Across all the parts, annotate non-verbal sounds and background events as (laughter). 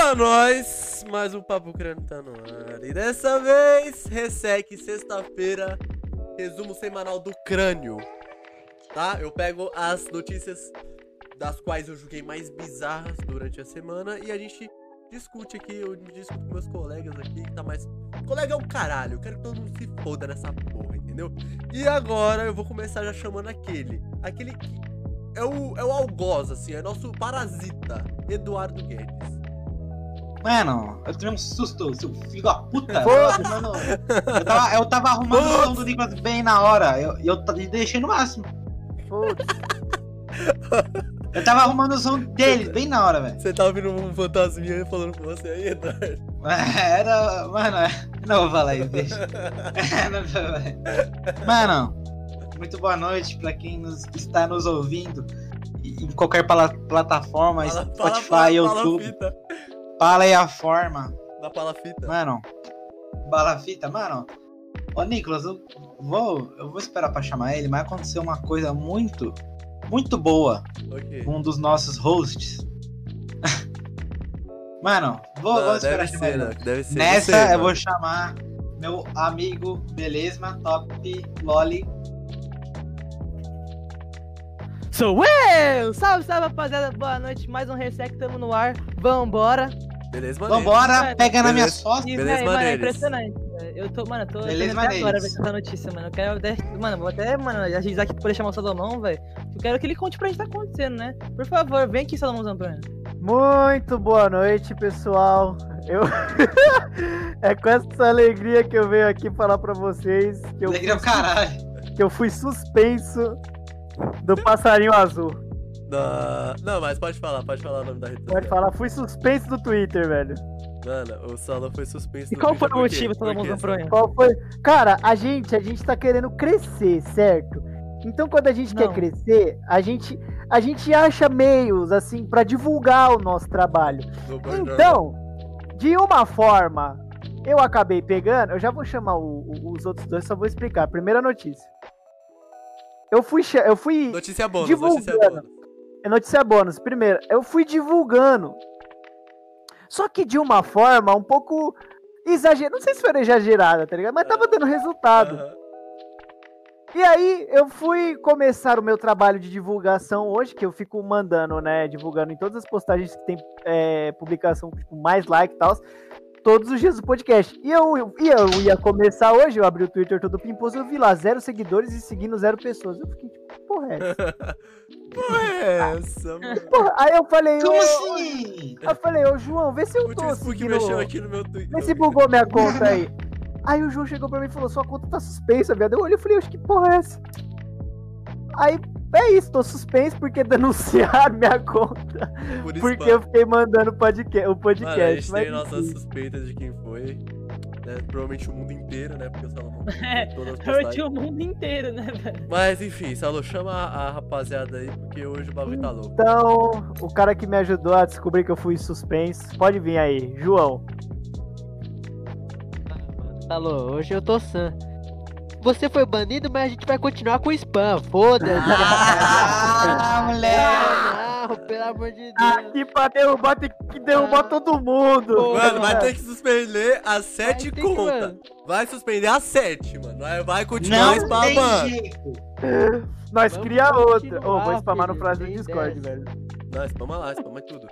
pra nós! Mais um Papo Crânio tá no ar. E dessa vez, Resec, sexta-feira, resumo semanal do crânio. Tá? Eu pego as notícias das quais eu julguei mais bizarras durante a semana e a gente discute aqui, eu discuto com meus colegas aqui, que tá mais. Colega é um caralho, eu quero que todo mundo se foda nessa porra, entendeu? E agora eu vou começar já chamando aquele. Aquele que é o, é o algoz, assim, é nosso parasita, Eduardo Guedes. Mano, eu tomei um susto, seu filho da puta. Tava arrumando, eu tava, eu tava arrumando o som do Nicolas bem na hora. Eu, eu deixei no máximo. (laughs) Eu tava arrumando o som dele bem na hora, velho. Você tá ouvindo um fantasminha falando com você aí, Eduardo? (laughs) Era. Mano, é- não vou falar isso, deixa. (laughs) Mano, muito boa noite pra quem nos, está nos ouvindo em qualquer pala- plataforma, Fala- fala- Spotify, fala- YouTube. Fita. Fala aí a forma. Da palafita. Mano, bala fita, mano. Ô Nicolas, eu vou, eu vou esperar pra chamar ele, mas aconteceu uma coisa muito, muito boa Ok. com um dos nossos hosts. (laughs) mano, vou, Não, vou esperar deve chamar ser, ele. né? Deve ser. Nessa Você, eu mano. vou chamar meu amigo Beleza, Top Loli. Sou eu! Salve, salve, rapaziada. Boa noite. Mais um Resec, tamo no ar. Vambora. Beleza, maneiro. Vambora, Mano, pega na minha beleza. sócia. E, Beleza, véi, mano, é impressionante. velho. Eu tô, mano, eu tô Beleza, até agora ver essa notícia, mano. Eu quero até, mano, vou até, mano, agilizar aqui pra poder chamar o Salomão, velho. Eu quero que ele conte pra gente o que tá acontecendo, né? Por favor, vem aqui, Salomão Zambrano. Muito boa noite, pessoal. Eu (laughs) é com essa alegria que eu venho aqui falar pra vocês que eu, Alegria é o caralho. que eu fui suspenso do passarinho azul. Não, não, mas pode falar, pode falar o nome da rede Pode social. falar, fui suspenso do Twitter, velho. Mano, o Salão foi suspenso. E do qual foi o motivo, Por Salomão quê, Zambrano? Qual foi? Cara, a gente, a gente tá querendo crescer, certo? Então quando a gente Não. quer crescer, a gente a gente acha meios assim pra divulgar o nosso trabalho. Então, de uma forma, eu acabei pegando. Eu já vou chamar o- o- os outros dois, só vou explicar. Primeira notícia. Eu fui, eu fui Notícia bônus, divulgando. notícia bônus. É notícia bônus. Primeiro, eu fui divulgando. Só que de uma forma um pouco exagerada. Não sei se foi exagerada, tá ligado? Mas tava dando resultado. E aí, eu fui começar o meu trabalho de divulgação hoje, que eu fico mandando, né? Divulgando em todas as postagens que tem é, publicação, tipo, mais like e tal, todos os dias do podcast. E eu, e eu ia começar hoje, eu abri o Twitter todo pimposo, eu vi lá zero seguidores e seguindo zero pessoas. Eu fiquei tipo, que porra é essa? (laughs) Porra é essa, mano? Porra, aí eu falei, Como ô, assim? Aí eu falei, ô João, vê se eu O tô seguindo... mexeu aqui no meu Twitter. Vê se bugou minha conta aí. (laughs) Aí o João chegou pra mim e falou, sua conta tá suspensa, viado. Eu olhei e falei, acho que porra é essa? Aí, é isso, tô suspenso porque (laughs) denunciaram minha conta. Por isso, Porque mano. eu fiquei mandando podca o podcast. Mano, a gente mas tem nossas suspeitas de quem foi. né? Provavelmente o mundo inteiro, né? Porque o Salomão (laughs) É, tinha o mundo inteiro, né, velho? Mas enfim, Salô, chama a rapaziada aí, porque hoje o bagulho tá louco. Então, o cara que me ajudou a descobrir que eu fui suspenso, pode vir aí, João. Alô, hoje eu tô san. Você foi banido, mas a gente vai continuar com spam. Foda-se. Ah, (laughs) moleque. Não, pelo amor de Deus. Aqui pra derrubar tem que derrubar todo mundo. Pô, Mano, vai mano. ter que suspender as sete contas. mano. Vai suspender as sete, mano. Vai, vai continuar Não tem spamando. jeito. Nós Vamos cria outra. Ô, continuar, vou spamar no filho, frase do Discord, dessa. velho. Não, spama lá, spama tudo.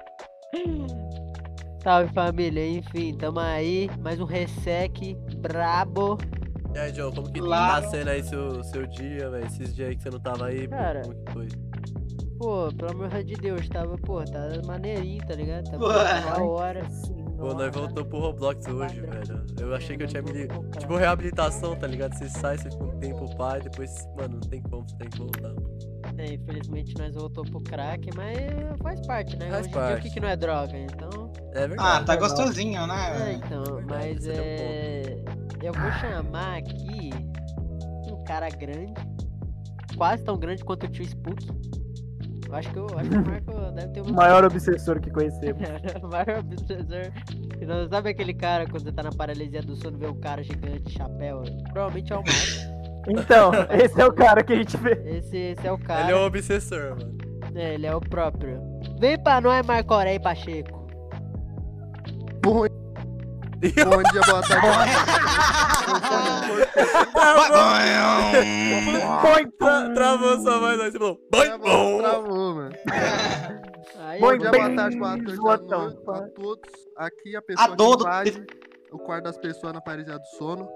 Salve família, enfim, tamo aí. Mais um resec brabo. E aí, Joe, como que Lá. tá sendo aí seu, seu dia, velho? Esses dias aí que você não tava aí, pô, Cara. como que foi? Pô, pelo amor de Deus, tava, pô, tá maneirinho, tá ligado? Tava da hora. Pô, nós voltou pro Roblox hoje, velho. Eu achei que eu tinha me. Tipo, reabilitação, tá ligado? Você sai, você fica um tempo pai, depois, mano, não tem como, você tem que voltar. É, infelizmente nós voltou pro crack, mas faz parte, né? Faz Hoje em dia o parte. que, que não é droga, então. É verdade. Ah, tá gostosinho, É, né? então, verdade, mas esse é o é. Eu vou chamar aqui um cara grande, quase tão grande quanto o tio Spook. Eu acho que, eu, acho que o Marco (laughs) deve ter O um maior obsessor que conhecemos. (laughs) o maior obsessor. Não sabe aquele cara quando você tá na paralisia do sono e vê um cara gigante, chapéu? Provavelmente é o Marco. Então, (laughs) esse é o cara que a gente vê. Esse, esse é o cara. Ele é o obsessor, mano. É, ele é o próprio. Vem pra nós, Marco Aurélio Pacheco. Bom, bom dia, boa tarde. Põe, Tra travou sua voz aí, você falou. Boi bom! Travou, mano. Bom dia, boa tarde, boa noite botão. a, todos. Aqui a pessoa A todo- que invade o quarto das pessoas na parede do sono.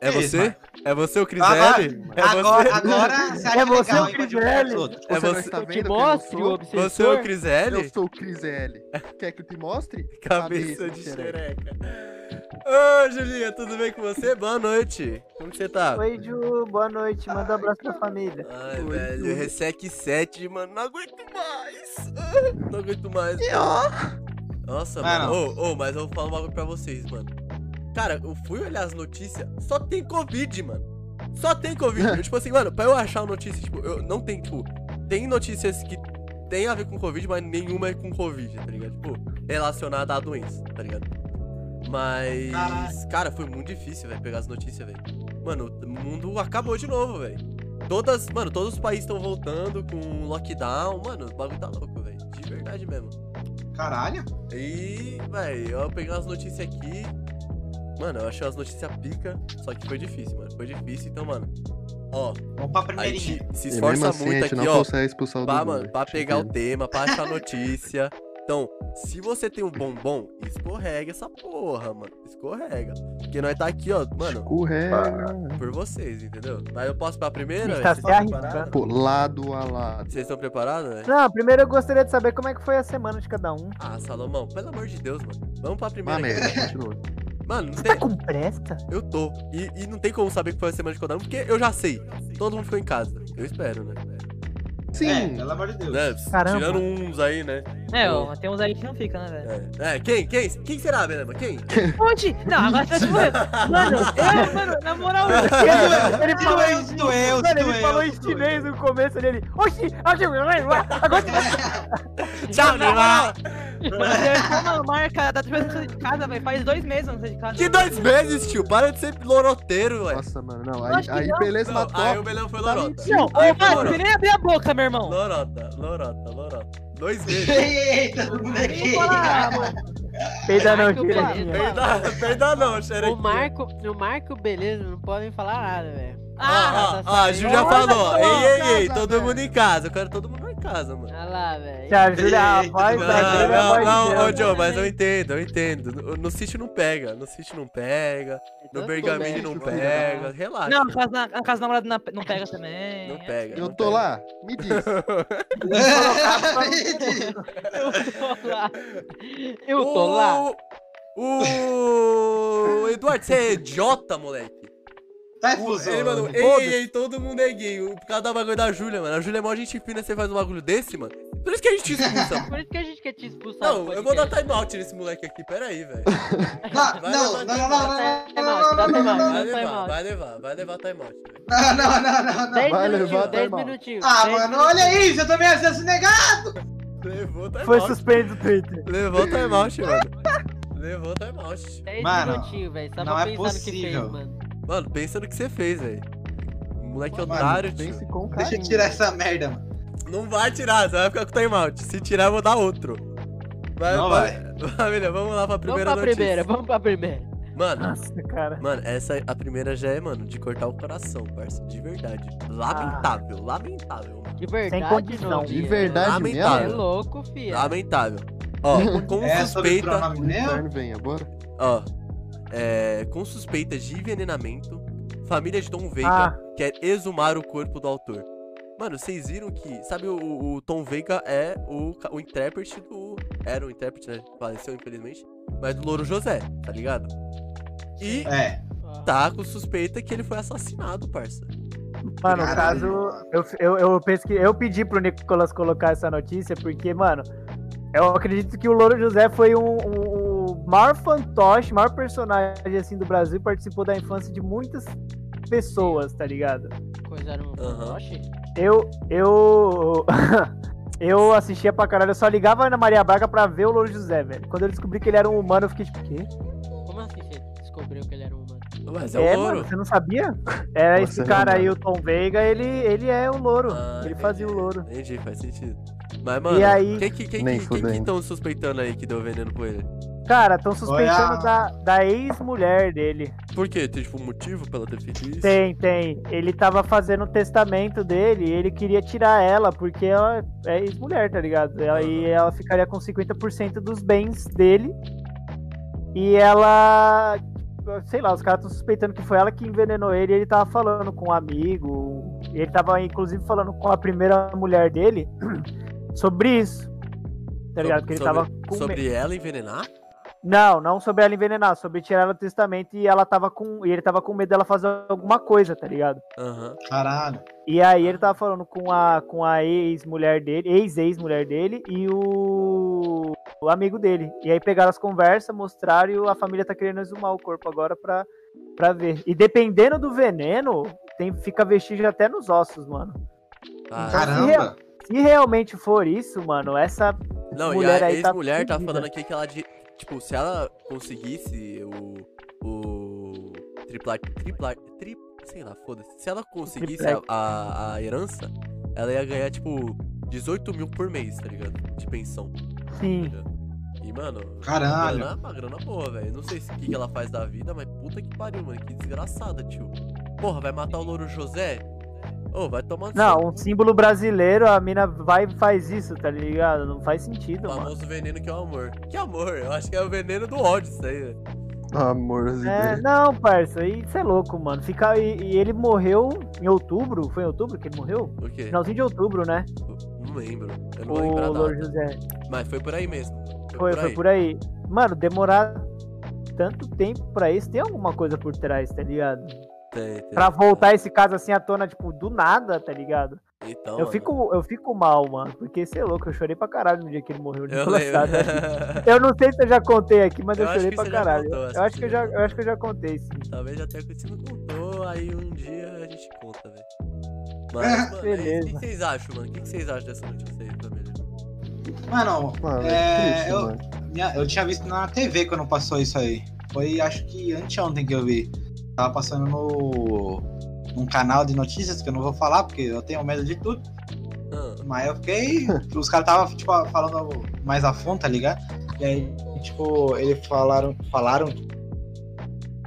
É você? É você o Cris Agora- L? É Agora, você? agora você acha É você legal o outros. É Você não você- eu te vendo quem eu mostre o sou? obsessor. Você é o Cris L? Eu sou o Cris L. Quer que eu te mostre? (laughs) Cabeça de xereca. Ô, Julinha, tudo bem com você? Boa noite. Como que você tá? Oi, Ju, boa noite. Manda um abraço pra família. Ai, Oi, velho, Ju. Resec 7, mano, não aguento mais. (laughs) Não aguento mais. Nossa, Mano. Ô, ô, mas eu vou falar um bagulho pra vocês, mano. Cara, eu fui olhar as notícias, só tem Covid, mano. Só tem Covid. Eu, (laughs) tipo assim, mano, pra eu achar notícia, tipo, eu não tem, tipo, tem notícias que tem a ver com Covid, mas nenhuma é com Covid, tá ligado? Tipo, relacionada à doença, tá ligado? Mas, Caralho. cara, foi muito difícil, velho, pegar as notícias, velho. Mano, o mundo acabou de novo, velho. Todas, mano, todos os países estão voltando com lockdown. Mano, o bagulho tá louco, velho. De verdade mesmo. Caralho. E, velho, eu peguei umas notícias aqui. Mano, eu achei as notícias pica. Só que foi difícil, mano. Foi difícil, então, mano. Ó, Vamos pra a primeirinha. gente se E esforça assim, a muito gente aqui, não ó. consegue expulsar o Pra, Dudu, mano, velho. pra pegar o tema, pra achar notícia. Então, se você tem um bombom, escorrega essa porra, mano. Escorrega. Porque nós tá aqui, ó, mano, Escorrega. por vocês, entendeu? Mas eu posso ir pra primeira? Está velho? se Vocês estão arriscando. preparados? Pô, lado a lado. Vocês estão preparados, velho? Não, primeiro eu gostaria de saber como é que foi a semana de cada um. Ah, Salomão, pelo amor de Deus, mano. Vamos pra Uma primeira. aqui. merda, continua. Mano, não Tá tem. com presta? Eu tô. E, e não tem como saber que foi a semana de um, porque eu já sei. Todo mundo ficou em casa. Eu espero, né? É, Sim. pelo amor de Deus. Né? Caramba. Tirando uns aí, né? É, ó, tem uns aí que não fica, né, velho? É. É, quem? Quem? Quem será, Belema? Quem? (laughs) Onde? Não, agora tá tipo. (laughs) Mano, eu, mano, na moral. (laughs) Ele falou Isso Mano, ele falou em chinês no começo ali. Ele, Oxi, agora Tchau, Lima! Mano, marca da vez não sair de casa, velho. Faz dois meses eu não de casa. Que dois meses, tio? Para de ser loroteiro, ué. Nossa, mano, não. Aí, aí não. beleza, Não, matou. aí o Belão foi Tá lorota. Não, Aí ô, foi mano, lorota. você nem abrir a boca, meu irmão. Lorota, lorota, lorota. Dois (laughs) meses. Eita, todo mundo aqui. Peida não, Marco, tira beleza. Perda, perda não, O xerequinha. Marco, o Marco, beleza, não podem falar nada, velho. Ah, tá ah, ah, a Ju já falou. Ei, ei, ei, todo mundo em casa. Eu quero todo mundo casa, mano. Olha lá, velho. Se a Júlia, a voz Não, é a não, de não, ô. Joe, mas eu entendo, eu entendo. No, no sítio não pega, no sítio não pega, no Então, Bergamini tô não bem. pega, relaxa. Não, na casa, na, na casa da namorada não- não pega também. Não pega. Eu não tô pega. lá, me diz. (laughs) Eu tô lá. Eu tô lá. O Eduardo, você é idiota, moleque. Tá O- fusão. Ele mandou, ei, ei, ei, todo mundo é gay. Por causa da bagulho da Júlia, mano. A Júlia é mó gente fina, você faz um bagulho desse, mano. Por isso que a gente te expulsa. mano. (laughs) Por isso que a gente quer te expulsar. Não, eu vou dar time out nesse moleque aqui, pera aí, velho. (laughs) Não, não, levar não, não, não, Vai levar, vai levar, vai levar time out. não, não, não, não, não. Vai minutinhos, levar dez time out. minutinhos. Ah, mano, olha isso, eu tomei acesso negado. Levou time Foi suspenso do Twitter. Levou time out, mano. (laughs) Levou time out. Dez Mano, minutinhos, velho. Só não pra é pensar no que possível. fez, mano. Mano, pensa no que você fez, velho. Moleque Mano, otário, tio. Pense com Deixa eu carinho. tirar essa merda, mano. Não vai tirar, você vai ficar com time out. Se tirar, eu vou dar outro. Vai, Não Família, (laughs) vamos lá pra Vamos primeira pra notícia. primeira, vamos pra primeira. Mano, Nossa, cara. mano, essa a primeira já é, mano, de cortar o coração, parça. De verdade. Lamentável, lamentável, mano. De verdade, condição. Novinha. De verdade Lamentável. É mesmo? louco, fia. Lamentável. Ó, (laughs) com É sobre suspeita. pronome O vem agora. Ó. É, com suspeita de envenenamento, família de Tom Veiga Ah. quer exumar o corpo do autor. Mano, vocês viram que. Sabe, o, o Tom Veiga é o, o intérprete do. Era o intérprete, né? Faleceu, infelizmente. Mas do Louro José, tá ligado? E É. tá com suspeita que ele foi assassinado, parça. Mano, no caso, eu, eu, eu, pesqui, eu pedi pro Nicolas colocar essa notícia porque, mano, eu acredito que o Louro José foi um, um, maior fantoche, maior personagem assim do Brasil participou da infância de muitas pessoas, tá ligado? Coisaram um Aham. fantoche? Eu. Eu. (laughs) eu assistia pra caralho, eu só ligava na Maria Braga pra ver o Louro José, velho. Quando eu descobri que ele era um humano, eu fiquei tipo, quê? Como assim você descobriu que ele era um humano? Mas é, É, o Louro. mano, você não sabia? Era Nossa, esse cara aí, o Tom Veiga, ele, ele é o louro. Ah, ele entendi, fazia o louro. Entendi, faz sentido. Mas, mano, E aí- quem que quem Nem que- quem que estão suspeitando aí que deu veneno com ele? Cara, estão suspeitando Olha. da, da ex-mulher dele. Por quê? Tem, tipo, um motivo pra ela ter feito isso? Tem, tem. Ele tava fazendo o testamento dele e ele queria tirar ela, porque ela é ex-mulher, tá ligado? Ela, E ela ficaria com 50% dos bens dele. E ela. Sei lá, os caras estão suspeitando que foi ela que envenenou ele e ele tava falando com um amigo. E ele tava, inclusive, falando com a primeira mulher dele (clears throat) sobre isso. Tá ligado? Que ele sobre, tava com Sobre ela envenenar? Não, não sobre ela envenenar, sobre tirar ela do testamento e ela tava com. E ele tava com medo dela fazer alguma coisa, tá ligado? Aham. Caralho. E aí ele tava falando com a, com a ex-mulher dele, ex-ex-mulher dele e o, o amigo dele. E aí pegaram as conversas, mostraram e a família tá querendo exumar o corpo agora pra, pra ver. E dependendo do veneno, tem, fica vestígio até nos ossos, mano. Ah, Caramba. Se realmente for isso, mano, essa Não, mulher e a tá ex-mulher tá, fudida. falando aqui que ela. de- Tipo, se ela conseguisse o. O. Tripla. Tripla. Tri, sei lá, foda-se. Se ela conseguisse a, a, a herança, ela ia ganhar, tipo, 18 mil por mês, tá ligado? De pensão. sim. E, mano. Caralho. Uma grana, uma grana boa, velho. Não sei se- o que, que ela faz da vida, mas puta que pariu, mano. Que desgraçada, tio. Porra, vai matar o Louro José? Ô, vai Não, um símbolo brasileiro, a mina vai e faz isso, tá ligado? Não faz sentido, O mano. famoso veneno que é o amor. Que amor? Eu acho que é o veneno do ódio isso aí, velho. Amorzinho. É, não, parça, isso é louco, mano. Fica, e, e ele morreu em outubro, foi em outubro que ele morreu? O quê? Finalzinho de outubro, né? Não lembro. Eu não O lembro Lord. José. Mas foi por aí mesmo. Foi, Foi, por foi aí. por aí. Mano, demorar tanto tempo pra isso, tem alguma coisa por trás, tá ligado? Tem, tem. Pra voltar esse caso assim à tona, tipo, do nada, tá ligado? Então, Eu mano, fico, eu fico mal, mano, porque você é louco, eu chorei pra caralho no dia que ele morreu. Eu. Sade. Eu não sei se eu já contei aqui, mas eu, Eu chorei que pra caralho. contou, eu acho que eu já, já eu acho que eu já contei, sim. Talvez até que você não contou, aí um dia a gente conta, velho. Mas, É, mano, é beleza. o que vocês acham, mano? O que vocês acham dessa notícia aí, família? Mano, Mano, é, É, triste, eu- mano. minha- eu tinha visto na TV quando passou isso aí. Foi acho que anteontem que eu vi. Tava passando no. num canal de notícias que eu não vou falar, porque eu tenho medo de tudo. Ah, Mas eu fiquei. Os caras estavam, tipo, falando mais a fundo, tá ligado? E aí, tipo, eles falaram. Falaram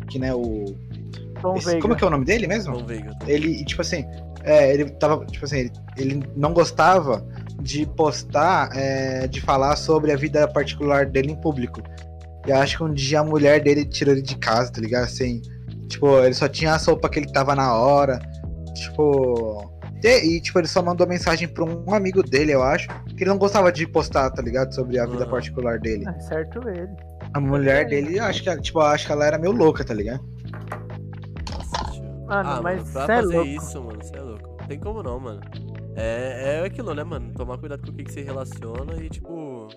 que, né, o. Tom esse- Veiga. como que é o nome dele mesmo? Tom Veiga. ele, tipo assim, é, ele tava, tipo assim, ele, ele não gostava de postar, é, de falar sobre a vida particular dele em público. E eu acho que um dia a mulher dele tirou ele de casa, tá ligado? Assim, tipo, ele só tinha a sopa que ele tava na hora, tipo... E, e, tipo, ele só mandou mensagem pra um amigo dele, eu acho, que ele não gostava de postar, tá ligado? Sobre a vida Aham. particular dele. É certo ele. A mulher dele, eu acho que, tipo, acho que ela era meio louca, tá ligado? Nossa, tio. Mano, ah, mas mano, pra cê é fazer louco. isso, mano, você é louco. Não tem como não, mano. É, é aquilo, né, mano? Tomar cuidado com o que, que você relaciona e, tipo.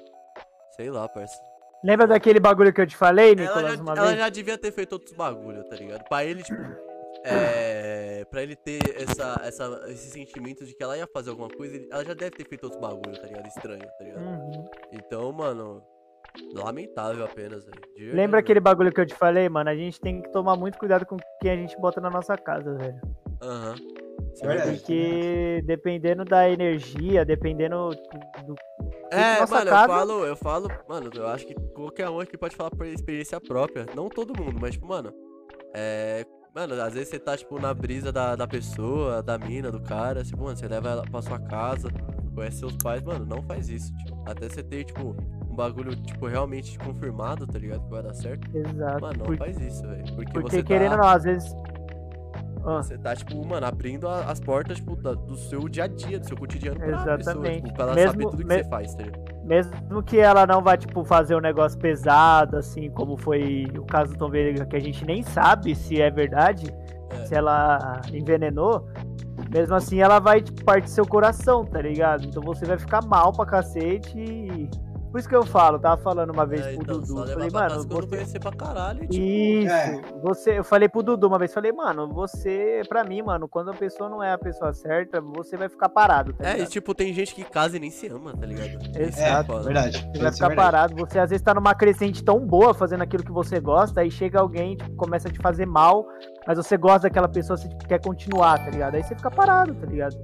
Sei lá, parça. Lembra daquele bagulho que eu te falei, Ela, Nicolas, já, uma ela vez? já devia ter feito outros bagulho, tá ligado? Pra ele, tipo. (coughs) É. Pra ele ter essa, essa, esse sentimento de que ela ia fazer alguma coisa, ela já deve ter feito outros bagulho, tá ligado? Estranho, tá ligado? Uhum. Então, mano. Lamentável apenas, velho. Lembra aquele bagulho que eu te falei, mano? A gente tem que tomar muito cuidado com quem a gente bota na nossa casa, velho. Aham. É verdade. Porque dependendo da energia, dependendo do. É, nossa mano, casa- eu falo, eu falo, mano, eu acho que qualquer um aqui pode falar por experiência própria. Não todo mundo, mas, tipo, mano, é. Mano, às vezes você tá, tipo, na brisa da, da pessoa, da mina, do cara, tipo, mano, você leva ela pra sua casa, conhece seus pais, mano, não faz isso, tipo. Até você ter, tipo, um bagulho, tipo, realmente confirmado, tá ligado? Que vai dar certo. Exato. Mano, não Por- faz isso, velho. Porque, porque você querendo tá. não, às vezes. Ah, Você tá, tipo, mano, abrindo a- as portas, tipo, da- do seu dia a dia, do seu cotidiano pra pessoa, Exatamente. tipo, pra ela Mesmo- saber tudo que me- você faz, tá ligado? mesmo que ela não vá, tipo, fazer um negócio pesado, assim, como foi o caso do Tom Veiga, que a gente nem sabe se é verdade, É. se ela envenenou, mesmo assim ela vai, tipo, partir seu coração, tá ligado? Então você vai ficar mal pra cacete e... Por isso que eu falo, tava falando uma vez É, pro então, Dudu, falei, mano, você... conhecer pra caralho tipo, Isso, É. você, eu falei pro Dudu uma vez, falei, mano, você, pra mim, mano, quando a pessoa não é a pessoa certa, você vai ficar parado, tá É, e tipo, tem gente que casa e nem se ama, tá ligado? Isso Exato, foda. Verdade. Você vai é ficar verdade. parado, você às vezes tá numa crescente tão boa fazendo aquilo que você gosta, aí chega alguém, tipo, começa a te fazer mal, mas você gosta daquela pessoa, você tipo, quer continuar, tá ligado? Aí você fica parado, tá ligado?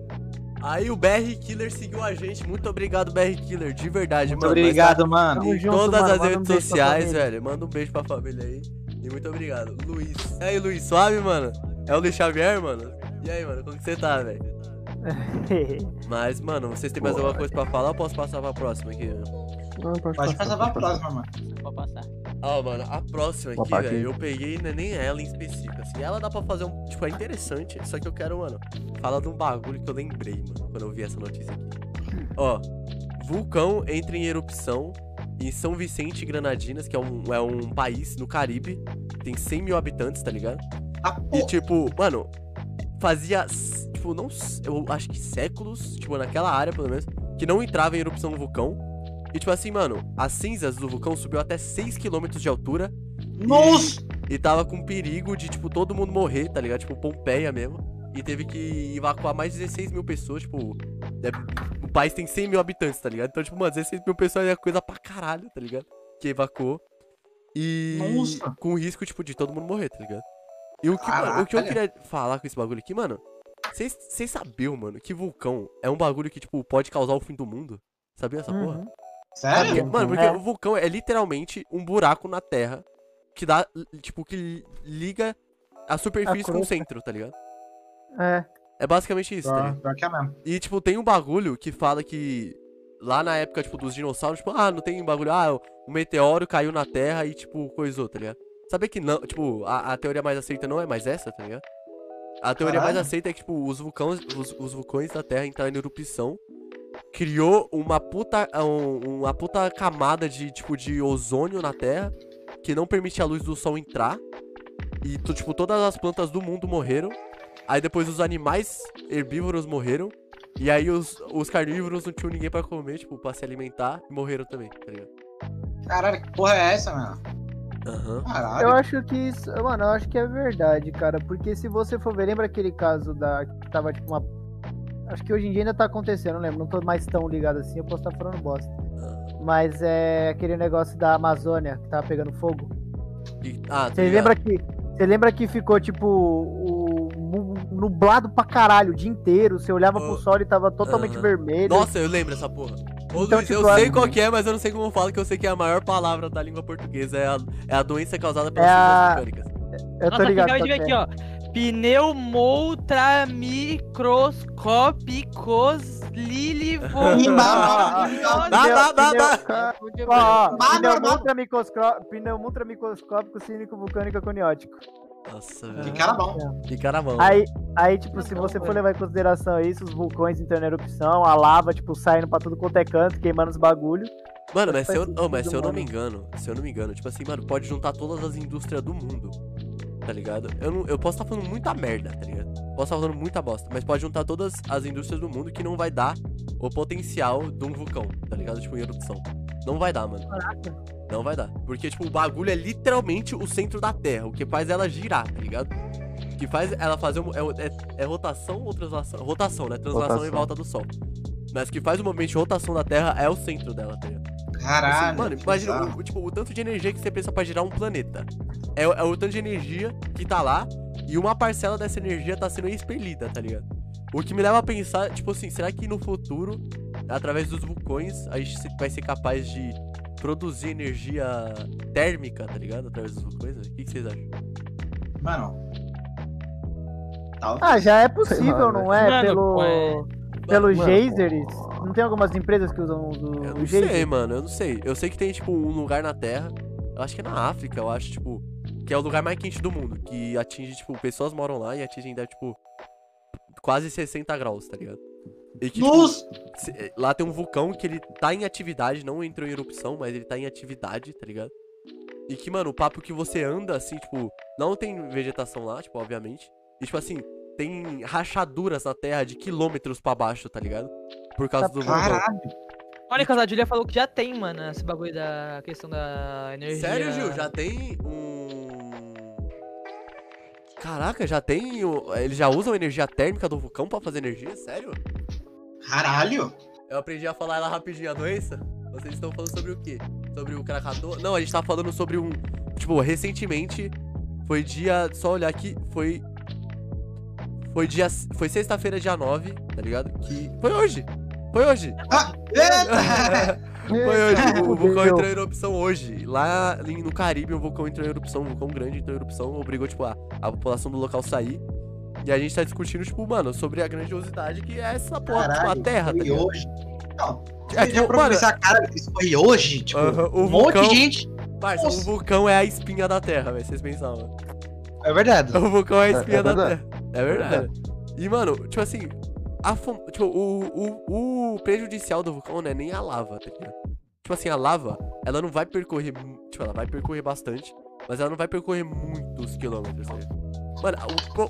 Aí o BR Killer seguiu a gente. Muito obrigado, BR Killer. De verdade, Muito mano. Obrigado, mano. Tamo Em junto, todas mano. as um redes pra sociais, velho. Manda um beijo pra família aí. E muito obrigado. Luiz. E aí, Luiz, suave, mano? É o Luiz Xavier, mano? E aí, mano, como que você tá, velho? (laughs) Mas, mano, vocês têm mais alguma coisa pra falar ou posso passar pra próxima aqui? Não, pode, Pode passar pra próxima, mano. Pode passar. Ó, mano, a próxima aqui, velho, eu peguei né, nem ela em específico, assim. Ela dá pra fazer um. Tipo, é interessante, só que eu quero, mano, falar de um bagulho que eu lembrei, mano, quando eu vi essa notícia aqui. Ó, vulcão entra em erupção em São Vicente e Granadinas, que é um, é um país no Caribe, tem 100 mil habitantes, tá ligado? Ah, E tipo, mano, fazia, tipo, não, eu acho que séculos, tipo, naquela área pelo menos, que não entrava em erupção um vulcão. E tipo assim, mano, as cinzas do vulcão subiu até 6km de altura Nossa! e tava com perigo de, tipo, todo mundo morrer, tá ligado? Tipo, Pompeia mesmo. E teve que evacuar mais de 16 mil pessoas, tipo. é- o país tem 100 mil habitantes, tá ligado? Então, tipo, mano, 16 mil pessoas é coisa pra caralho, tá ligado? Que evacuou. E. Nossa. Com risco, tipo, de todo mundo morrer, tá ligado? E o que, o que eu queria falar com esse bagulho aqui, mano. Vocês sabiam, mano, que vulcão é um bagulho que, tipo, pode causar o fim do mundo? Sabia essa porra? Sério? Porque- mano, porque É. o vulcão é literalmente um buraco na terra que dá, tipo, que li- liga a superfície com o centro, tá ligado? É. É basicamente isso, tá ligado? pior que é mesmo. E, tipo, tem um bagulho que fala que lá na época, tipo, dos dinossauros, tipo, ah, não tem bagulho, ah, o meteoro caiu na terra e, tipo, coisou, tá ligado? Saber que não, tipo, a, a teoria mais aceita não é mais essa, tá ligado? A teoria mais Caralho. aceita é que, tipo, os vulcões, os, os vulcões da Terra entraram em erupção, criou uma puta, um- uma puta camada de, tipo, de ozônio na Terra, que não permite a luz do sol entrar, e, tipo, todas as plantas do mundo morreram, aí depois os animais herbívoros morreram, e aí os, os carnívoros não tinham ninguém pra comer, tipo, pra se alimentar, e morreram também, tá ligado? Caralho, que porra é essa, mano? Aham. Caralho. Eu acho que isso, mano, eu acho que é verdade, cara. Porque se você for ver, lembra aquele caso da. que tava tipo uma. Acho que hoje em dia ainda tá acontecendo, não lembro. Não tô mais tão ligado assim, eu posso estar falando bosta. Mas é aquele negócio da Amazônia que tava pegando fogo. E- ah, tá Você ligado? lembra que. Você lembra que ficou, tipo, o, nublado pra caralho o dia inteiro? Você olhava Oh. pro sol e tava totalmente vermelho. Nossa, eu lembro essa porra. Ô, Então, Luiz, tipo, eu sei a- qual que é, mas eu não sei como fala, que eu sei que é a maior palavra da língua portuguesa. É a, é a doença causada pelas É a- eu tô Nossa, ligado. acabei de ver aqui, ó. Pneumultramicroscópicos lilivo. (laughs) Imba- Bah, bah, bah, bah. Ó, ó, Bah, pneumultra microscó- pneumultra microscópico cínico vulcânico coniótico. Nossa, Que velho. cara bom. Fica na mão. Aí, aí, tipo, se você for levar em consideração isso, os vulcões entrando em erupção, a lava, tipo, saindo pra tudo quanto é canto, queimando os bagulho. Mano, mas se eu, oh, mas se eu não me engano, se eu não me engano, tipo assim, mano, pode juntar todas as indústrias do mundo. Tá ligado? Eu, não, eu posso estar falando muita merda, tá ligado? Posso estar falando muita bosta, mas pode juntar todas as indústrias do mundo que não vai dar o potencial de um vulcão, tá ligado? Tipo, em erupção. Não vai dar, mano. Não vai dar. Porque, tipo, o bagulho é literalmente o centro da Terra, o que faz ela girar, tá ligado? O que faz ela fazer. um- É, é- é rotação ou translação? Rotação, né? Translação em Rotação. volta do Sol. Mas o que faz o movimento de rotação da Terra é o centro dela, tá ligado? Caralho. Assim, mano, imagina o, tipo, o tanto de energia que você precisa pra girar um planeta. É, o- é o tanto de energia que tá lá e uma parcela dessa energia tá sendo expelida, tá ligado? O que me leva a pensar, tipo assim, será que no futuro, através dos vulcões, a gente vai ser capaz de produzir energia térmica, tá ligado? Através dos vulcões? O que, que vocês acham? Mano. Tal. Ah, já é possível, não é? Mano, Pelo, é. Pelos Mano, geysers. Não tem algumas empresas que usam os, Eu não sei, geysers? mano, eu não sei. Eu sei que tem, tipo, um lugar na Terra, eu acho que é na África, eu acho, tipo, que é o lugar mais quente do mundo, que atinge, tipo, pessoas moram lá e atingem, tipo, quase 60 graus, tá ligado? E que, tipo, eh, lá tem um vulcão que ele tá em atividade, não entrou em erupção, mas ele tá em atividade, tá ligado? E que, mano, o papo que você anda, assim, tipo, não tem vegetação lá, tipo, obviamente. E, tipo, assim, tem rachaduras na terra de quilômetros pra baixo, tá ligado? Por causa do vulcão. Caralho. Olha, que a Julia falou que já tem, mano, esse bagulho da questão da energia. Sério, Gil? Já tem um. Caraca, já tem. o- Eles já usam energia térmica do vulcão pra fazer energia? Sério? Caralho. Eu aprendi a falar ela rapidinho a doença. Vocês estão falando sobre o quê? Sobre o Krakatoa? Não, a gente tá falando sobre um. Tipo, recentemente. Foi dia. Só olhar aqui. Foi. Foi dia. Foi sexta-feira, dia 9, tá ligado? Que. Foi hoje! Foi hoje! Ah, eita! (laughs) Foi hoje. O, vulcão entrou em erupção hoje. Lá ali no Caribe, o vulcão entrou em erupção, um vulcão grande entrou em erupção, obrigou, tipo, a, a população do local sair. E a gente tá discutindo, tipo, mano, sobre a grandiosidade que é essa porra, tipo, a Caralho, Terra, tá ligado? hoje. Não, É, tipo, pra mano, pensar, cara, isso foi hoje? Tipo, Aham, o um monte vulcão- de gente. parça, o vulcão é a espinha da Terra, velho, vocês pensavam. É verdade. O vulcão é a É- espinha é da verdade. Terra. É verdade. E, mano, tipo assim, a fun- tipo, o, o, o prejudicial do vulcão não é nem a lava, tá ligado? Tipo assim, a lava, ela não vai percorrer. Tipo, ela vai percorrer bastante, mas ela não vai percorrer muitos quilômetros, tá ligado? Mano,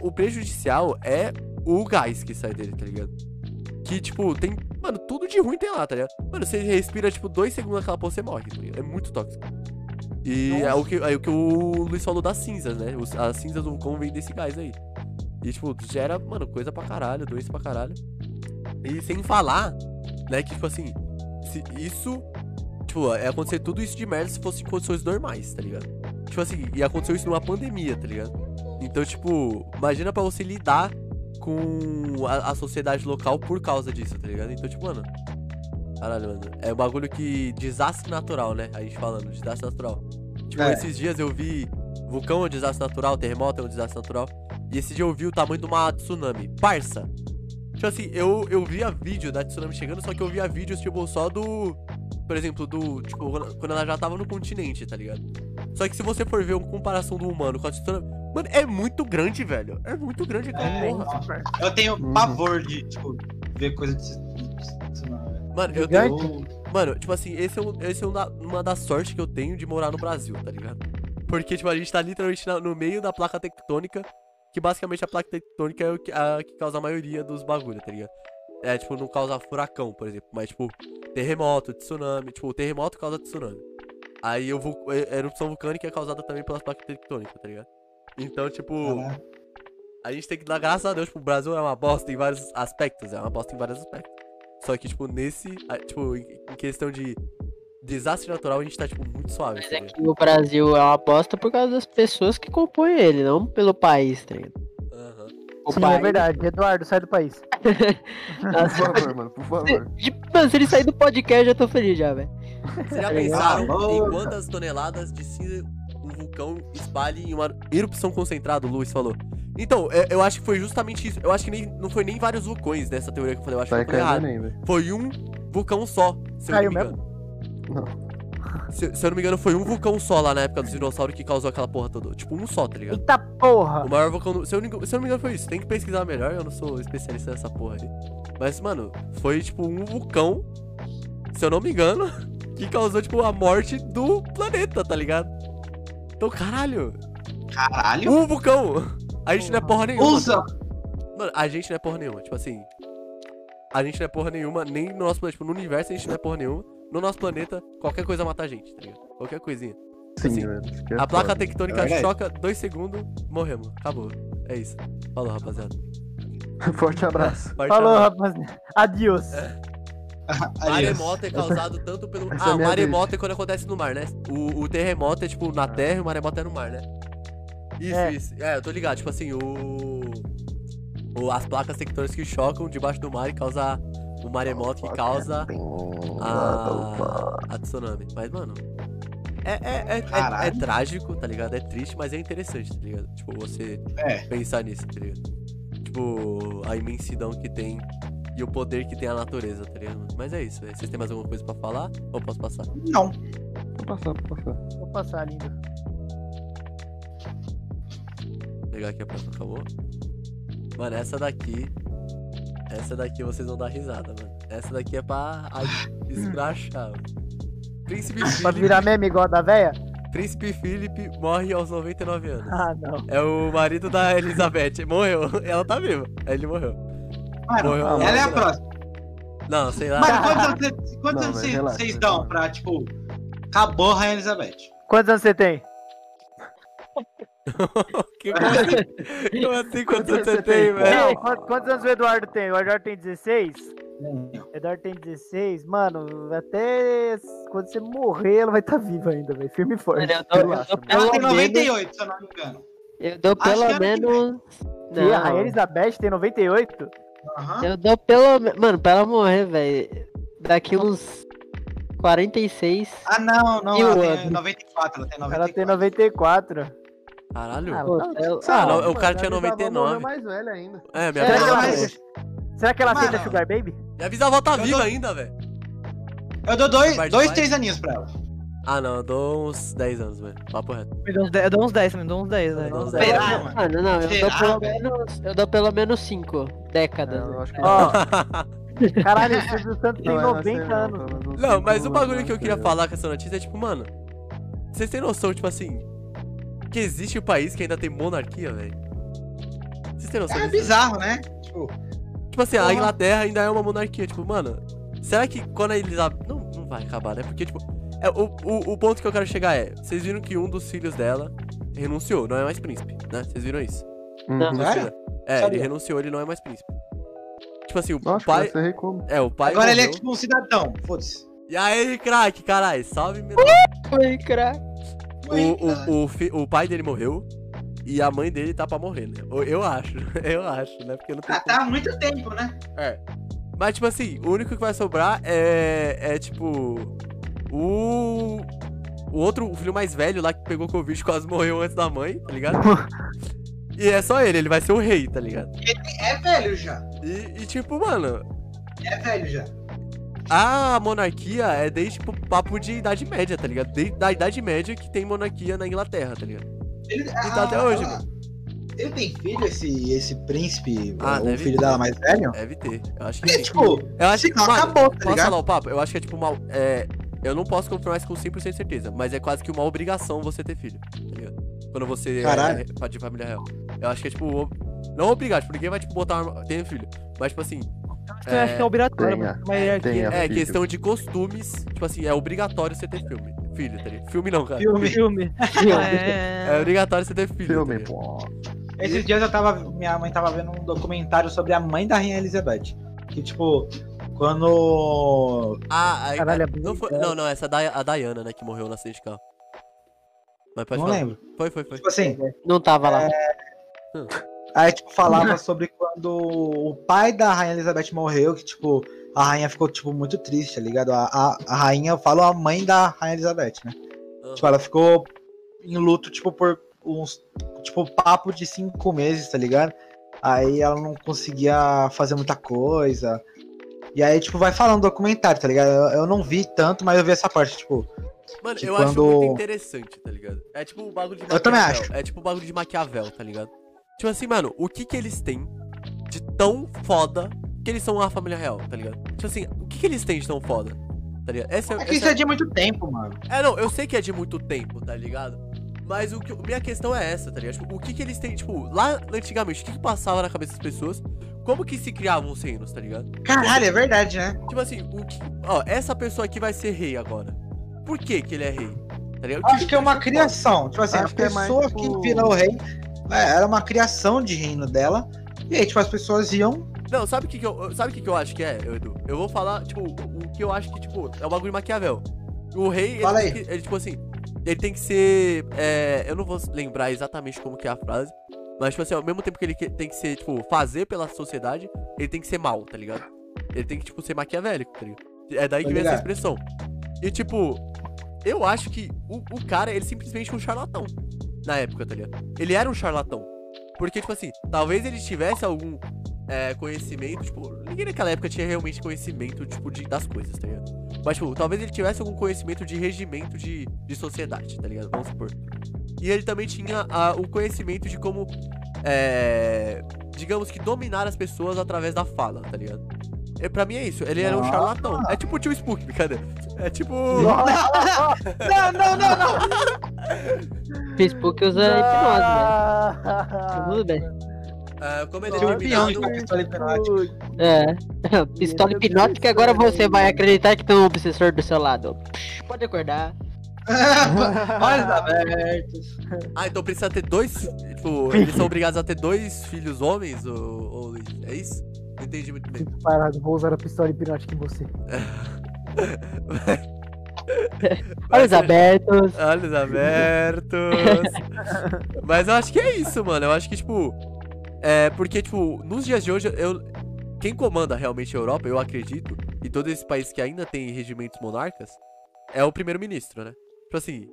o, o prejudicial é o gás que sai dele, tá ligado? Que, tipo, tem. Mano, tudo de ruim tem lá, tá ligado? Mano, você respira, tipo, dois segundos aquela porra, você morre, tá ligado? É muito tóxico. E é o, que, é o que o Luiz falou das cinzas, né? As cinzas do vulcão vêm desse gás aí. E, tipo, gera, mano, coisa pra caralho, doença pra caralho. E sem falar, né, que, tipo assim, se isso. Tipo, é acontecer tudo isso de merda se fosse em condições normais, tá ligado? Tipo assim, e aconteceu isso numa pandemia, tá ligado? Então, tipo, imagina pra você lidar com a, a sociedade local por causa disso, tá ligado? Então, tipo, mano. Caralho, mano. É um bagulho que. Desastre natural, né? A gente falando, desastre natural. Tipo, É. esses dias eu vi. Vulcão é um desastre natural, terremoto é um desastre natural. E esse dia eu vi o tamanho de uma tsunami. Parça! Tipo assim, eu, eu via vídeo da tsunami chegando, só que eu via vídeos, tipo, só do. Por exemplo, do. Tipo, quando- ela já tava no continente, tá ligado? Só que se você for ver uma comparação do humano com a tsunami. Mano, é muito grande, velho. É muito grande aquela É, porra. Eu tenho Uhum. pavor de, tipo, ver coisa de. de- Mano, eu Gigante? tenho. Mano, tipo assim, esse é, um, esse é um da- uma das sortes que eu tenho de morar no Brasil, tá ligado? Porque, tipo, a gente tá literalmente no meio da placa tectônica, que basicamente a placa tectônica é que, a, que causa a maioria dos bagulhos, tá ligado? É, tipo, não causa furacão, por exemplo, mas, tipo, terremoto, tsunami. Tipo, o terremoto causa tsunami. Aí o vul- a erupção vulcânica é causada também pelas placas tectônicas, tá ligado? Então, tipo, a gente tem que dar graças a Deus, tipo, o Brasil é uma bosta em vários aspectos, é uma bosta em vários aspectos. Só que, tipo, nesse, tipo, em questão de desastre natural, a gente tá, tipo, muito suave, Mas tá é que o Brasil é uma bosta por causa das pessoas que compõem ele, não pelo país, tá ligado? O Sim, país... é verdade. Eduardo, sai do país. (laughs) Por Nossa, favor, mano, por favor. de- Mano, se ele sair do podcast, eu já tô feliz já, velho. Vocês já Tá pensaram ligado? em quantas toneladas de cinza um vulcão espalhe em uma erupção concentrada, o Luiz falou. Então, é- eu acho que foi justamente isso. Eu acho que nem, não foi nem vários vulcões nessa teoria que eu falei. Eu acho Vai que foi cair errado. velho. Foi um vulcão só, se eu Caiu não me mesmo? Não. Se, se eu não me engano, foi um vulcão só lá na época dos dinossauros que causou aquela porra toda. Tipo, um só, tá ligado? Eita porra! O maior vulcão. do- Se eu, não, se eu não me engano, foi isso. Tem que pesquisar melhor, eu não sou especialista nessa porra aí. Mas, mano, foi tipo um vulcão, se eu não me engano, (laughs) que causou, tipo, a morte do planeta, tá ligado? Então, caralho, Caralho. um vulcão! A gente não é porra nenhuma. Usa. Mano, a gente não é porra nenhuma. Tipo assim. A gente não é porra nenhuma, nem no nosso planeta. Tipo, no universo a gente não é porra nenhuma. No nosso planeta, qualquer coisa mata a gente, tá ligado? Qualquer coisinha. Sim, Assim, velho. que é A placa foda. tectônica É choca, dois segundos, morremos. Acabou. É isso. Falou, rapaziada. (laughs) Forte abraço. Parte Falou, rapaziada. (laughs) Adiós. Maremoto é causado tanto pelo. essa é Ah, minha maremoto é quando acontece no mar, né? O, o terremoto é tipo na terra e o maremoto é no mar, né? Isso, É. isso. É, eu tô ligado. Tipo assim, o. o- as placas tectônicas que chocam debaixo do mar e causa o maremoto que causa a, a tsunami. Mas, mano. É, é, é, é, é trágico, tá ligado? É triste, mas é interessante, tá ligado? Tipo, você É. pensar nisso, tá ligado? Tipo, a imensidão que tem e o poder que tem a natureza, tá ligado? Mas é isso, velho. Vocês têm mais alguma coisa pra falar? Ou posso passar? Não. Vou passar, vou passar. Vou passar, lindo. Vou pegar aqui a próxima, acabou. Mano, essa daqui. Essa daqui vocês vão dar risada, mano. Essa daqui é pra escrachar. mano. Príncipe Pra Philip, virar meme igual a da véia? Príncipe Philip morre aos 99 anos. Ah, não. É o marido da Elizabeth. Morreu. (laughs) Ela tá viva. Ele morreu. Mano, Morreu. Ah, ela é a Não, próxima. Não, sei lá. Mano, quantos anos, quantos Não, vocês- relaxa. dão pra, tipo, acabou a Rainha Elizabeth? Quantos anos você tem? (laughs) Que- Como assim? Como assim? Quantos anos você tem, pô? velho? Não, quantos, quantos anos o Eduardo tem? O Eduardo tem 16? Eduardo tem 16? Mano, até quando você morrer, ela vai estar viva ainda, velho. Firme e forte. Eu dou, eu mano. Ela tem menos, 98, se eu não me engano. eu dou Acho pelo que menos Que a Não. Rainha Elizabeth tem 98? Aham. Eu dou pelo. me- Mano, pra ela morrer, velho. Daqui uns 46. Ah, não, não, ela tem outro? 94, ela tem 94. Ela tem 94. Caralho. Ah, Pô, não. eu- Ah, não, mano, o cara tinha minha bisavó 99. morreu mais velha ainda. É, minha Será Não, que ela Será que ela aceita Sugar Baby? Minha bisavó tá Eu viva dou- ainda, velho. Eu dou dois, dois três aninhos pra ela. Ah, não, eu dou uns 10 anos, velho. Papo reto. Eu dou uns 10, eu dou uns 10 também, dou uns 10, velho. Eu dou uns Será, 10. mano? Mano, não, eu dou, pelo menos, eu dou pelo menos 5 décadas. É, eu acho que Ó, caralho, o Silvio Santos tem Não, é 90 nascer, anos. não, Não, mas o bagulho que eu queria né? falar com essa notícia é tipo, mano. Vocês têm noção, tipo assim. Que existe um país que ainda tem monarquia, velho? Vocês têm noção É disso? bizarro, né? Tipo, Tipo assim, a. Inglaterra ainda é uma monarquia. Tipo, mano, será que quando a Elizabeth. Não, não vai acabar, né? Porque, tipo. É, o, o, o ponto que eu quero chegar é: vocês viram que um dos filhos dela renunciou, não é mais príncipe, né? Vocês viram isso? Não. Um dos Sério? filhos- É, ele Sabia. renunciou, ele não é mais príncipe. Tipo assim, o Nossa, pai. como? É, o pai. agora ele é morreu. tipo um cidadão, foda-se. E aí, craque, caralho, salve meu. Oi, crack. O, o, o, fi- o pai dele morreu e a mãe dele tá pra morrer, né? Eu- acho, (laughs) eu acho, né? Porque não tem. Ah, tá há muito tempo, né? É. Mas, tipo assim, o único que vai sobrar é. É tipo. O. O outro, o filho mais velho lá que pegou Covid e quase morreu antes da mãe, tá ligado? (laughs) e é só ele, ele vai ser o rei, tá ligado? É velho já. E, e, tipo, mano, É velho já. a monarquia é desde, tipo, papo de Idade Média, tá ligado? Desde da Idade Média que tem monarquia na Inglaterra, tá ligado? Ele, tá até hoje, ela- Ele tem filho, esse, esse príncipe, Ah, o filho ter. dela mais velho? Deve ter. Eu acho que Porque, sim. tipo, Eu acho que não, mano, acabou, tá Posso ligado? falar o papo? Eu acho que é tipo uma. É, eu não posso confirmar isso com 100% de certeza, mas é quase que uma obrigação você ter filho. Tá ligado? Quando você Caralho. é de família real. Eu acho que é tipo. Não obrigado, tipo, ninguém vai tipo botar uma. Tem filho. Mas tipo assim. Eu acho que é obrigatório, Tenha, mano. Hierarquia. tenha. É filho. questão de costumes. Tipo assim, é obrigatório você ter filme. Filho, tá ligado? Filme não, cara. filme. Filme. (laughs) É É... obrigatório você ter filho. Filme, tá pô. Esses dias eu tava. Minha mãe tava vendo um documentário sobre a mãe da Rainha Elizabeth. Que, tipo, quando. Ah, aí, Caralho, é não, foi, bonito, não, não, essa é a Diana, né, que morreu no acidente de carro. Mas pode não falar. lembro. Foi, foi, foi. Tipo assim, Não tava lá. aí, tipo, falava sobre quando o pai da Rainha Elizabeth morreu, que, tipo, a rainha ficou, tipo, muito triste, tá ligado? A, a, a rainha, eu falo a mãe da Rainha Elizabeth, né? Aham. Tipo, ela ficou em luto, tipo, por uns. Tipo, papo de cinco meses, tá ligado? Aí ela não conseguia fazer muita coisa. E aí, tipo, vai falando do documentário, tá ligado? Eu, eu não vi tanto, mas eu vi essa parte, tipo. Mano, eu acho quando- muito interessante, tá ligado? É tipo o bagulho de Maquiavel. Eu também acho. É tipo o bagulho de Maquiavel, tá ligado? Tipo assim, mano, o que que eles têm de tão foda que eles são a família real, tá ligado? Tipo assim, o que que eles têm de tão foda? Tá ligado? Essa, É que essa- isso é de muito tempo, mano. É, não, eu sei que é de muito tempo, tá ligado? Mas o que, minha questão é essa, tá ligado? Tipo, o que que eles têm, tipo, lá antigamente, o que que passava na cabeça das pessoas? Como que se criavam os reinos, tá ligado? Caralho, é verdade, né? Tipo assim, o que, ó, essa pessoa aqui vai ser rei agora. Por que que ele é rei? Tá ligado? Acho que é uma criação. Tipo assim, Acho a que é mais, pessoa tipo- que virou rei é, era uma criação de reino dela. E aí, tipo, as pessoas iam. Não, sabe o que, que eu. Sabe o que, que eu acho que é, Edu? Eu vou falar, tipo, o, que eu acho que, tipo, é o bagulho de Maquiavel. O rei, ele, Fala aí. que- ele, tipo assim, ele tem que ser. é, eu não vou lembrar exatamente como que é a frase. Mas, tipo assim, ao mesmo tempo que ele tem que ser, tipo, fazer pela sociedade, ele tem que ser mal, tá ligado? Ele tem que, tipo, ser maquiavélico, tá ligado? É daí que vem essa expressão. E, tipo, eu acho que o, o cara, ele simplesmente é um charlatão na época, tá ligado? Ele era um charlatão. Porque, tipo assim, talvez ele tivesse algum é, conhecimento, tipo, ninguém naquela época tinha realmente conhecimento, tipo, de, das coisas, tá ligado? Mas, tipo, talvez ele tivesse algum conhecimento de regimento de, de sociedade, tá ligado? Vamos supor. E ele também tinha a- o conhecimento de como, é, digamos que, dominar as pessoas através da fala, tá ligado? E pra mim é isso, ele era um charlatão. É tipo o tio Spook, brincadeira. É tipo. (laughs) Não, não, não, não! Facebook usa hipnose, né? Tudo bem. É, como é um peão determinado. a pistola hipnótica. É. Pistola hipnótica, agora você vai acreditar que tem um obsessor do seu lado. Pode acordar. (laughs) Olhos (laughs) abertos. Ah, então precisa ter dois. Tipo, eles são obrigados a ter dois filhos homens, ou, ou? É isso? Não entendi muito bem. Parado, vou usar a pistola hipnótica em você. (laughs) Olhos abertos. Olhos abertos. Mas eu acho que é isso, mano. Eu acho que, tipo. É, porque, tipo, nos dias de hoje, eu. Quem comanda realmente a Europa, eu acredito, e todo esse país que ainda tem regimentos monarcas, é o primeiro-ministro, né? Tipo assim,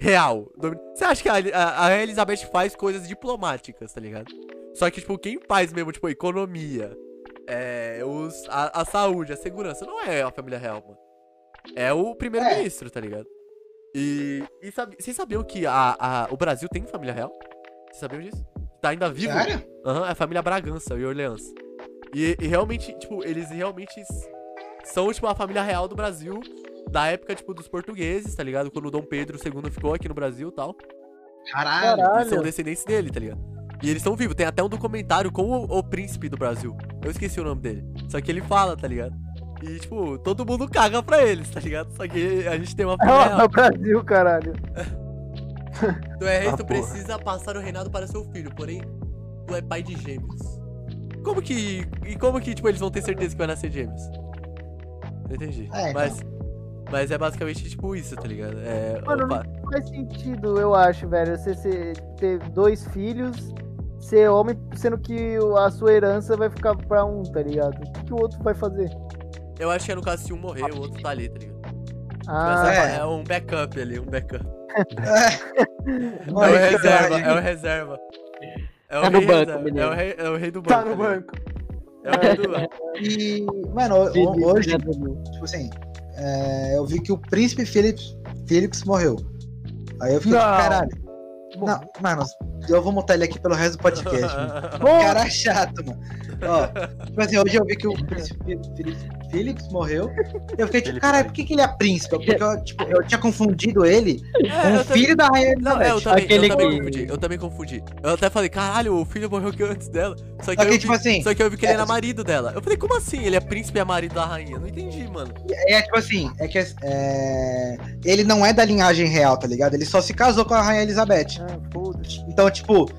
real. Você acha que a, a- Elizabeth faz coisas diplomáticas, tá ligado? Só que, tipo, quem faz mesmo, tipo, economia, é, os, a, a saúde, a segurança, não é a família real, mano. É o primeiro-ministro, tá ligado? E, e sabe, vocês sabiam que a, o Brasil tem família real? Vocês sabiam disso? Tá ainda vivo? Sério? Aham, é a família Bragança e Orleans. E, e realmente, tipo, eles realmente são, tipo, a família real do Brasil da época, tipo, dos portugueses, tá ligado? Quando o Dom Pedro II ficou aqui no Brasil e tal. Caralho. Eles são descendentes dele, tá ligado? E eles estão vivos. Tem até um documentário com o, o príncipe do Brasil. Eu esqueci o nome dele. Só que ele fala, tá ligado? E, tipo, todo mundo caga pra eles, tá ligado? Só que a gente tem uma família É real. o Brasil, caralho. (laughs) (laughs) Tu é rei, Ah, tu precisa passar o reinado para seu filho, porém, tu é pai de gêmeos. Como que. E como que, tipo, eles vão ter certeza que vai nascer gêmeos? Não entendi. É, então. Mas. Mas é basicamente tipo isso, tá ligado? É. Mano, opa, Não faz sentido, eu acho, velho. Você ter dois filhos, ser homem, sendo que a sua herança vai ficar pra um, tá ligado? O que, que o outro vai fazer? Eu acho que é no caso se um morrer, o outro tá ali, tá ligado? Ah, Mas é. é. um backup ali, um backup. É. É o Olha, reserva, verdade. é o reserva. É o Tá no rei banco, reserva, é o rei, é o rei do banco. Tá no tá ligado? banco. É o rei do banco. (laughs) E, mano, ho- hoje, tipo assim, é, eu vi que o príncipe Philips, Philips morreu. Aí eu fiquei, Não. caralho. Não, mano, eu vou montar ele aqui pelo resto do podcast, mano. (laughs) Cara chato, mano. Ó, tipo assim, hoje eu vi que o príncipe Philips, morreu. Eu fiquei tipo, caralho, por que, que ele é príncipe? Porque eu, tipo, eu tinha confundido ele É, com o também- filho da rainha Não, é, eu Elizabeth. também, Aquele eu também que- confundi, eu também confundi. Eu até falei, caralho, o filho morreu que antes dela. Só que, Só eu que, vi, tipo assim, só que eu vi que ele é- era marido dela. Eu falei, como assim? Ele é príncipe e é marido da rainha? Não entendi, mano. É tipo assim, é que é, ele não é da linhagem real, tá ligado? Ele só se casou com a rainha Elizabeth. ah, foda-se. Então, tipo,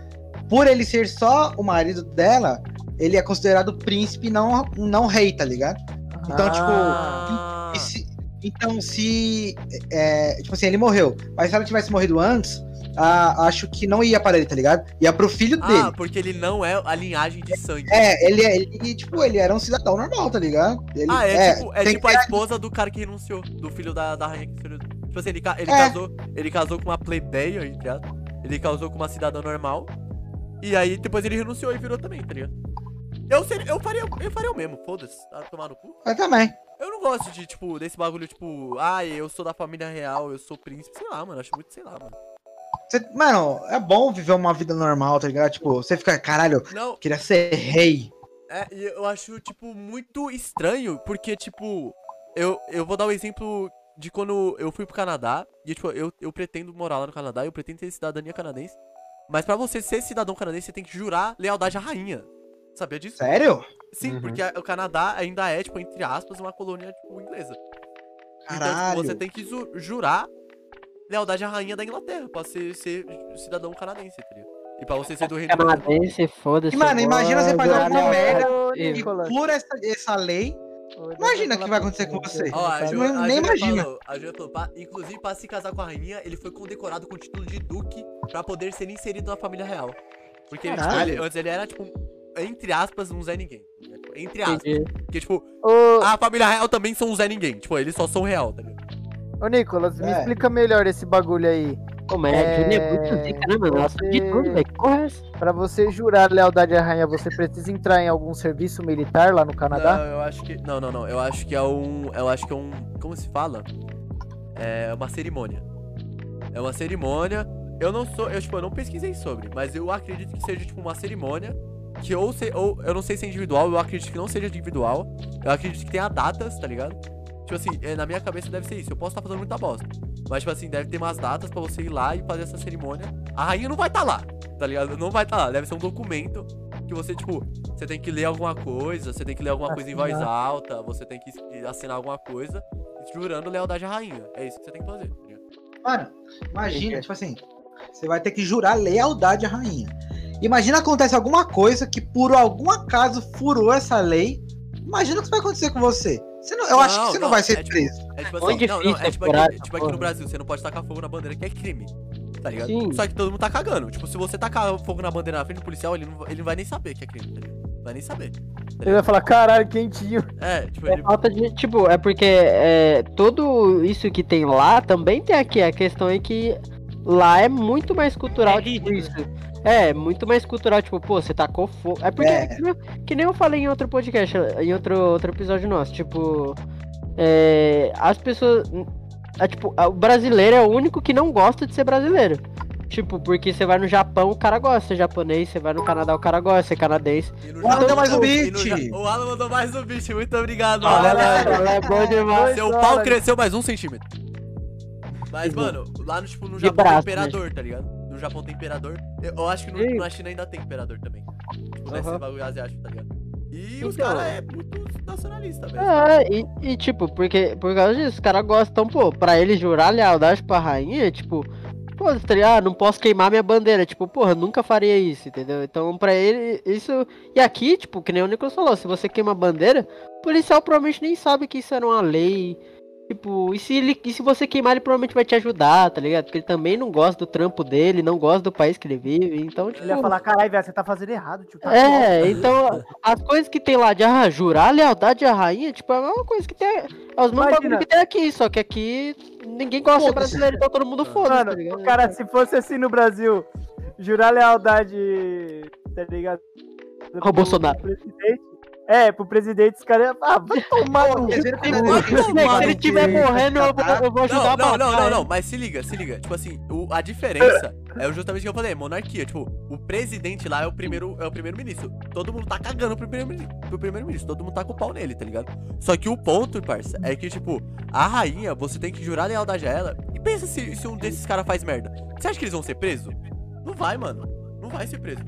por ele ser só o marido dela, ele é considerado príncipe não, não rei, tá ligado? Então, tipo, Ah, E se- então, se. é, tipo assim, ele morreu. Mas se ela tivesse morrido antes, ah, acho que não ia para ele, tá ligado? Ia pro filho ah, dele. porque ele não é a linhagem de sangue. É, ele, é- ele, tipo, ele era um cidadão normal, tá ligado? Ele, ah, é, tipo, é tipo que- a esposa do cara que renunciou, do filho da, da rainha que renunciou. Tipo assim, ele, ele É. casou, ele casou com uma plebeia, entre aspas. Ele casou com uma cidadã normal. E aí depois ele renunciou e virou também, tá ligado? Eu, seria, eu, faria, eu faria o mesmo, foda-se, tá tomar no cu. Eu também. Eu não gosto de, tipo, desse bagulho, tipo, ai, eu sou da família real, eu sou príncipe, sei lá, mano, acho muito, sei lá, mano. Você- mano, é bom viver uma vida normal, tá ligado? Tipo, você fica, caralho, Não, queria ser rei. É, eu acho, tipo, muito estranho, porque, tipo, eu, eu vou dar o exemplo de quando eu fui pro Canadá, e, tipo, eu, eu pretendo morar lá no Canadá, eu pretendo ter cidadania canadense, mas pra você ser cidadão canadense, você tem que jurar lealdade à rainha. Sabia disso? Sério? Sim, Uhum. porque a- o Canadá ainda é, tipo, entre aspas, uma colônia, tipo, inglesa. Então, Caralho. tipo, você tem que jurar lealdade à rainha da Inglaterra pra ser, ser cidadão canadense, tá ligado? E pra você ser do Reino Unido. Canadense, foda-se. E, mano, eu imagina você vou faz jurar alguma lealdade. merda E- E Nicolas, por essa, essa lei, imagina o que vai acontecer com você. Ó, a Não- Ju, nem a Júlia imagina. falou, a Júlia falou, pra- inclusive pra se casar com a rainha, ele foi condecorado com o título de duque pra poder ser inserido na família real. Porque ele, tipo, ele- antes ele era, tipo, entre aspas, um Zé Ninguém. Entre aspas. Entendi. Porque, tipo, Ô, a família real também são um Zé Ninguém. Tipo, eles só são real, tá ligado? ô, Nicolas, me É. explica melhor esse bagulho aí. É muito zica, né, mano? Ela sabe de você- tudo, velho. Que porra é essa? Pra você jurar lealdade à rainha, você precisa entrar em algum serviço militar lá no Canadá? Não, eu acho que. Não, não, não. Eu acho que é um. Eu acho que é um. Como se fala? É uma cerimônia. É uma cerimônia. Eu não sou. Eu, tipo, eu não pesquisei sobre, mas eu acredito que seja, tipo, uma cerimônia. Que ou, se, ou eu não sei se é individual, eu acredito que não seja individual. Eu acredito que tenha datas, tá ligado? Tipo assim, é, na minha cabeça deve ser isso. Eu posso estar fazendo muita bosta. Mas, tipo assim, deve ter umas datas pra você ir lá e fazer essa cerimônia. A rainha não vai estar lá, tá ligado? Não vai estar lá. Deve ser um documento que você, tipo, você tem que ler alguma coisa, você tem que ler alguma coisa em voz Assinar. alta, você tem que assinar alguma coisa, jurando lealdade à rainha. É isso que você tem que fazer. tá ligado? Mano, imagina, tipo assim, você vai ter que jurar lealdade à rainha. Imagina acontece alguma coisa que por algum acaso furou essa lei. Imagina o que vai acontecer com você. Você não- eu acho que Não, você não, não, vai ser é tipo- preso. É tipo Muito assim, não, não, difícil é tipo aqui, tipo aqui no. Brasil, você não pode tacar fogo na bandeira, que é crime. tá ligado? Sim. Só que todo mundo tá cagando. Tipo, se você tacar fogo na bandeira na frente do policial, ele não, vai- ele não vai nem saber que é crime, tá ligado? Não vai nem saber. Ele vai falar, caralho, quentinho. É, tipo, É ele. falta de. Tipo, é porque é, tudo isso que tem lá também tem aqui. A questão é que lá é muito mais cultural, É tipo, rígido, isso. É, muito mais cultural, tipo, pô, você tacou fogo. É porque, É. Que, nem, que nem eu falei em outro podcast, em outro, outro episódio nosso, tipo. É, as pessoas. É, tipo, o brasileiro é o único que não gosta de ser brasileiro. Tipo, porque você vai no Japão, o cara gosta de ser japonês, você vai no Canadá, o cara gosta de ser canadense. e no O Alan mandou e no beat. O Alan mandou mais um beat. Muito obrigado, Alan. ela é bom demais. Seu pau cresceu mais um centímetro. Mas, mano, lá no, tipo, no Japão braço, né? imperador, tá ligado? Japão tem imperador. Eu, acho que no- na China ainda tem imperador também. Tipo, nesse Aham. bagulho asiático, tá ligado? E os Então. caras é muito nacionalista, velho. É, e, e, tipo, porque por causa disso, os caras gostam, pô, pra ele jurar lealdade pra rainha, tipo, pô? Ah, não posso queimar minha bandeira, tipo, porra, nunca faria isso, entendeu? Então, pra ele, isso. E aqui, tipo, que nem o Nicolas falou, se você queima a bandeira, o policial provavelmente nem sabe que isso era uma lei. Tipo, e se, ele, e se você queimar, ele provavelmente vai te ajudar, tá ligado? Porque ele também não gosta do trampo dele, não gosta do país que ele vive, então, tipo. Ele ia falar, caralho, velho, você tá fazendo errado, tio. Tá É, então as coisas que tem lá de ah, jurar lealdade à rainha, tipo, é a mesma coisa que tem. É os mesmos bagulho que tem aqui, só que aqui ninguém gosta de brasileiro, então todo mundo foda, Mano, tá ligado? cara, se fosse assim no Brasil, jurar lealdade, tá ligado? Ao Bolsonaro. Presidente, é, pro presidente, os caras iam ah, vai (laughs) tomar no cu, não é Se ele- se ele tiver morrendo, eu vou, eu vou ajudar Não, a não, não, matar não, ele. não, mas se liga, se liga. Tipo assim, o- a diferença é justamente o que eu falei, monarquia. Tipo, o presidente lá é o primeiro, é o primeiro-ministro. Todo mundo tá cagando pro primeiro-ministro, pro primeiro-ministro. Todo mundo tá com o pau nele, tá ligado? Só que o ponto, parça, é que, tipo, a rainha, você tem que jurar lealdade a ela. E pensa se, se um desses caras faz merda. Você acha que eles vão ser presos? Não vai, mano. Não vai ser preso.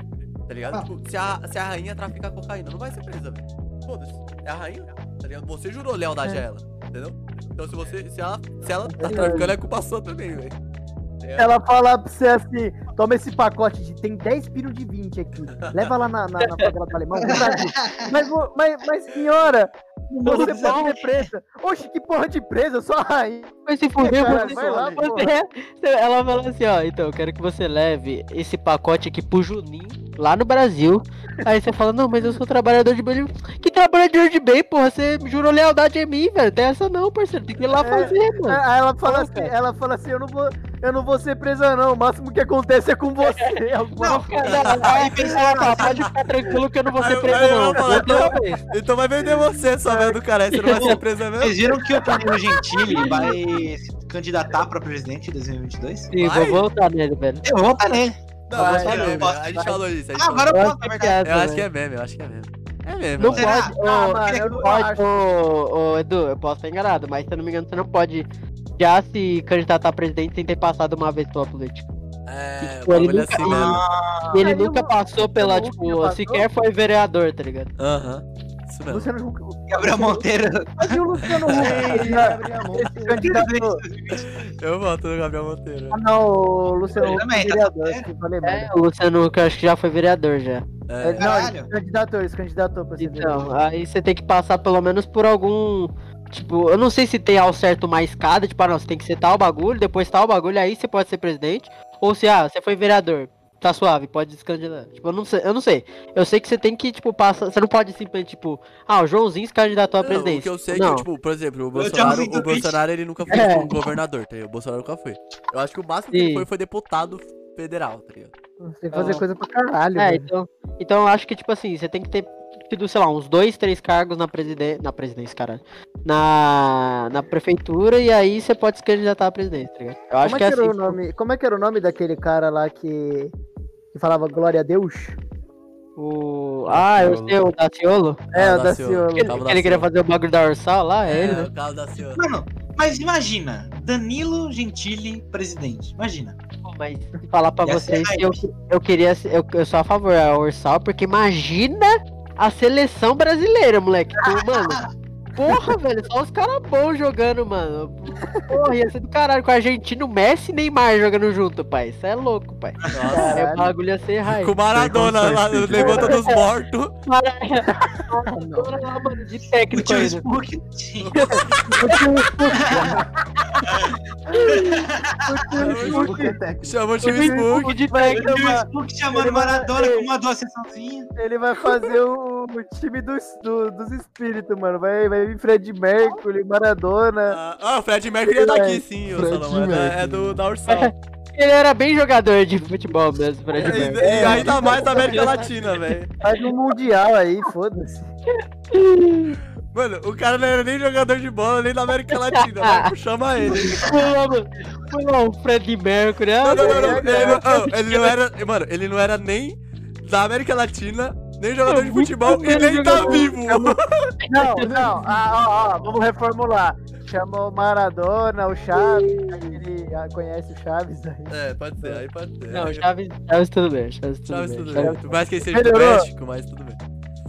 Tá ligado? Ah. Tipo, se a, se a rainha traficar cocaína, não vai ser presa, velho. Foda-se. É a rainha, tá ligado? Você jurou lealdade a ela, entendeu? Então se você. Se ela, se ela tá traficando, é culpa sua também, velho. É. Ela fala pra você assim: toma esse pacote de. Tem 10 piros de 20 aqui. Leva lá na, na, na favela do alemão. (laughs) Mas, mas, mas senhora, você pode ser presa. Oxe, que porra de presa, eu sou a rainha. Mas se fuder, você, vai lá, você- ela fala assim, ó, então, eu quero que você leve esse pacote aqui pro Juninho, lá no Brasil. Aí você fala, não, mas eu sou trabalhador de bem. Que trabalhador de bem, porra? Você jurou lealdade a mim, velho. Tem essa não, parceiro. Tem que ir lá É, fazer, mano. Aí ela fala assim, ela fala assim, eu não vou, eu não vou ser presa não. O máximo que acontece é com você. (laughs) Alguma Não, coisa. aí pensa pode ficar tranquilo que eu não vou ser eu não. falar, vez. Então vai vender você só vendo cara. Você não vai ser presa mesmo? Vocês viram que o Danilo Gentili vai se candidatar pra presidente em 2022? Sim, Vai? vou voltar nele, velho. Eu vou votar nele. Não, é Vai, meme. vai, A gente falou isso. Gente Ah, falou. agora eu posso, na é verdade. Eu acho que é meme, eu acho que é meme. É meme. Não pode, ô, Ah, mano, eu não pode, acho. ô, ô, Edu, eu posso estar enganado, mas se eu não me engano, você não pode já se candidatar a presidente sem ter passado uma vez pela política. É, Tipo, ele bagulho nunca- assim. Ah, ele ele nunca passou pela, tipo, passou? sequer foi vereador, tá ligado? Aham. Isso mesmo. Luciano Huck. Gabriel Monteiro. Mas e o Luciano (laughs) Huck? Ele esse candidato- Eu voto no Gabriel Monteiro. Ah, não, o Luciano Ele Huck também, foi tá vereador. eu falei É, o Luciano, que eu acho que já foi vereador já. É. Ele, não, ele se candidatou, ele se candidatou pra ser Então, aí você tem que passar pelo menos por algum. Tipo, eu não sei se tem ao certo uma escada, tipo, ah, não, você tem que ser tal bagulho, depois tal bagulho, aí você pode ser presidente. Ou se, ah, você foi vereador, tá suave, pode se candidatar. Tipo, eu não sei, eu não sei. Eu sei que você tem que, tipo, passar. Você não pode simplesmente, tipo, ah, o Joãozinho se candidatou à Não, o presidência. que eu sei é não. que, tipo, por exemplo, o Bolsonaro, o Bolsonaro ele nunca foi É. tipo, governador, tá ligado? O Bolsonaro nunca foi. Eu acho que o máximo que ele Sim. foi foi deputado federal, tá ligado? Você tem que fazer coisa pra caralho, É, velho. então, então eu acho que, tipo assim, você tem que ter tido, sei lá, uns dois, três cargos na presidência. Na presidência, caralho. Na, na prefeitura e aí você pode se candidatar à presidência, tá ligado? Eu acho Como é que é que era assim. o nome? Como é que era o nome daquele cara lá que que falava glória a Deus? O... Ah, eu sei, o Daciolo. É, Ah, o Daciolo. Daciolo. Que ele, ele queria Daciolo. fazer o bagulho da Ursal lá, é ele, né? o carro da senhora. Mano, mas imagina, Danilo Gentili presidente. Imagina. Mas falar pra Ia vocês que eu, eu queria. Eu, eu sou a favor da Ursal, porque imagina a seleção brasileira, moleque. Pô, mano, (laughs) Porra, velho, só os caras bons jogando, mano. Porra, ia ser do caralho. Com o argentino, Messi e Neymar jogando junto, pai. Isso é louco, pai. Nossa. É, o bagulho ia ser raiva. Com o Maradona lá, levanta dos mortos. Maradona lá, mano, de O técnico tio ainda. Spook. Porque (laughs) é técnico. Chama o time Spook. de O técnico. tio Spook chamando Maradona ele- com uma doce sessãozinha. Ele vai fazer o, o time dos, do- dos espíritos, mano. Vai, vai vir Fred Mercury, Maradona. Ah, ah, o Fred Mercury é daqui sim, o Salomão. É, da- é do da Ursal. (laughs) Ele era bem jogador de futebol mesmo, E, Fred Mercury. e ainda mais da América Latina, velho. Faz um mundial aí, foda-se. (laughs) Mano, o cara não era nem jogador de bola, nem da América Latina, velho. (laughs) Chama ele. Mano. Lá o Fred Mercury. Ah, Não, não, não, não. é, Ele não, oh, ele não era. Mano, ele não era nem da América Latina, nem jogador de futebol e (laughs) nem tá vivo. Não, não. Ah, ó, ó, vamos reformular. Chamou o Maradona, o Chaves. Ele ah, conhece o Chaves aí. É, pode ser, aí pode ser. Não, Chaves, Chaves tudo bem. Chaves tudo Chaves bem. tudo Chaves, bem. Por mais que ele seja do. México, mas tudo bem.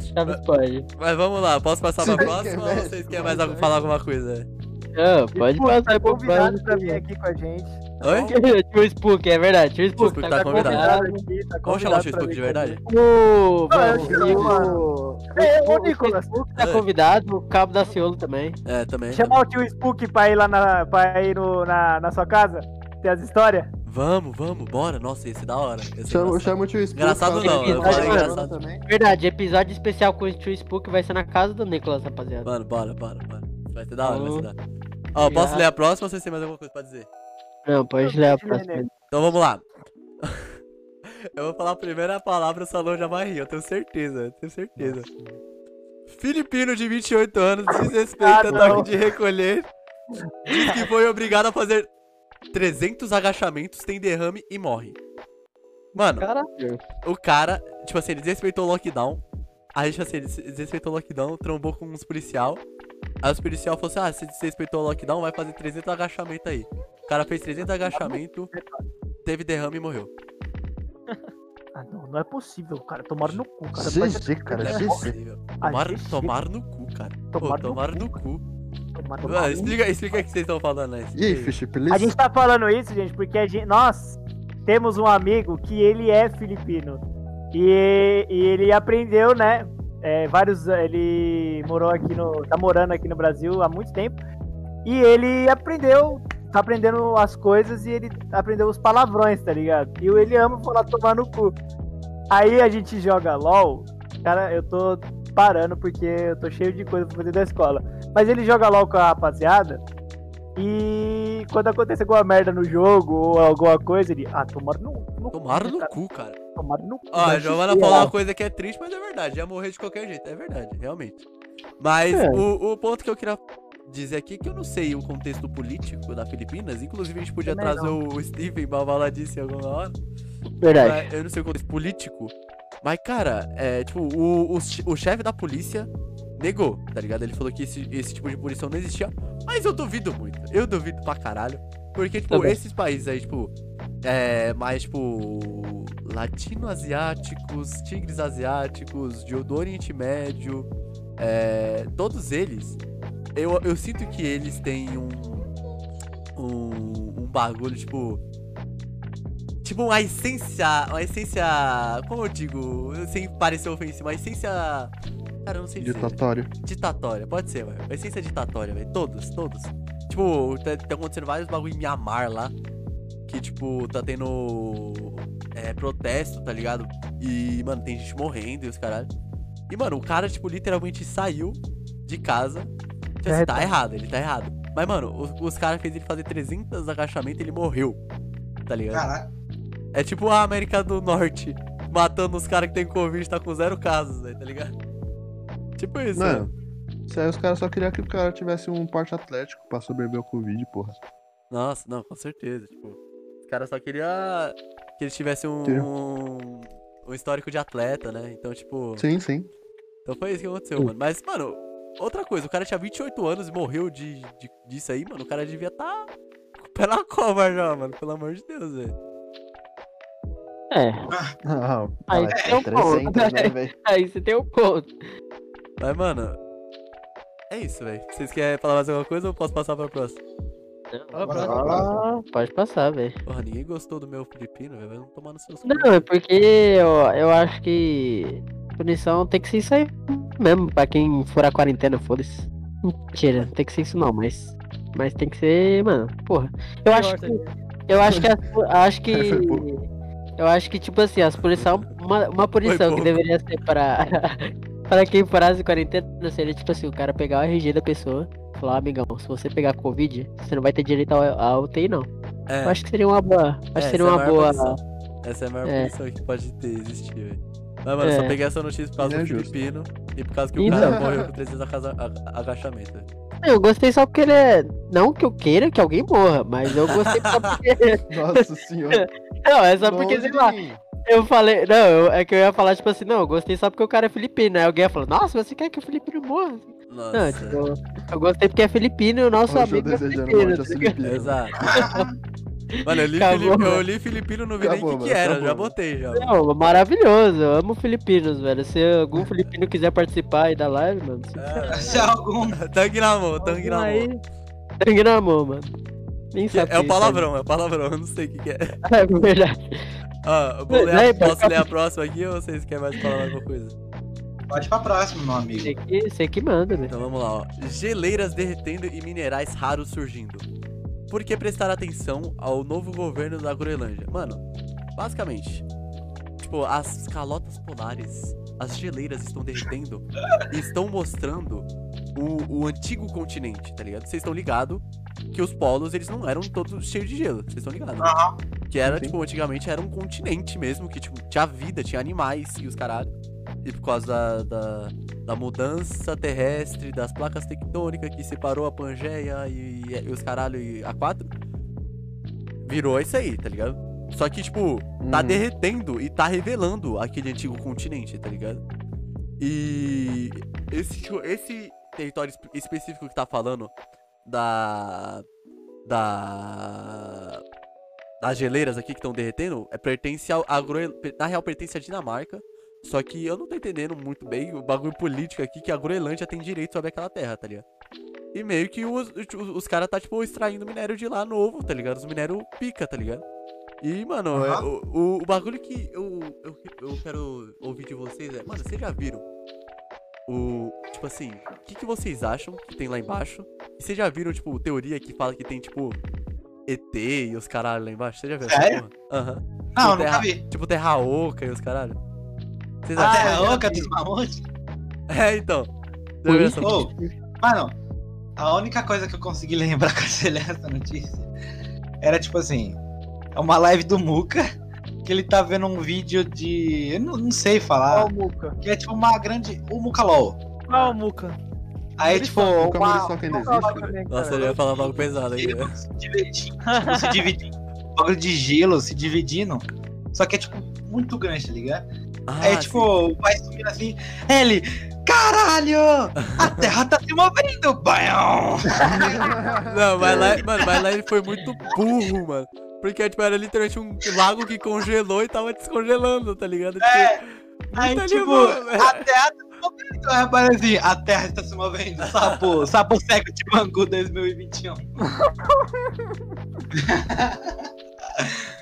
Chaves pode. Mas vamos lá, posso passar pra Vocês próxima ou mais? vocês querem mais falar alguma coisa? Não, pode passar tá convidado pra vir aqui com a gente. Oi? Tio Spook, é verdade. Tio Spook Spook tá tá convidado. tá Vamos chamar o convidado pra Spook de verdade? O, o. É, o Nicolas. Spook tá É. convidado, o Cabo da Ciolo também. É, também. Chamar o tio Spook pra ir lá na, pra ir no, na, na sua casa? Ter as histórias? Vamos, vamos, bora. Nossa, esse é da hora. Esse Chama, chama o tio Spook. Engraçado não, eu falei engraçado. também. Verdade, episódio especial com o Tio Spook vai ser na casa do Nicolas, rapaziada. Mano, bora, bora, bora. Vai ser da hora, vai ser da hora. Ó, Obrigado. posso ler a próxima ou vocês têm mais alguma coisa pra dizer? Não, pode ler a próxima. Então vamos lá. (laughs) Eu vou falar a primeira palavra, o salão já vai rir, eu tenho certeza, eu tenho certeza. Filipino de 28 anos desrespeita Ah, toque de recolher. Diz que foi obrigado a fazer 300 agachamentos, tem derrame e morre. Mano, Caralho. o cara, tipo assim, ele desrespeitou o lockdown. Aí, tipo assim, ele des- desrespeitou o lockdown, trombou com uns policial. Aí os policial falou assim: ah, se desrespeitou o lockdown, vai fazer 300 agachamentos aí. O cara fez 300 agachamentos, teve derrame e morreu. Ah, não, não é possível, cara. Tomaram no cu, cara. GG, cara, Não é GG. possível. Ah, Tomar, GG. tomar no cu, cara. Pô, Tomar no tomar cu, no cu. Tomaram no Mano, cu. explica, explica o que vocês estão falando aí. E aí, Fish, A beleza? gente tá falando isso, gente, porque a gente, nós temos um amigo que ele é filipino. E, e ele aprendeu, né? é, vários. Ele morou aqui no. tá morando aqui no Brasil há muito tempo. E ele aprendeu. Tá aprendendo as coisas e ele aprendeu os palavrões, tá ligado? E ele ama falar tomar no cu. Aí a gente joga LOL. Cara, eu tô parando porque eu tô cheio de coisa pra fazer da escola. Mas ele joga LOL com a rapaziada. E quando acontece alguma merda no jogo ou alguma coisa, ele. Ah, tomaram no, no Tomaram no cu, cara. Tomaram no cu. Ó, a Giovana falou uma coisa que é triste, mas é verdade. Ia morrer de qualquer jeito. É verdade, realmente. Mas É. o, o ponto que eu queria dizer aqui que eu não sei o contexto político da Filipinas. Inclusive, a gente podia Também trazer o Steven pra falar disso em alguma hora. Verdade. Mas eu não sei o contexto político. Mas, cara, é tipo, o, o, o chefe da polícia negou, tá ligado? Ele falou que esse, esse tipo de punição não existia. Mas eu duvido muito. Eu duvido pra caralho. Porque, tipo, Também. esses países aí, tipo, é, mais, tipo, latino-asiáticos, tigres asiáticos, de, do Oriente Médio, é, todos eles, eu, eu sinto que eles têm um, um, um bagulho, tipo, tipo uma essência, uma essência, como eu digo, sem parecer ofensivo, uma essência, cara, não sei dizer. Ditatório. Ditatória, pode ser, velho. Essência ditatória, velho. Todos, todos. Tipo, tá, tá acontecendo vários bagulho em Mianmar lá. Que, tipo, tá tendo é, protesto, tá ligado? E, mano, tem gente morrendo e os caralho. E, mano, o cara, tipo, literalmente saiu de casa. Tipo, assim, tá errado, ele tá errado. Mas, mano, os, os caras fez ele fazer 300 agachamentos e ele morreu. Tá ligado? Caralho. É tipo a América do Norte matando os caras que tem Covid tá com zero casos, velho, tá ligado? Tipo isso, Não. velho. Isso aí os caras só queriam que o cara tivesse um porte atlético pra sobreviver ao Covid, porra. Nossa, não, com certeza. Tipo, os caras só queriam que eles tivessem um, um, um histórico de atleta, né? Então, tipo. Sim, sim. Então foi isso que aconteceu, mano. Mas, mano, outra coisa, o cara tinha 28 anos e morreu de, de, disso aí, mano. O cara devia tá com o pé na cova já, mano. Pelo amor de Deus, velho. É, Ah, Aí ah, é tem um ponto, 300, né, né? aí você tem um ponto. Mas, mano. É isso, velho. Vocês querem falar mais alguma coisa ou posso passar pra próxima? Ah, pode passar, velho. Porra, ninguém gostou do meu filipino, velho. Vai tomar no seu Não, é porque eu, eu acho que punição tem que ser isso aí mesmo, pra quem for a quarentena, foda-se. Mentira, não tem que ser isso não, mas. Mas tem que ser, mano, porra. Eu acho que. Eu acho que. as- acho que. Eu acho que, tipo assim, as punição. Uma, uma punição que deveria ser para. (laughs) para quem furasse quarentena seria, tipo assim, o cara pegar o RG da pessoa. Falar, "Ó, amigão, se você pegar Covid, você não vai ter direito ao, ao UTI, não. É, Eu acho que seria uma boa. Acho É, que seria essa é a uma maior boa. punição. essa é a maior é. punição que pode ter, existir, velho. Mas, mano, eu só É. peguei essa notícia por causa É do justo. filipino e por causa que o Então. cara morreu com 300 acaza- a- agachamento. velho. Eu gostei só porque ele é. Não que eu queira que alguém morra, mas eu gostei só porque. (laughs) Nossa senhora. Não, é só porque, sei lá, eu falei. Não, eu- é que eu ia falar, tipo assim, não, eu gostei só porque o cara é filipino. Aí alguém ia falar, nossa, você quer que o filipino morra? Não, Nossa. tipo, eu gostei porque é filipino e o nosso Hoje eu amigo é desejando filipino. morte tá. Exato. (laughs) Mano, eu li, Acabou, Fili- eu li filipino, não vi nem o Acabou, que, que era, acabou, já botei já. Não, maravilhoso, eu amo filipinos, velho. Se algum filipino quiser participar aí da live, mano, É, (laughs) Se algum. tangue na mão, tangue na mão. sangue na mão, mano. Nem Que- sabe É o isso, palavrão, é o palavrão, (laughs) eu não sei o que, que é. (laughs) É verdade. Ó, eu vou ler Não, a- é, pode posso ler a próxima aqui ou vocês querem mais falar alguma coisa? Pode pra próxima, meu amigo. Você que, você que manda, velho. Então vamos lá, ó. Geleiras derretendo e minerais raros surgindo. Por que prestar atenção ao novo governo da Groenlândia? Mano, basicamente, tipo, as calotas polares, as geleiras estão derretendo e estão mostrando o, o antigo continente, tá ligado? Vocês estão ligados que os polos, eles não eram todos cheios de gelo, vocês estão ligados? Aham. Que era, Sim. tipo, antigamente era um continente mesmo, que, tipo, tinha vida, tinha animais e os caralho. E por causa da, da, da mudança terrestre, das placas tectônicas que separou a Pangeia e, e os caralho e a 4, virou isso aí, tá ligado? Só que, tipo, tá Hum. derretendo e tá revelando aquele antigo continente, tá ligado? E esse, tipo, esse território espe- específico que tá falando da. Da. Das geleiras aqui que estão derretendo, é, pertence ao. Na real, pertence à Dinamarca. Só que eu não tô entendendo muito bem o bagulho político aqui, que a Groenlândia tem direito sobre aquela terra, tá ligado? E meio que os, os, os caras tá, tipo, extraindo minério de lá novo, tá ligado? Os minérios pica, tá ligado? E, mano, Aham. o, o, o bagulho que eu, eu, eu quero ouvir de vocês é, mano, vocês já viram o. Tipo assim, o que, que vocês acham que tem lá embaixo? E vocês já viram, tipo, teoria que fala que tem, tipo, ET e os caralho lá embaixo? Você já viu Sério? Aham. Não, Tipo, nunca terra- vi. Tipo, terra oca e os caralho. Vocês A acham? terra oca dos mamutes? É, então. Viu essa Ô, mano, a única coisa que eu consegui (laughs) lembrar com essa essa notícia era tipo assim: é uma live do Muka que ele tá vendo um vídeo de. Eu não, não sei falar. Ó, o Muca. Que é tipo uma grande. O Muka LOL. Ó, o Muca. Aí, tipo, Nunca uma, ainda existe. Nossa, ele ia falar algo pesado aí. né? se dividindo, tipo, se dividindo. Bagulho de gelo se dividindo. Só que é, tipo, muito grande, tá ligado? Ah, Aí, tipo, o pai subindo assim, ele, caralho! A (laughs) terra tá se movendo! Sim. Não, mas lá, mano, mas lá ele foi muito burro, mano. Porque, tipo, era literalmente um lago que congelou e tava descongelando, tá ligado? Tipo, É, aí, tipo, animal, velho. a terra tá se movendo. Aí aparece assim, a terra está se movendo. Sapo, (laughs) sapo cego de Bangu 2021. (laughs)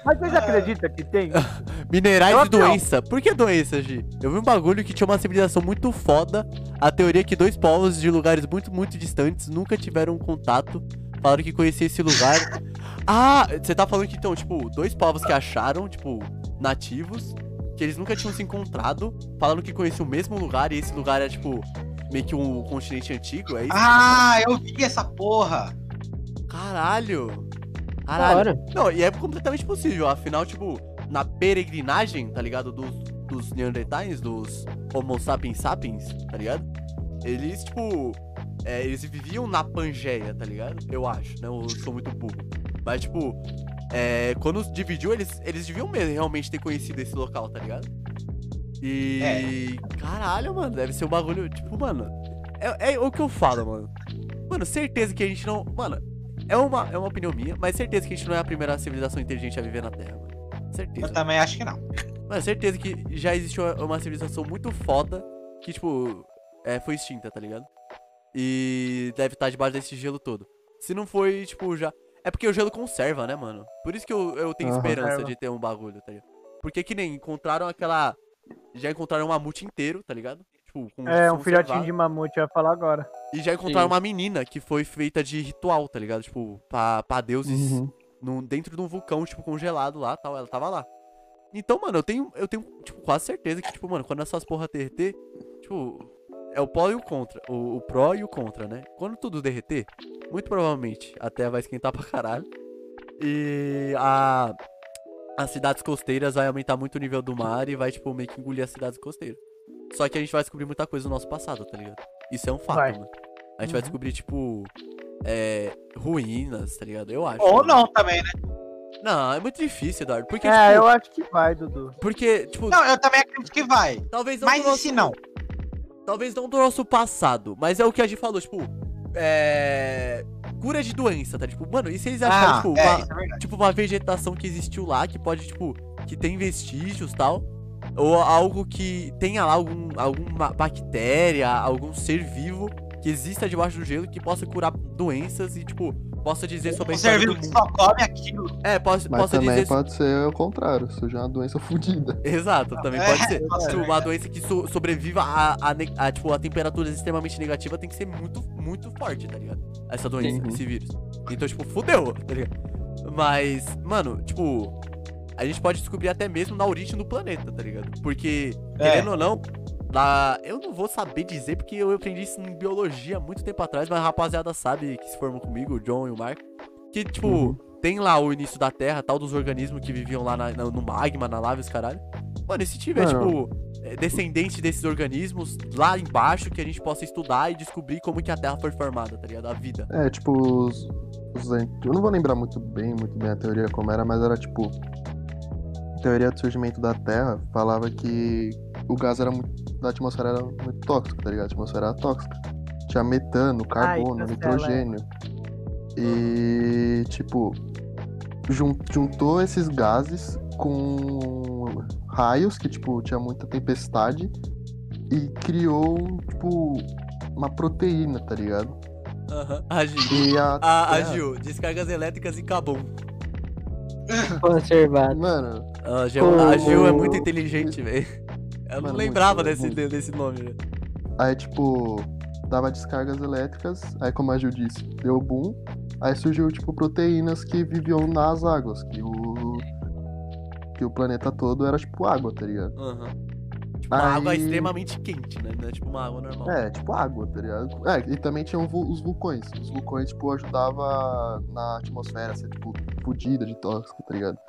Mas vocês acreditam que tem? (laughs) Minerais de doença. Por que doença, Gi? Eu vi um bagulho que tinha uma civilização muito foda. A teoria é que dois povos de lugares muito, muito distantes nunca tiveram contato. Falaram que conhecia esse lugar. (laughs) Ah, você tá falando que então, tipo, dois povos que acharam, tipo, nativos, que eles nunca tinham se encontrado, falaram que conheciam o mesmo lugar e esse lugar é, tipo, meio que um continente antigo, é isso? Ah, eu vi essa porra. Caralho! Caralho! Não, e é completamente possível. Afinal, tipo, na peregrinagem, tá ligado? Dos, dos Neandertais, dos Homo sapiens sapiens, tá ligado? Eles, tipo. é, eles viviam na Pangeia, tá ligado? Eu acho, né? Eu sou muito burro. Mas, tipo, é, quando dividiu, eles, eles deviam mesmo realmente ter conhecido esse local, tá ligado? E. Caralho, mano, deve ser um bagulho. Tipo, mano. É, é o que eu falo, mano. Mano, certeza que a gente não. Mano, é uma, é uma opinião minha, mas certeza que a gente não é a primeira civilização inteligente a viver na Terra, mano. Certeza. Eu também acho que não. Mano, certeza que já existiu uma- uma civilização muito foda que, tipo, é, foi extinta, tá ligado? E deve estar debaixo desse gelo todo. Se não foi, tipo, já. É porque o gelo conserva, né, mano? Por isso que eu, eu tenho Aham. esperança Conserva. de ter um bagulho, tá ligado? Porque que nem encontraram aquela. Já encontraram um mamute inteiro, tá ligado? Tipo, com É, um filhotinho de mamute, eu ia falar agora. E já encontraram Sim. uma menina que foi feita de ritual, tá ligado? Tipo, pra, pra deuses Uhum. num- dentro de um vulcão, tipo, congelado lá tal. Ela tava lá. Então, mano, eu tenho, eu tenho, tipo, quase certeza que, tipo, mano, quando essas porra derreter, tipo, é o pró e o contra. O, o pró e o contra, né? Quando tudo derreter, muito provavelmente a terra vai esquentar pra caralho. E a. As cidades costeiras vai aumentar muito o nível do mar e vai, tipo, meio que engolir as cidades costeiras. Só que a gente vai descobrir muita coisa do nosso passado, tá ligado? Isso é um fato, Vai. mano. A gente vai Uhum. descobrir, tipo. É. Ruínas, tá ligado? Eu acho. Ou mano. não também, né? Não, é muito difícil, Eduardo. Porque, É, tipo, eu acho que vai, Dudu. porque, tipo, Não, eu também acredito que vai. talvez não Mas do e nosso, se não? talvez não do nosso passado, mas é o que a gente falou, tipo, é cura de doença, tá? Tipo, mano, e se eles acharem, Ah, tipo, é, uma, é tipo, uma vegetação que existiu lá, que pode, tipo, que tem vestígios tal, ou algo que tenha lá algum, alguma bactéria, algum ser vivo que exista debaixo do gelo que possa curar doenças e, tipo, possa dizer sobre a Um história do vivo que mundo. só come aquilo. É, posso, Mas possa também dizer pode ser o contrário, seja uma doença (laughs) fodida. Exato, também É, pode ser. ser Tipo, uma doença que so- sobreviva a, a, a, tipo, a temperaturas extremamente negativas tem que ser muito, muito forte, tá ligado? Essa doença, Sim. esse vírus. Então, tipo, fudeu, tá ligado? Mas, mano, tipo, a gente pode descobrir até mesmo na origem do planeta, tá ligado? Porque, É. querendo ou não, lá. Eu não vou saber dizer porque eu aprendi isso em biologia há muito tempo atrás, mas a rapaziada sabe que se formou comigo, o John e o Marco. Que, tipo, Uhum. tem lá o início da Terra, tal, dos organismos que viviam lá na- no magma, na lava e os caralho. Mano, e se tiver, Mano. tipo, é, descendente desses organismos lá embaixo que a gente possa estudar e descobrir como que a Terra foi formada, tá ligado? A vida. É, tipo, os, os Eu não vou lembrar muito bem, muito bem a teoria como era, mas era tipo. A teoria do surgimento da Terra falava que o gás era muito. da atmosfera era muito tóxico, tá ligado? A atmosfera era tóxica. Tinha metano, carbono, cancela, nitrogênio. E tipo. jun- juntou esses gases com raios, que tipo, tinha muita tempestade, e criou, tipo, uma proteína, tá ligado? Aham. A Gil. E a, A, a Terra- Gil, descargas elétricas e Cabum. (laughs) Conservado. Mano, A Gil, a Gil é muito inteligente, velho. Eu não Mano, lembrava muito, desse, muito. desse nome, velho. aí tipo, dava descargas elétricas, aí como a Gil disse, deu boom, aí surgiu tipo proteínas que viviam nas águas, que o que o planeta todo era tipo água, tá ligado? Aham. Tipo, uma Aí- água extremamente quente, né? Não é tipo uma água normal. É, tipo água, tá ligado? É, e também tinham os vulcões. Os vulcões, tipo, ajudava na atmosfera a ser, tipo, fodida de tóxico, tá ligado?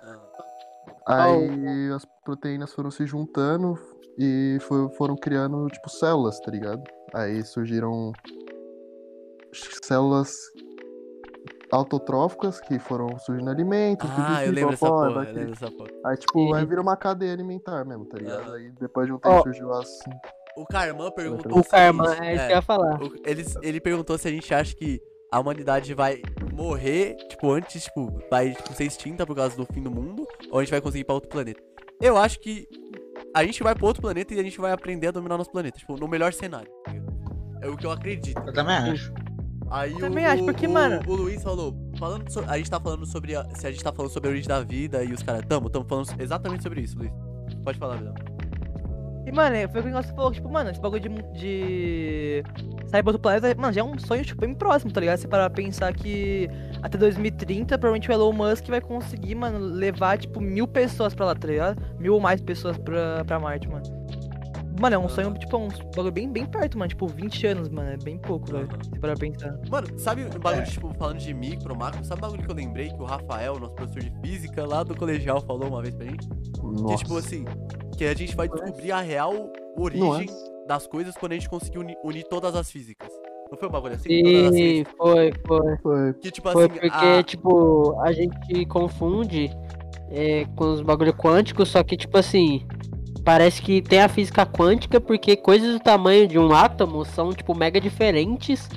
Ah. Aí as proteínas foram se juntando e fo- foram criando, tipo, células, tá ligado? Aí surgiram células autotróficas que foram surgindo alimentos. Ah, eu lembro dessa popó, porra, eu lembro dessa porra. Aí, tipo, aí E- vira uma cadeia alimentar mesmo, tá ligado? Aham. Aí depois de um tempo Ó. surgiu as. O Carman perguntou O Karma, é isso é, que eu ia falar. o- eles, ele perguntou se a gente acha que a humanidade vai morrer, tipo, antes, tipo, vai tipo, ser extinta por causa do fim do mundo, ou a gente vai conseguir ir pra outro planeta. Eu acho que a gente vai pra outro planeta e a gente vai aprender a dominar nosso planeta, tipo, no melhor cenário. tá? É o que eu acredito. Eu também acho. Aí o, Também acho, porque, o, mano- O Luiz falou, falando so- a gente tá falando sobre a- se a gente tá falando sobre a origem da vida e os caras, tamo, tamo falando exatamente sobre isso, Luiz. Pode falar, Vidal. E, mano, foi o que o negócio falou, tipo, mano, esse bagulho de, de sair pra outro planeta, mano, já é um sonho, tipo, bem próximo, tá ligado? Você parar pra pensar que até 2030, provavelmente o Elon Musk vai conseguir, mano, levar, tipo, mil pessoas pra lá, tá ligado? Mil ou mais pessoas pra, pra Marte, mano. Mano, é um sonho, tipo, um bagulho bem, bem perto, mano, tipo, 20 anos, mano, é bem pouco, velho, se parar pra pensar. Mano, sabe o bagulho, É. tipo, falando de micro, macro, sabe o bagulho que eu lembrei que o Rafael, nosso professor de física lá do colegial, falou uma vez pra gente? Que, Nossa. tipo assim, que a gente vai descobrir a real origem Nossa. das coisas quando a gente conseguir uni- unir todas as físicas. Não foi um bagulho assim? Sim, foi, foi. Foi. Que, tipo Foi assim, porque, a... tipo, a gente confunde é, com os bagulho quânticos, só que, tipo assim, parece que tem a física quântica porque coisas do tamanho de um átomo são, tipo, mega diferentes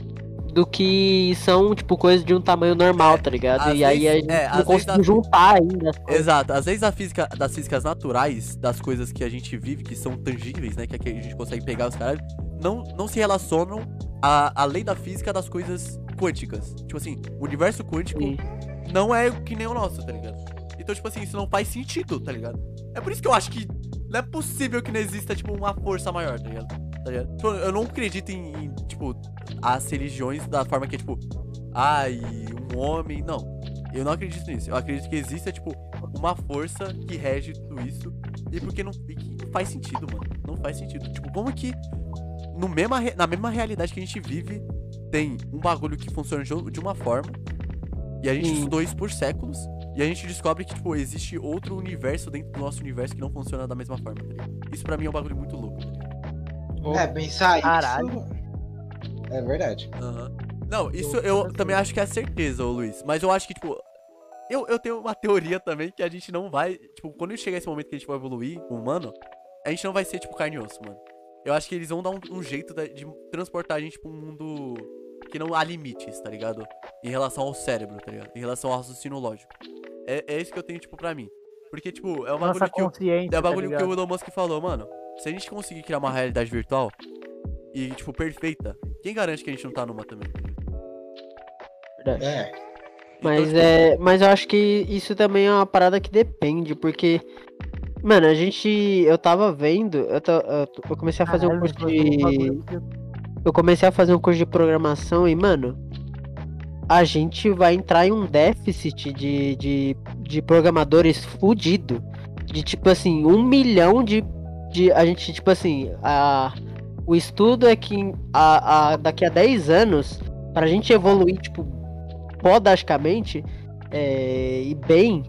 do que são, tipo, coisas de um tamanho normal, tá ligado? E aí a gente é, não conseguiu a- juntar ainda. Exato, às vezes a física, das físicas naturais, das coisas que a gente vive, que são tangíveis, né? Que, é a gente consegue pegar os caras, não, não se relacionam a, a lei da física das coisas quânticas. Tipo assim, o universo quântico Sim. não é que nem o nosso, tá ligado? Então, tipo assim, isso não faz sentido, tá ligado? É por isso que eu acho que não é possível que não exista, tipo, uma força maior, tá ligado? Tá ligado? Tipo, eu não acredito em, em, tipo, as religiões da forma que é, tipo, ai, um homem. Não. Eu não acredito nisso. Eu acredito que exista, tipo, uma força que rege tudo isso. E porque não, e que não faz sentido, mano. Não faz sentido. Tipo, como que no mesma, na mesma realidade que a gente vive, tem um bagulho que funciona de de uma forma. E a gente Sim. estudou isso por séculos. E a gente descobre que, tipo, existe outro universo dentro do nosso universo que não funciona da mesma forma, tá ligado? Isso pra mim é um bagulho muito louco, tá ligado? É, pensar Caralho. isso. É verdade. Aham. Não, isso eu também acho que é certeza, ô Luiz. Mas eu acho que, tipo. Eu, eu tenho uma teoria também que a gente não vai. Tipo, quando chegar esse momento que a gente vai evoluir, humano, a gente não vai ser, tipo, carne e osso, mano. Eu acho que eles vão dar um, um jeito da- de transportar a gente pra um mundo que não há limites, tá ligado? Em relação ao cérebro, tá ligado? Em relação ao raciocínio lógico. É, é isso que eu tenho, tipo, pra mim. Porque, tipo, é um Nossa bagulho que. o- é o bagulho tá que o? Elon Musk falou, mano. Se a gente conseguir criar uma realidade virtual e, tipo, perfeita, quem garante que a gente não tá numa também? Verdade. É. Mas Então, tipo, é. Mas eu acho que isso também é uma parada que depende, porque. Mano, a gente. Eu tava vendo. Eu, eu comecei a fazer um curso de. Eu comecei a fazer um curso de programação e, mano. A gente vai entrar em um déficit de, de, de programadores fudido. De tipo assim, um milhão de. de a gente, tipo assim. A, o estudo é que a, a, daqui a 10 anos, pra gente evoluir, tipo, podasticamente é, e bem,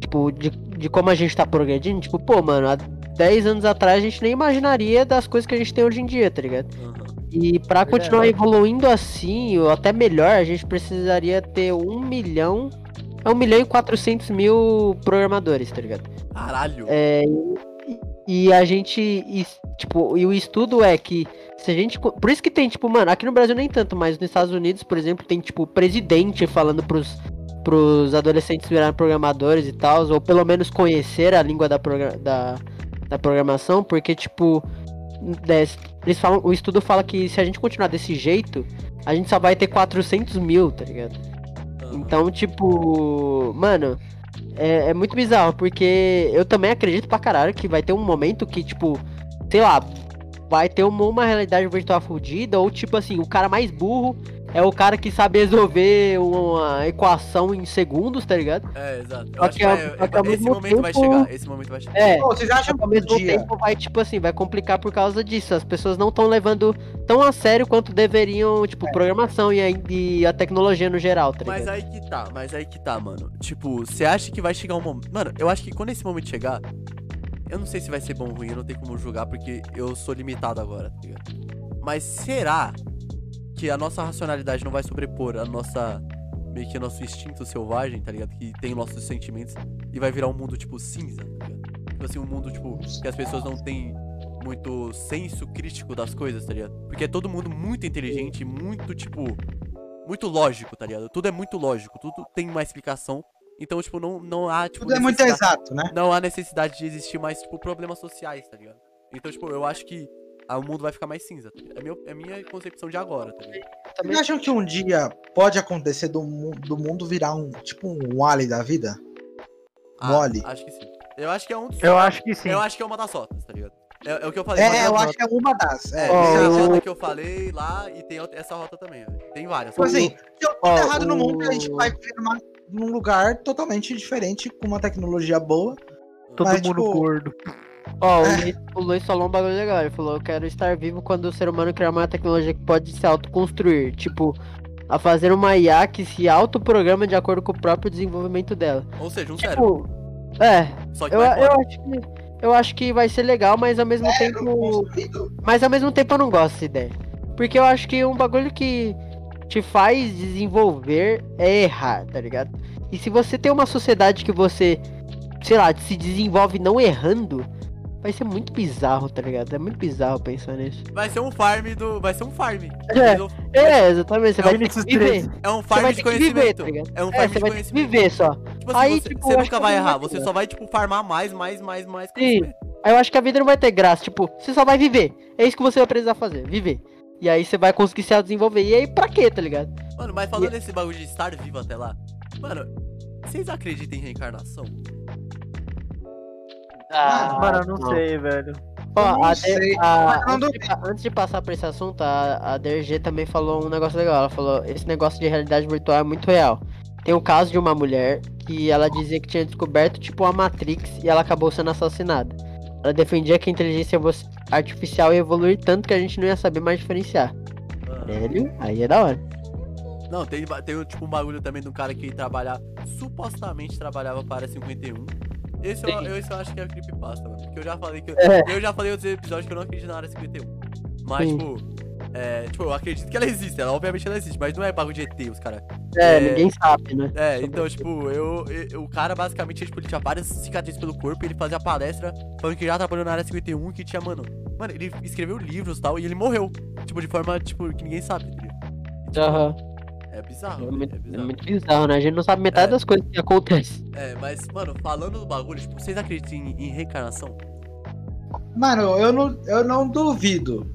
tipo, de, de como a gente tá progredindo, tipo, pô, mano, há 10 anos atrás a gente nem imaginaria das coisas que a gente tem hoje em dia, tá ligado? aham. E pra Verdade. continuar evoluindo assim, ou até melhor, a gente precisaria ter um milhão. É um milhão e 400 mil programadores, tá ligado? Caralho. É, e, e a gente. e, tipo, e o estudo é que se a gente. Por isso que tem, tipo, mano, aqui no Brasil nem tanto, mas nos Estados Unidos, por exemplo, tem, tipo, presidente falando pros, pros adolescentes virarem programadores e tal, ou pelo menos conhecer a língua da, da, da programação, porque, tipo. Des- eles falam, o estudo fala que se a gente continuar desse jeito, a gente só vai ter 400 mil, tá ligado? Então, tipo, mano, é, é muito bizarro, porque eu também acredito pra caralho que vai ter um momento que, tipo, sei lá, vai ter uma, uma realidade virtual fodida, ou tipo assim, o cara mais burro é o cara que sabe resolver uma equação em segundos, tá ligado? É, exato. Eu Só acho que que ao- vai- só que esse mesmo momento vai tempo- chegar. Esse momento vai chegar. É. Pô, vocês acham que ao mesmo dia. tempo vai, tipo assim, vai complicar por causa disso. As pessoas não estão levando tão a sério quanto deveriam, tipo, programação e a, e a tecnologia no geral, tá ligado? Mas aí que tá, mas aí que tá, mano. Tipo, você acha que vai chegar um momento. Mano, eu acho que quando esse momento chegar. Eu não sei se vai ser bom ou ruim, eu não tenho como julgar, porque eu sou limitado agora, tá ligado? Mas será que a nossa racionalidade não vai sobrepor a nossa. meio que nosso instinto selvagem, tá ligado? Que tem nossos sentimentos e vai virar um mundo, tipo, cinza, tá ligado? Tipo assim, um mundo, tipo, que as pessoas não têm muito senso crítico das coisas, tá ligado? Porque é todo mundo muito inteligente, muito, tipo, muito lógico, tá ligado? Tudo é muito lógico, tudo tem uma explicação. Então, tipo, não, não há, tipo, Tudo é muito exato, né? não há necessidade de existir mais, tipo, problemas sociais, tá ligado? Então, tipo, eu acho que o mundo vai ficar mais cinza. É, meu, é minha concepção de agora, tá ligado? Vocês acham que um dia pode acontecer do, do mundo virar um tipo um Wally da vida? Ah, Mole. Acho que sim. Eu acho que é um dos. Eu acho que sim. Eu acho que é uma das rotas, tá ligado? É, é o que eu falei. mas É, eu uma acho que é uma das. É, É, Ó, tem a o- rota que eu falei lá e tem essa rota também, velho. Tem várias. Tipo assim, se eu der errado no o- mundo, a gente vai viver numa- num lugar totalmente diferente, com uma tecnologia boa. Todo mas, mundo tipo, gordo. Ó, o É. Luiz, o Luiz falou um bagulho legal. Ele falou: Eu quero estar vivo quando o ser humano criar uma tecnologia que pode se autoconstruir. Tipo, a fazer uma IA que se autoprograma de acordo com o próprio desenvolvimento dela. Ou seja, um cérebro. Tipo, é, Só que eu, eu acho que. Eu acho que vai ser legal, mas ao mesmo tempo. Construído? Mas ao mesmo tempo eu não gosto dessa ideia. Porque eu acho que um bagulho que te faz desenvolver é errar, tá ligado? E se você tem uma sociedade que você, sei lá, se desenvolve não errando, vai ser muito bizarro, tá ligado? É muito bizarro pensar nisso. Vai ser um farm do. Vai ser um farm. É. É, exatamente, você É vai um ter que viver. três. É um Você farm de que viver, conhecimento. tá ligado? É um É, farm você de conhecimento. viver só. Tipo assim, Aí, você, tipo, você nunca vai errar, você só vai, tipo, farmar mais, mais, mais, mais Sim. conhecimento. Aí eu acho que a vida não vai ter graça, tipo, você só vai viver. É isso que você vai precisar fazer, viver. E aí você vai conseguir se desenvolver. E aí pra quê, tá ligado? Mano, mas falando desse bagulho de estar vivo até lá, mano, vocês acreditam em reencarnação? Ah, Mano, eu não sei, velho. Não a De- a- antes, de, antes de passar por esse assunto, a, a DRG também falou um negócio legal. Ela falou: esse negócio de realidade virtual é muito real. Tem o caso de uma mulher que ela dizia que tinha descoberto tipo a Matrix e ela acabou sendo assassinada. Ela defendia que a inteligência artificial ia evoluir tanto que a gente não ia saber mais diferenciar. Mano, Sério? Aí é da hora. Não, tem, tem tipo um bagulho também de um cara que trabalha, supostamente trabalhava para a Área 51. Esse eu, eu, esse eu acho que é creepypasta, mano. Porque eu já falei que. Eu, É. eu já falei em outros episódios que eu não acredito na área 51. Mas, Sim. tipo. É, tipo, eu acredito que ela existe, ela obviamente ela existe, mas não é bagulho de ET, os caras. É, É. ninguém sabe, né? É, Sobre então, tipo, eu, eu- O cara basicamente, tipo, ele tinha várias cicatrizes pelo corpo e ele fazia palestra falando que já trabalhou na área 51 que tinha, mano. Mano, ele escreveu livros e tal, e ele morreu. Tipo, de forma, tipo, que ninguém sabe, entendeu? Aham. É bizarro, É velho, muito, é é bizarro. muito bizarro, né? A gente não sabe metade É. das coisas que acontecem. É, mas, mano, falando do bagulho, tipo, vocês acreditam em, em reencarnação? Mano, eu não, eu não duvido.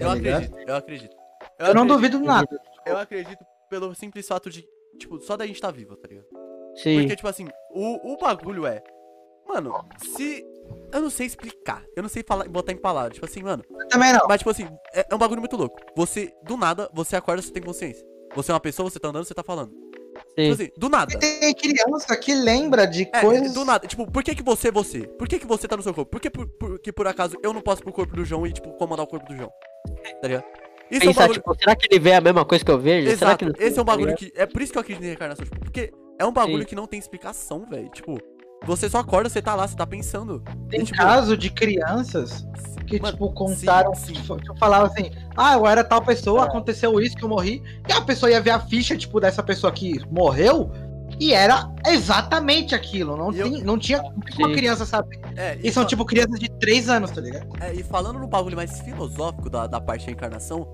Eu Tá acredito, eu acredito. Eu não acredito- duvido nada. Eu acredito pelo simples fato de, tipo, só da gente estar vivo, tá ligado? Sim. Porque, tipo assim, o, o bagulho é. Mano, se. Eu não sei explicar. Eu não sei falar, botar em palavras. Tipo assim, mano. Eu também não. Mas, tipo assim, é, é um bagulho muito louco. Você, do nada, você acorda, você tem consciência. Você é uma pessoa, você tá andando, você tá falando. sim. Tipo assim, do nada. Tem criança que lembra de É, coisas. do nada. Tipo, por que que você é você? Por que que você tá no seu corpo? Por que por, por, que por acaso eu não posso ir pro corpo do João e, tipo, comandar o corpo do João? Tá ligado? Isso é um bagulho... tipo, será que ele vê a mesma coisa que eu vejo? será Exato, que não- esse é um bagulho que. É por isso que eu acredito em reencarnação, tipo, porque é um bagulho Sim. que não tem explicação, velho. Tipo, você só acorda, você tá lá, você tá pensando. Tem E, tipo, caso de crianças que, Mano, tipo, contaram, sim, sim. tipo, falavam assim, ah, eu era tal pessoa, É. aconteceu isso que eu morri, e a pessoa ia ver a ficha, tipo, dessa pessoa que morreu, e era exatamente aquilo, não, E eu- tem, não tinha uma criança saber. É, E são, fa- tipo, crianças de 3 anos, tá ligado? é, e falando no bagulho mais filosófico da, da parte da encarnação,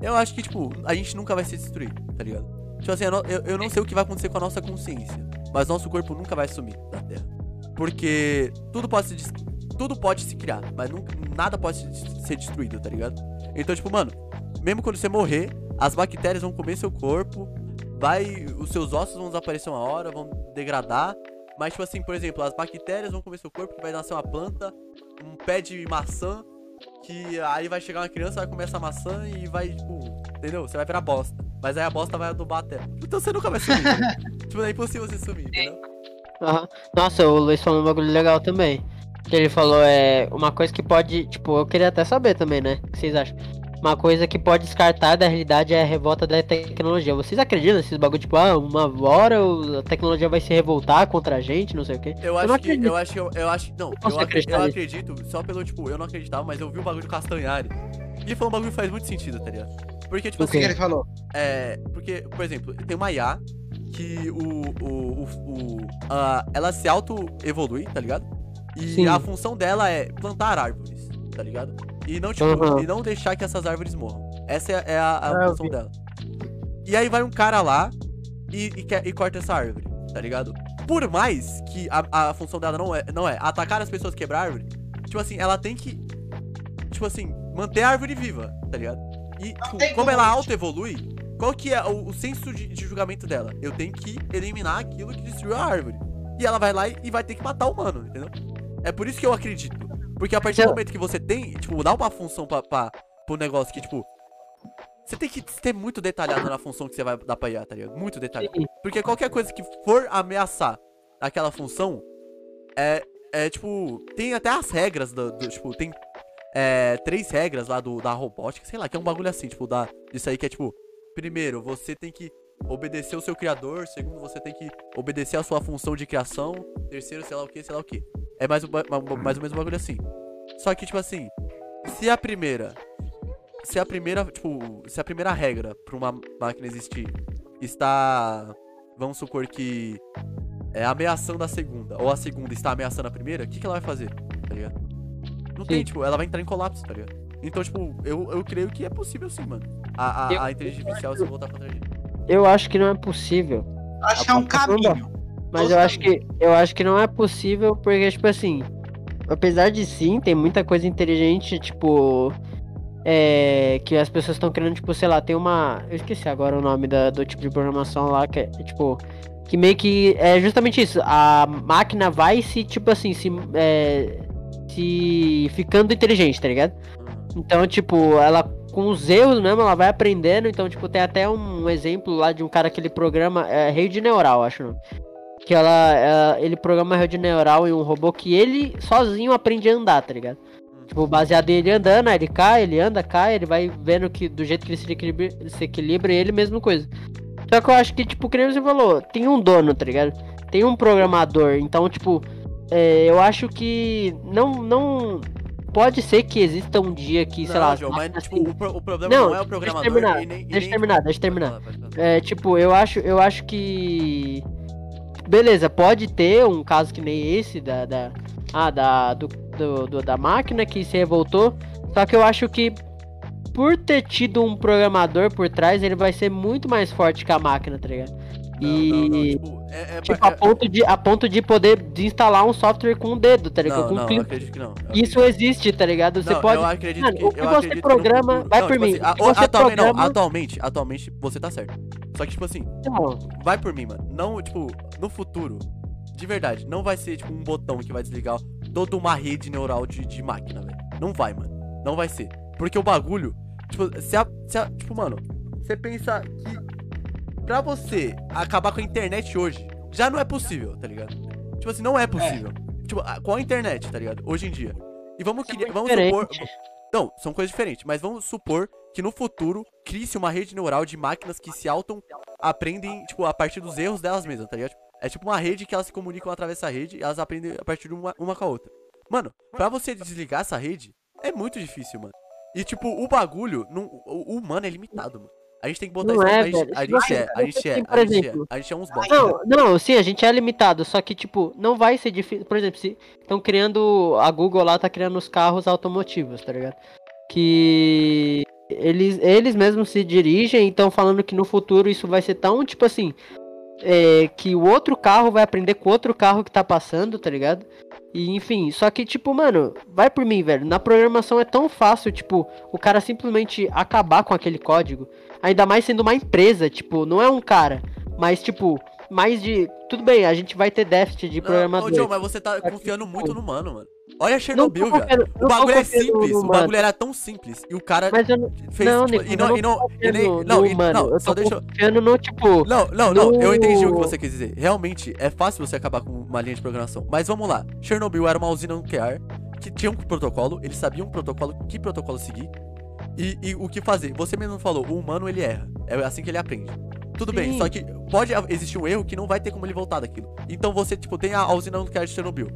eu acho que, tipo, a gente nunca vai ser destruído, tá ligado? Tipo assim, eu, não- eu, eu não sei o que vai acontecer com a nossa consciência, mas nosso corpo nunca vai sumir da Terra. Porque tudo pode se, tudo pode se criar, mas nunca, nada pode se- ser destruído, tá ligado? Então, tipo, mano, mesmo quando você morrer, as bactérias vão comer seu corpo, vai, os seus ossos vão desaparecer uma hora, vão degradar. Mas, tipo assim, por exemplo, as bactérias vão comer seu corpo, que vai nascer uma planta, um pé de maçã, que aí vai chegar uma criança, vai comer essa maçã e vai, tipo, entendeu? Você vai virar bosta. Mas aí a bosta vai adubar a terra. Então você nunca vai sumir, né? (laughs) Tipo, é impossível você sumir, entendeu? Aham. Nossa, o Luiz falou um bagulho legal também. Que ele falou é uma coisa que pode, tipo, eu queria até saber também, né? O que vocês acham? Uma coisa que pode descartar da realidade é a revolta da tecnologia. Vocês acreditam nesses bagulho, tipo, ah, uma hora a tecnologia vai se revoltar contra a gente, não sei o quê? Eu não acho que, acredito. eu acho que, eu, eu acho, não, eu, acreditar eu nisso. acredito, só pelo, tipo, eu não acreditava, mas eu vi o bagulho do Castanhari. E falou um bagulho que faz muito sentido, tá ligado? Porque, tipo O que assim, ele falou? É, porque, por exemplo, tem uma IA que o. o, o, o- a- ela se auto-evolui, tá ligado? E Sim. a função dela é plantar árvores, tá ligado? E não, tipo, Aham. e não deixar que essas árvores morram. Essa é, é a, a Ah, função dela. E aí vai um cara lá e, e, quer- e corta essa árvore, tá ligado? Por mais que a, a função dela não é, não é atacar as pessoas quebrar a árvore, tipo assim, ela tem que. Tipo assim, manter a árvore viva, tá ligado? E, tipo, como como, ela auto-evolui, qual que é o, o senso de, de julgamento dela? Eu tenho que eliminar aquilo que destruiu a árvore. E ela vai lá e, e vai ter que matar o humano, entendeu? É por isso que eu acredito. Porque a partir do Eu- momento que você tem, tipo, dá uma função pra, pra, pro negócio que, tipo. Você tem que ter muito detalhado na função que você vai dar pra IA, tá ligado? Muito detalhado. Porque qualquer coisa que for ameaçar aquela função, é, é tipo, tem até as regras do, do- tipo, tem é, três regras lá do, da robótica, sei lá, que é um bagulho assim, tipo, da, isso aí que é tipo, primeiro, você tem que obedecer o seu criador, segundo, você tem que obedecer a sua função de criação, terceiro, sei lá o que, sei lá o que. É mais, ma- mais ou menos um bagulho assim. Só que, tipo assim, se a primeira, se a primeira, tipo, se a primeira regra pra uma máquina existir está, vamos supor que é ameaçando a segunda, ou a segunda está ameaçando a primeira, o que, que ela vai fazer? Tá ligado? Não tem, Sim. tipo, ela vai entrar em colapso, tá ligado? Então, tipo, eu, eu creio que é possível sim, mano. A, a, Eu- a inteligência artificial se voltar contra a gente. Eu acho que não é possível. Acho que é um pra caminho. Mas eu acho que eu acho que não é possível porque tipo assim, apesar de sim, tem muita coisa inteligente, tipo é, que as pessoas estão querendo, tipo, sei lá, tem uma. Eu esqueci agora o nome da- do tipo de programação lá, que é, tipo. Que meio que é justamente isso. A máquina vai se, tipo assim, se. é, se ficando inteligente, tá ligado? Então, tipo, ela com os erros mesmo, ela vai aprendendo. Então, tipo, tem até um exemplo lá de um cara que ele programa. É rede neural, acho. Que ela, ela- ele programa rede neural em um robô que ele sozinho aprende a andar, tá ligado? Tipo, baseado ele andando, ele cai, ele anda, cai, ele vai vendo que do jeito que ele se equilibra, ele se equilibra ele mesma coisa. Só que eu acho que, tipo, que você falou, tem um dono, tá ligado? Tem um programador. Então, tipo, é, eu acho que não, não. Pode ser que exista um dia que, sei não, lá. João, mas tipo, que- o, pro- o problema Não, não, é o deixa eu programador terminar, e nem, e Deixa eu nem, terminar, deixa eu tipo, terminar. É, tipo, eu acho, eu acho que. Beleza, pode ter um caso que nem esse da. da ah, da, do, do- do- da máquina que se revoltou. Só que eu acho que por ter tido um programador por trás, ele vai ser muito mais forte que a máquina, tá ligado? Não, e. não, não, tipo, é, é, Tipo, é- a ponto, de, a ponto de poder desinstalar um software com o dedo, tá ligado? não, com não, clique. acredito que não. eu Isso acredito- existe, tá ligado? Você não, pode. Eu acredito Mano, que, o que eu você acredito que programa- vai não, por tipo mim, assim, a- que você atualmente, não, programa- atualmente, atualmente você tá certo. Só que, tipo assim, Não, vai por mim, mano. Não, tipo, no futuro, de verdade, não vai ser, tipo, um botão que vai desligar toda uma rede neural de, de máquina, velho. Não vai, mano. Não vai ser. Porque o bagulho, tipo, se a, se a- tipo, mano, você pensa que pra você acabar com a internet hoje, já não é possível, tá ligado? Tipo assim, não é possível. Tipo, a- com a internet, tá ligado? Hoje em dia. E vamos é criar, muito vamos supor, não, são coisas diferentes, mas vamos supor que no futuro crie-se uma rede neural de máquinas que se auto aprendem, tipo, a partir dos erros delas mesmas, tá ligado? É tipo uma rede que elas se comunicam através dessa rede e elas aprendem a partir de uma, uma com a outra. Mano, pra você desligar essa rede, é muito difícil, mano. E tipo, o bagulho, não, o, o humano é limitado, mano. A gente tem que botar Não isso é, a gente, velho. a Se gente você- é, a gente é, assim, a gente é, a gente é uns bosta. Não, não, sim, a gente é limitado, só que, tipo, não vai ser difícil. Por exemplo, se estão criando. A Google lá tá criando os carros automotivos, tá ligado? Que eles, eles mesmos se dirigem e estão falando que no futuro isso vai ser tão, tipo assim. é, que o outro carro vai aprender com o outro carro que tá passando, tá ligado? E enfim, só que, tipo, mano, vai por mim, velho. Na programação é tão fácil, tipo, o cara simplesmente acabar com aquele código. Ainda mais sendo uma empresa, tipo, não é um cara. Mas, tipo, mais de. Tudo bem, a gente vai ter déficit de Não, programador. ô, John, mas você tá confiando tipo, muito no humano, mano. Olha Não Chernobyl, velho. O não bagulho é simples, no o bagulho era tão simples. E o cara Mas eu não. fez, não, tipo, Nico, e não, eu e não não, e nem, não, no e- não, eu só deixa confiando no, tipo. Não, não, não, eu entendi o que no- você quis dizer. Realmente, é fácil você acabar com uma linha de programação. Mas vamos lá. Chernobyl era uma usina nuclear que tinha um protocolo, eles sabiam um protocolo, que protocolo seguir e, e o que fazer. Você mesmo falou, o humano ele erra. É assim que ele aprende. Tudo bem, Sim. só que pode existir um erro que não vai ter como ele voltar daquilo. Então você, tipo, tem a, a usina nuclear de Chernobyl.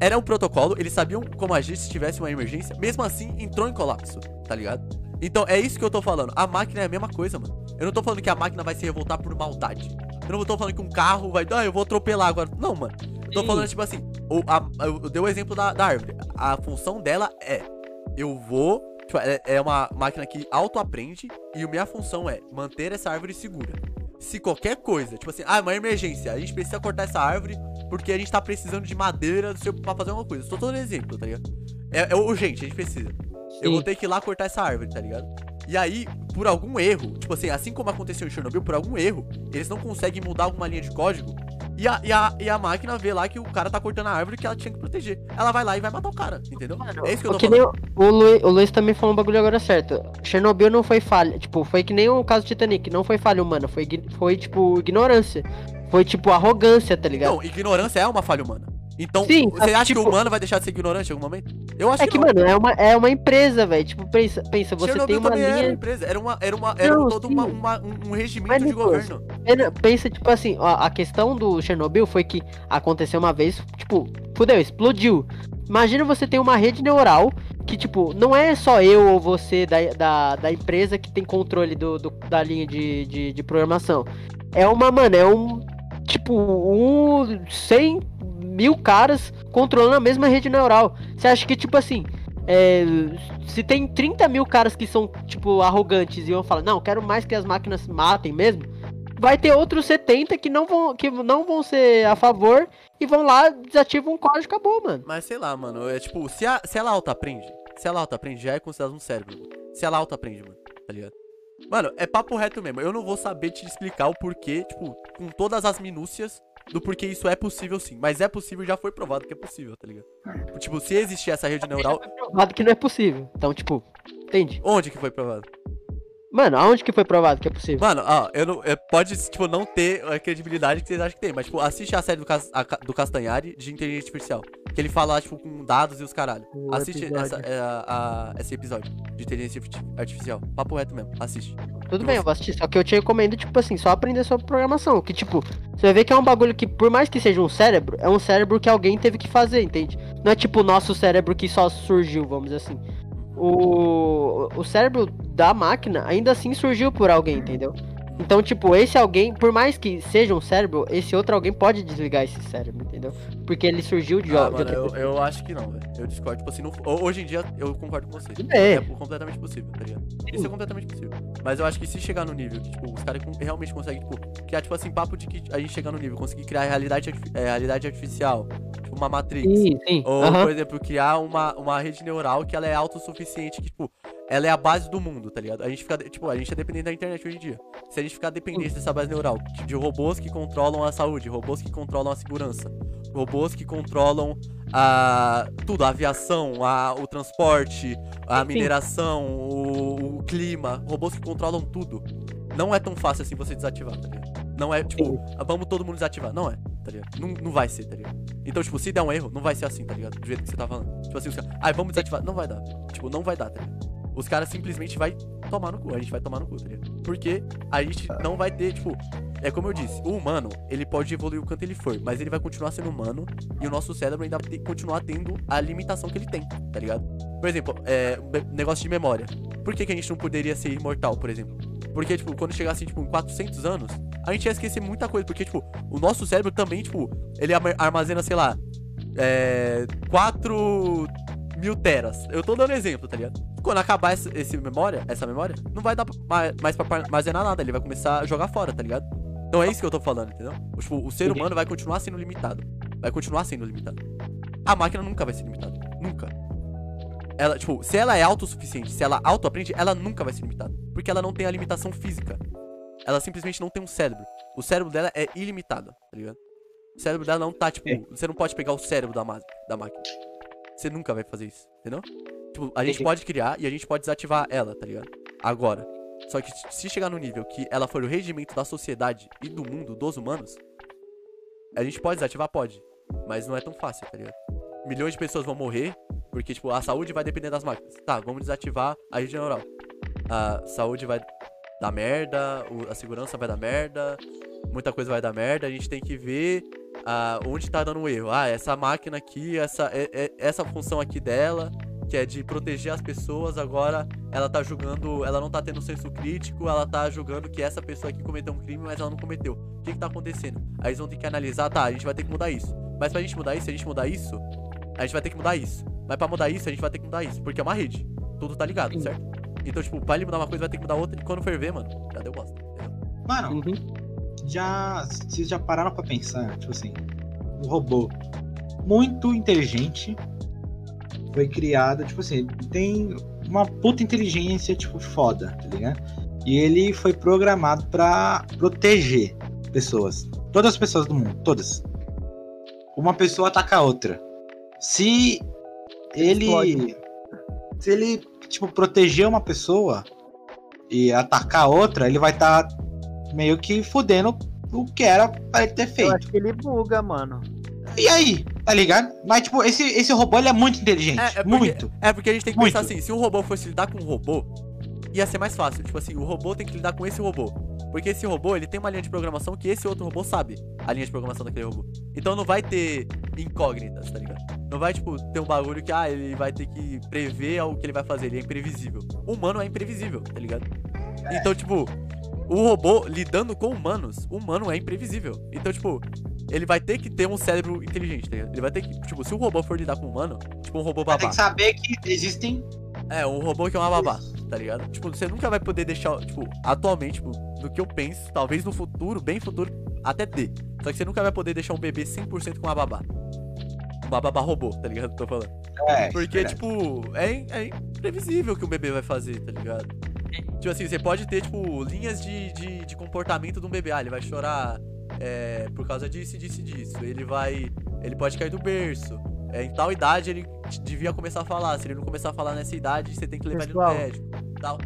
Era um protocolo, eles sabiam como agir se tivesse uma emergência, mesmo assim entrou em colapso, tá ligado? Então é isso que eu tô falando. A máquina é a mesma coisa, mano. Eu não tô falando que a máquina vai se revoltar por maldade. Eu não tô falando que um carro vai. Ah, eu vou atropelar agora. Não, mano. Eu tô Sim. falando, tipo assim. A, eu eu dei o exemplo da, da árvore. A função dela é. Eu vou. Tipo, é, é uma máquina que auto-aprende. E a minha função é manter essa árvore segura. Se qualquer coisa, tipo assim, ah, uma emergência, a gente precisa cortar essa árvore porque a gente tá precisando de madeira do seu, pra fazer alguma coisa. Estou todo exemplo, tá ligado? É, é urgente, a gente precisa. Eu Sim. vou ter que ir lá cortar essa árvore, tá ligado? E aí, por algum erro, tipo assim, assim como aconteceu em Chernobyl, por algum erro, eles não conseguem mudar alguma linha de código. E a, e, a, e a máquina vê lá que o cara tá cortando a árvore que ela tinha que proteger. Ela vai lá e vai matar o cara, entendeu? É isso que eu tô que falando. nem o, o, Luiz, o Luiz também falou um bagulho agora certo. Chernobyl não foi falha. Tipo, foi que nem o caso do Titanic. Não foi falha humana. Foi, foi tipo, ignorância. Foi, tipo, arrogância, tá ligado? Não, ignorância é uma falha humana. Então, Sim, você acha que tipo- o humano vai deixar de ser ignorante em algum momento? Eu acho é que, que, não. mano, é uma, é uma empresa, velho. Tipo, pensa, pensa você Chernobyl tem uma também era uma linha. empresa, era uma, era uma, era Não, todo uma, uma- um, regimento Mas, de Nicolas, governo. Pensa- Pensa, tipo assim, ó, a questão do Chernobyl foi que aconteceu uma vez, tipo, fudeu, explodiu. Imagina você ter uma rede neural que, tipo, não é só eu ou você da, da, da empresa que tem controle do, do- da linha de, de, de programação. É uma, mano, é um, tipo, um 100 mil caras controlando a mesma rede neural. Você acha que, tipo assim, é, se tem 30 mil caras que são, tipo, arrogantes e vão falar, não, quero mais que as máquinas matem mesmo, vai ter outros 70 que não vão, que não vão ser a favor e vão lá, desativam o código e acabou, mano. Mas sei lá, mano, é tipo, se, a, se ela auto-aprende, se ela auto-aprende, já é considerado um cérebro. Se ela auto-aprende, mano, tá ligado? Mano, é papo reto mesmo. Eu não vou saber te explicar o porquê, tipo, com todas as minúcias do porquê isso é possível sim. Mas é possível e já foi provado que é possível, tá ligado? Tipo, se existir essa rede neural. Provado que não é possível. Então, tipo, entende? Onde que foi provado? Mano, aonde que foi provado que é possível? Mano, ó, eu não. eu- pode, tipo, não ter a credibilidade que vocês acham que tem, mas, tipo, assiste a série do, Cas- a do Castanhari de inteligência artificial. Que ele fala, tipo, com dados e os caralho. O assiste episódio. essa, é, a- esse episódio de inteligência arti- artificial. Papo reto mesmo, assiste. Tudo bem, eu vou assistir. Só que eu te recomendo, tipo assim, só aprender sobre programação. Que, tipo, você vai ver que é um bagulho que, por mais que seja um cérebro, é um cérebro que alguém teve que fazer, entende? Não é tipo o nosso cérebro que só surgiu, vamos dizer assim. O, o cérebro da máquina ainda assim surgiu por alguém, entendeu? Então, tipo, esse alguém, por mais que seja um cérebro, esse outro alguém pode desligar esse cérebro, entendeu? Porque ele surgiu de, Ah, de mano, eu, eu acho que não, velho. Eu discordo. Tipo assim, não- ho- hoje em dia eu concordo com você. Bem. É completamente possível, tá ligado? Isso é completamente possível. Mas eu acho que se chegar no nível que, tipo, os caras realmente conseguem, tipo, criar, tipo assim, papo de que a gente chegar no nível, conseguir criar realidade, é, realidade artificial, tipo, uma Matrix. Sim, sim. Ou, aham. por exemplo, criar uma, uma rede neural que ela é autossuficiente, que, tipo, ela é a base do mundo, tá ligado? A gente fica, tipo, a gente é dependente da internet hoje em dia. Se a gente ficar dependente dessa base neural, de robôs que controlam a saúde, robôs que controlam a segurança, robôs que controlam a tudo, a aviação, a, o transporte, a mineração, o, o clima, robôs que controlam tudo. Não é tão fácil assim você desativar, tá ligado? Não é, tipo, ah, vamos todo mundo desativar. Não é, tá ligado? Não, não vai ser, tá ligado? Então, tipo, se der um erro, não vai ser assim, tá ligado? Do jeito que você tá falando. Tipo assim, os caras, ai, vamos desativar. Não vai dar. Tipo, não vai dar, tá ligado? Os caras simplesmente vai tomar no cu. A gente vai tomar no cu, tá ligado? Porque a gente não vai ter, tipo. É como eu disse, o humano, ele pode evoluir o quanto ele for, mas ele vai continuar sendo humano e o nosso cérebro ainda vai continuar tendo a limitação que ele tem, tá ligado? Por exemplo, é, negócio de memória. Por que, que a gente não poderia ser imortal, por exemplo? Porque, tipo, quando chegasse, tipo, em 400 anos, a gente ia esquecer muita coisa. Porque, tipo, o nosso cérebro também, tipo, ele armazena, sei lá, é, 4 mil teras. Eu tô dando exemplo, tá ligado? Quando acabar essa, esse memória, essa memória, não vai dar mais, pra armazenar nada. Ele vai começar a jogar fora, tá ligado? Então é isso que eu tô falando, entendeu? Tipo, o ser humano vai continuar sendo limitado. Vai continuar sendo limitado. A máquina nunca vai ser limitada. Nunca. Ela, tipo, se ela é autossuficiente, se ela auto-aprende, ela nunca vai ser limitada. Porque ela não tem a limitação física. Ela simplesmente não tem um cérebro. O cérebro dela é ilimitado, tá ligado? O cérebro dela não tá, tipo, É. você não pode pegar o cérebro da, da máquina. Você nunca vai fazer isso, entendeu? Tipo, a gente pode criar e a gente pode desativar ela, tá ligado? Agora. Só que se chegar no nível que ela for o regimento da sociedade e do mundo, dos humanos, a gente pode desativar? Pode. Mas não é tão fácil, tá ligado? Milhões de pessoas vão morrer, porque, tipo, a saúde vai depender das máquinas. Tá, vamos desativar a rede neural. A saúde vai dar merda, a segurança vai dar merda, muita coisa vai dar merda. A gente tem que ver ah, onde tá dando erro. Ah, essa máquina aqui, essa, é- é- essa função aqui dela, que é de proteger as pessoas, agora ela tá julgando, ela não tá tendo senso crítico, ela tá julgando que essa pessoa aqui cometeu um crime, mas ela não cometeu. O que que tá acontecendo? Aí eles vão ter que analisar, tá, a gente vai ter que mudar isso. Mas pra gente mudar isso, se a gente mudar isso, a gente vai ter que mudar isso. Mas pra mudar isso, a gente vai ter que mudar isso, porque é uma rede. Tudo tá ligado, Sim. certo? Então, tipo, pra ele mudar uma coisa, vai ter que mudar outra, e quando for ver, mano, já deu bosta, entendeu? Mano, Uhum. já. Vocês já pararam pra pensar, tipo assim, um robô muito inteligente foi criado, tipo assim, tem uma puta inteligência, tipo, foda, tá ligado? E ele foi programado pra proteger pessoas. Todas as pessoas do mundo, todas. Uma pessoa ataca a outra. Se ele. Explode. Se ele, tipo, proteger uma pessoa e atacar a outra, ele vai estar meio que fudendo o que era pra ele ter Eu feito. acho que ele buga, mano. E aí, tá ligado? Mas, tipo, esse, esse robô ele é muito inteligente. É, é porque- muito. É, porque a gente tem que Muito. pensar assim, se um robô fosse lidar com um robô, ia ser mais fácil. Tipo assim, o robô tem que lidar com esse robô. Porque esse robô, ele tem uma linha de programação que esse outro robô sabe a linha de programação daquele robô. Então não vai ter incógnitas, tá ligado? Não vai, tipo, ter um bagulho que, ah, ele vai ter que prever o que ele vai fazer, ele é imprevisível. O humano é imprevisível, tá ligado? Então, tipo, o robô lidando com humanos, o humano é imprevisível. Então, tipo, ele vai ter que ter um cérebro inteligente, tá ligado? Ele vai ter que, tipo, se o robô for lidar com um humano, tipo um robô Mas tem babá. que saber que existem. É, um robô que é uma babá, tá ligado? Tipo, você nunca vai poder deixar, tipo, atualmente, tipo, no que eu penso, talvez no futuro, bem futuro, até dê. Só que você nunca vai poder deixar um bebê 100% com uma babá. Uma babá robô, tá ligado? Tô falando. É, Porque, verdade. tipo, é, é previsível que um bebê vai fazer, tá ligado? Tipo assim, você pode ter, tipo, linhas de, de, de comportamento de um bebê. Ah, ele vai chorar é, por causa disso, disso disso. Ele vai. Ele pode cair do berço. É, em tal idade ele devia começar a falar. Se ele não começar a falar nessa idade, você tem que levar Pessoal. ele no médico. Tal.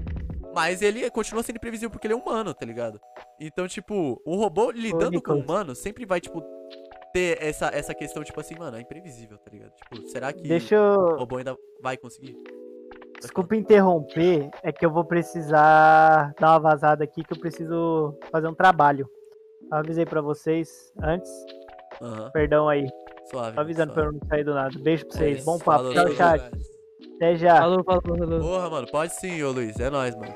Mas ele continua sendo imprevisível porque ele é humano, tá ligado? Então, tipo, o robô lidando com o humano sempre vai, tipo, ter essa, essa questão, tipo assim, mano, é imprevisível, tá ligado? Tipo, será que Deixa o eu. robô ainda vai conseguir? Desculpa interromper, é que eu vou precisar dar uma vazada aqui que eu preciso fazer um trabalho. Eu avisei pra vocês antes, Aham, perdão aí. suave. Tô avisando pra suave. eu não sair do nada. Beijo pra É vocês, isso, bom papo. falou, Tchau, falou, chat. Até já. Falou, falou, falou. Porra, mano, pode sim, ô Luiz, é nóis, mano.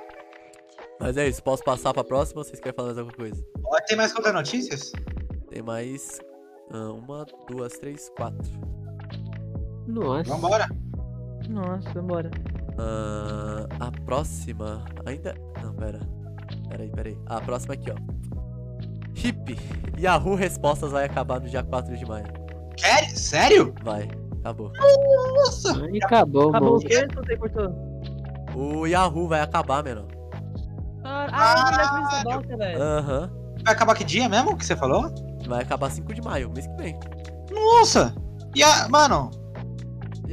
Mas é isso, posso passar pra próxima ou vocês querem falar mais alguma coisa? Ó, Tem mais contra notícias? Tem mais. ah, uma, duas, três, quatro. Nossa. Vambora. Nossa, vambora. Ah, a próxima. Ainda. Não, pera. Pera aí, pera aí. A próxima aqui, ó. Hip. Yahoo Respostas vai acabar no dia 4 de maio. Quer? Sério? Vai, acabou. Nossa. Aí acabou, Acabou o quê? Não sei, cortou. O Yahoo vai acabar, mano. Ah, ah, eu essa bosta, velho. Aham. Vai acabar que dia mesmo que você falou? Vai acabar 5 de maio, mês que vem. Nossa. E a... Mano,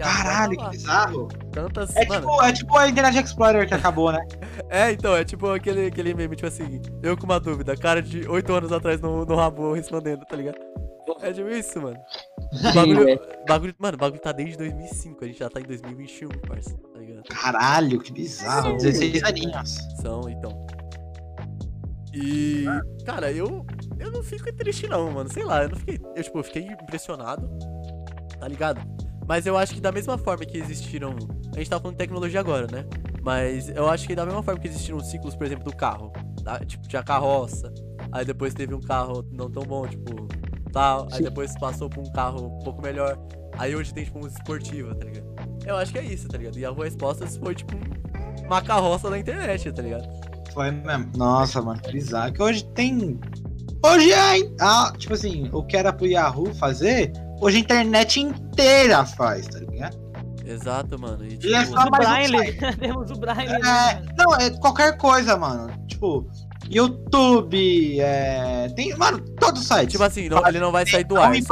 caralho, que acabar. bizarro. Tantas. É mano, tipo, é tipo a Internet Explorer que acabou, né? (laughs) É, então, é tipo aquele, aquele meme, tipo assim, eu com uma dúvida, cara de 8 anos atrás no, no rabo respondendo, tá ligado? É tipo isso, mano. O (laughs) Sim, bagulho, bagulho, mano, o bagulho tá desde 2005, a gente já tá em 2021, parça, tá ligado? Caralho, que bizarro. Sim. 16 aninhos. São, então. E, cara, eu eu não fico triste não, mano, sei lá, eu não fiquei, eu tipo, eu fiquei impressionado, tá ligado? Mas eu acho que da mesma forma que existiram, a gente tá falando de tecnologia agora, né? Mas eu acho que da mesma forma que existiram ciclos, por exemplo, do carro, tá? tipo, tinha carroça, aí depois teve um carro não tão bom, tipo, tal, aí Sim. depois passou pra um carro um pouco melhor, aí hoje tem, tipo, um esportivo, tá ligado? Eu acho que é isso, tá ligado? E a Rua Respostas foi, tipo, uma carroça da internet, tá ligado? Foi mesmo. Nossa, mano, que bizarro. Que hoje tem. Hoje é. Ah, tipo assim, o que era pro Yahoo fazer, hoje a internet inteira faz, tá ligado? Exato, mano. E, E é tipo, só O mais um Braille. (laughs) Temos o Braille. né, É, mano? não, é qualquer coisa, mano. Tipo, YouTube, é. Tem, mano, todo site. tipo assim, não- ele não vai sair do ar. Ele,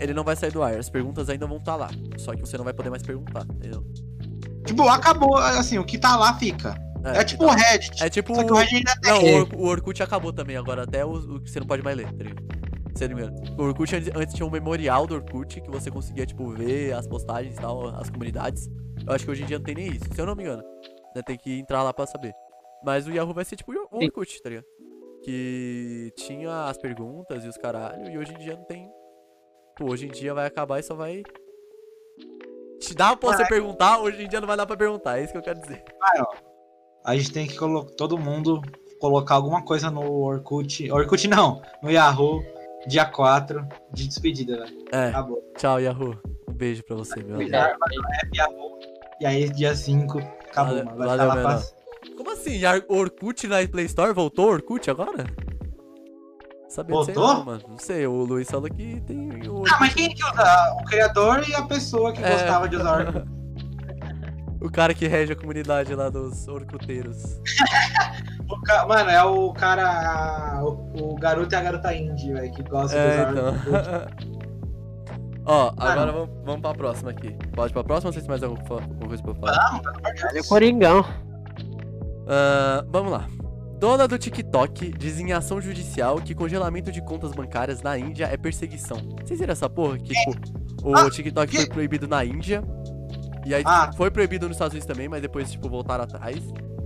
ele não vai sair do ar. As perguntas ainda vão estar lá. Só que você não vai poder mais perguntar, entendeu? Tipo, acabou, assim, o que tá lá fica. É, tipo o então. Reddit. É tipo. Só que o Reddit ainda Não, o, Or- o Orkut acabou também agora. Até o, o que você não pode mais ler, tá ligado? Se eu não me engano. O Orkut antes, tinha um memorial do Orkut que você conseguia, tipo, ver as postagens e tal, as comunidades. Eu acho que hoje em dia não tem nem isso, se eu não me engano. Né, Tem que entrar lá pra saber. Mas o Yahoo vai ser tipo o. Orkut, tá ligado? Que tinha as perguntas e os caralho, e hoje em dia não tem. Pô, hoje em dia vai acabar e só vai. Te dá pra você perguntar, hoje em dia não vai dar pra perguntar, é isso que eu quero dizer. A gente tem que colocar todo mundo colocar alguma coisa no Orkut. Orkut não, no Yahoo, dia 4 de despedida, velho. É, Acabou. tchau, Yahoo. Um beijo pra você, meu amigo. É Yahoo. E aí, dia 5, acabou, Valeu- mano. Vai valeu. Como assim? Orkut na Play Store? Voltou o Orkut agora? Sabia Voltou? não, mano. Não sei, o Luiz falou que tem o Ah, mas quem que usa? O criador e a pessoa que É. gostava de usar Orkut. (laughs) O cara que rege a comunidade lá dos orcuteiros. (laughs) O ca- Mano, é o cara. O, o garoto e a garota indie, velho, que gosta de É, usar então. (laughs) Ó, agora vamos, vamos pra próxima aqui. Pode pra próxima ou vocês têm mais alguma, alguma coisa pra eu falar? Olha o Coringão. Ah, vamos lá. Dona do TikTok diz em ação judicial que congelamento de contas bancárias na Índia é perseguição. Vocês viram essa porra? Que, tipo, o Ah, TikTok que- foi proibido na Índia. E aí Ah. foi proibido nos Estados Unidos também, mas depois, tipo, voltaram atrás.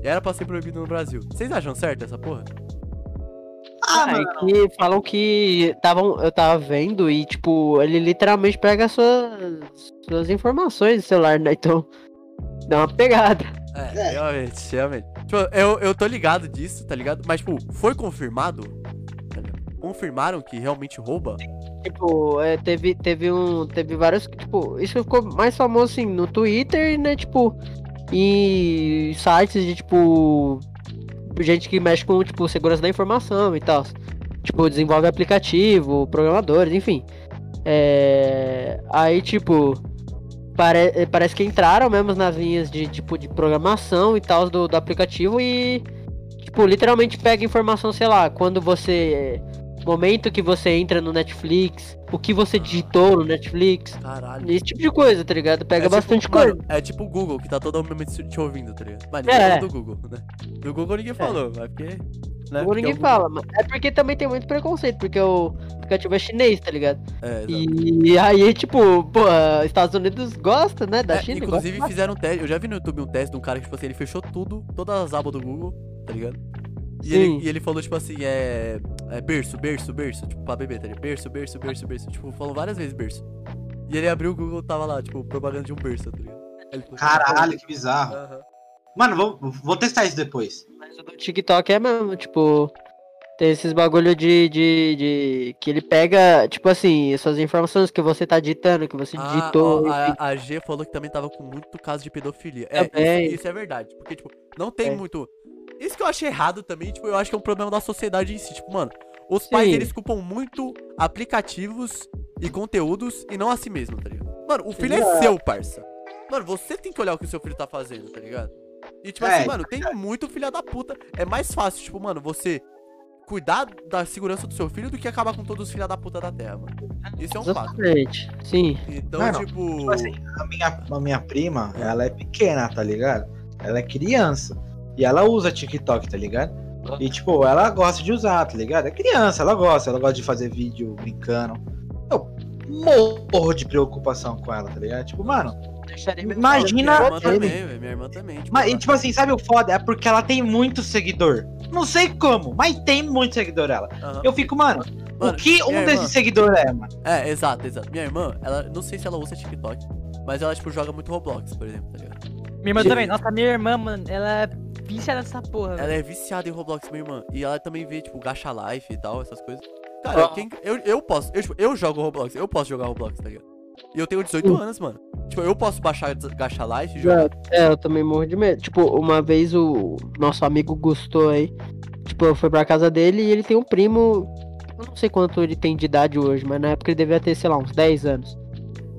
E era pra ser proibido no Brasil. Vocês acham certo essa porra? Ah, mano. é que falam que tavam, eu tava vendo e, tipo, ele literalmente pega suas, suas informações do celular, né? Então, dá uma pegada. É, realmente, realmente. Tipo, eu, eu tô ligado disso, tá ligado? Mas, tipo, foi confirmado? Confirmaram que realmente rouba? Tipo, é, teve, teve um. Teve vários. Tipo, isso ficou mais famoso assim no Twitter, né? Tipo, em sites de tipo. Gente que mexe com, tipo, segurança da informação e tal. Tipo, desenvolve aplicativo, programadores, enfim. É. Aí, tipo. pare- parece que entraram mesmo nas linhas de tipo de programação e tal do, do aplicativo e tipo literalmente pega informação, sei lá, quando você momento que você entra no Netflix, o que você digitou no Netflix, Caralho. esse tipo de coisa, tá ligado? Pega É bastante tipo, coisa. mano, é tipo o Google, que tá todo momento te ouvindo, tá ligado? Mas É. ninguém falou do Google, né? Do Google ninguém falou, mas porque. Né? Ou Porque ninguém fala, mas é porque também tem muito preconceito, porque o aplicativo é chinês, tá ligado? É, exato. E aí, tipo, pô, Estados Unidos gosta, né, da É, China. inclusive gosta fizeram um teste, eu já vi no YouTube um teste de um cara que, tipo assim, ele fechou tudo, todas as abas do Google, tá ligado? E ele, e ele falou, tipo assim, é, é berço, berço, berço, tipo, pra beber, tá ligado? Berço, berço, berço, berço, tipo, falou várias vezes berço. E ele abriu o Google, tava lá, tipo, propaganda de um berço, tá ligado? Falou, Caralho, que bizarro. Aham. Mano, vou, vou testar isso depois. Mas o do TikTok é mesmo, tipo. Tem esses bagulho de, de, de. Que ele pega, tipo assim, essas informações que você tá digitando, que você Ah, digitou. ó, enfim. a, a G falou que também tava com muito caso de pedofilia. É, Também. isso, isso é verdade. Porque, tipo, não tem É. muito. Isso que eu achei errado também, tipo, eu acho que é um problema da sociedade em si. Tipo, mano, os pais Sim. eles culpam muito aplicativos e conteúdos e não a si mesmo, tá ligado? Mano, o filho é Exato. seu, parça. Mano, você tem que olhar o que o seu filho tá fazendo, tá ligado? E tipo É, assim, mano, tem muito filha da puta. É mais fácil, tipo, mano, você cuidar da segurança do seu filho do que acabar com todos os filha da puta da terra, mano. Isso é um fato. Exatamente. Sim. Então, Mano, tipo. tipo assim, A minha, a minha prima, ela é pequena, tá ligado? Ela é criança. E ela usa TikTok, tá ligado? E, tipo, ela gosta de usar, tá ligado? É criança, ela gosta. Ela gosta de fazer vídeo brincando. Eu morro de preocupação com ela, tá ligado? Tipo, mano, Minha imagina. irmã também, minha irmã também. Tipo, Mas, e, ela- tipo assim, sabe o foda? É porque ela tem muito seguidor. Não sei como, mas tem muito seguidor ela. Aham. Eu fico, mano, Mano, o que um minha irmã- desses seguidores é, mano? É, exato, exato. Minha irmã, ela não sei se ela usa TikTok, mas ela, tipo, joga muito Roblox, por exemplo, tá ligado? Minha irmã E- também. Nossa, minha irmã, mano, ela é viciada nessa porra. Ela é viciada em Roblox, minha irmã. E ela também vê, tipo, Gacha Life e tal, essas coisas. Cara, Ah. quem- eu, eu posso, eu, tipo, eu jogo Roblox, eu posso jogar Roblox, tá ligado? E eu tenho 18 Hum. anos, mano. Tipo, eu posso baixar Gacha Life e jogar. É, eu também morro de medo. Tipo, uma vez o nosso amigo gostou aí. Tipo, eu fui pra casa dele e ele tem um primo. Eu não sei quanto ele tem de idade hoje, mas na época ele devia ter, sei lá, uns 10 anos.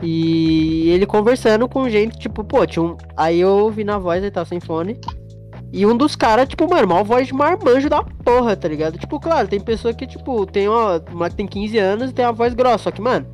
E ele conversando com gente, tipo, pô, tinha um. Aí eu ouvi na voz, ele tava sem fone. E um dos caras, tipo, mano, mal voz de marmanjo da porra, tá ligado? Tipo, claro, tem pessoa que, tipo, tem uma. O moleque tem 15 anos e tem uma voz grossa, só que, mano,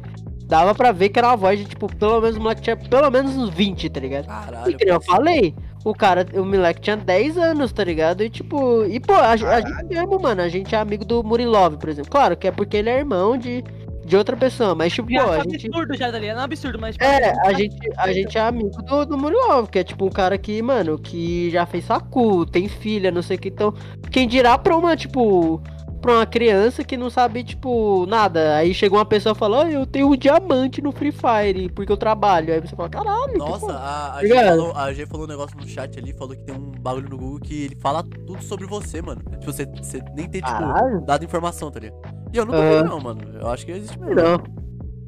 dava pra ver que era uma voz de, tipo, pelo menos o moleque tinha pelo menos uns 20, tá ligado? E Caralho. que nem eu falei, o cara, o moleque tinha 10 anos, tá ligado? E tipo, e pô, a, a gente mesmo, mano, a gente é amigo do Murilov, por exemplo. Claro que é porque ele é irmão de, de outra pessoa, mas tipo, Já pô, é a um gente. absurdo já, tá ligado? É um absurdo, mas... tipo, É, a tá- gente, a gente é amigo do, do Murilov, que é tipo um cara que, mano, que já fez facu, tem filha, não sei o que. Então, quem dirá pra uma, tipo, pra uma criança que não sabe, tipo, nada. Aí chega uma pessoa e fala, ah, eu tenho um diamante no Free Fire, porque eu trabalho. Aí você fala, caralho, Nossa, porra." a, a, G Obrigado. falou, a G falou um negócio no chat ali, falou que tem um bagulho no Google que ele fala tudo sobre você, mano. Tipo, você, você nem tem, tipo, Caralho. dado informação, tá ligado? E eu não Aham. duvido, não, mano. Eu acho que existe mesmo. Não.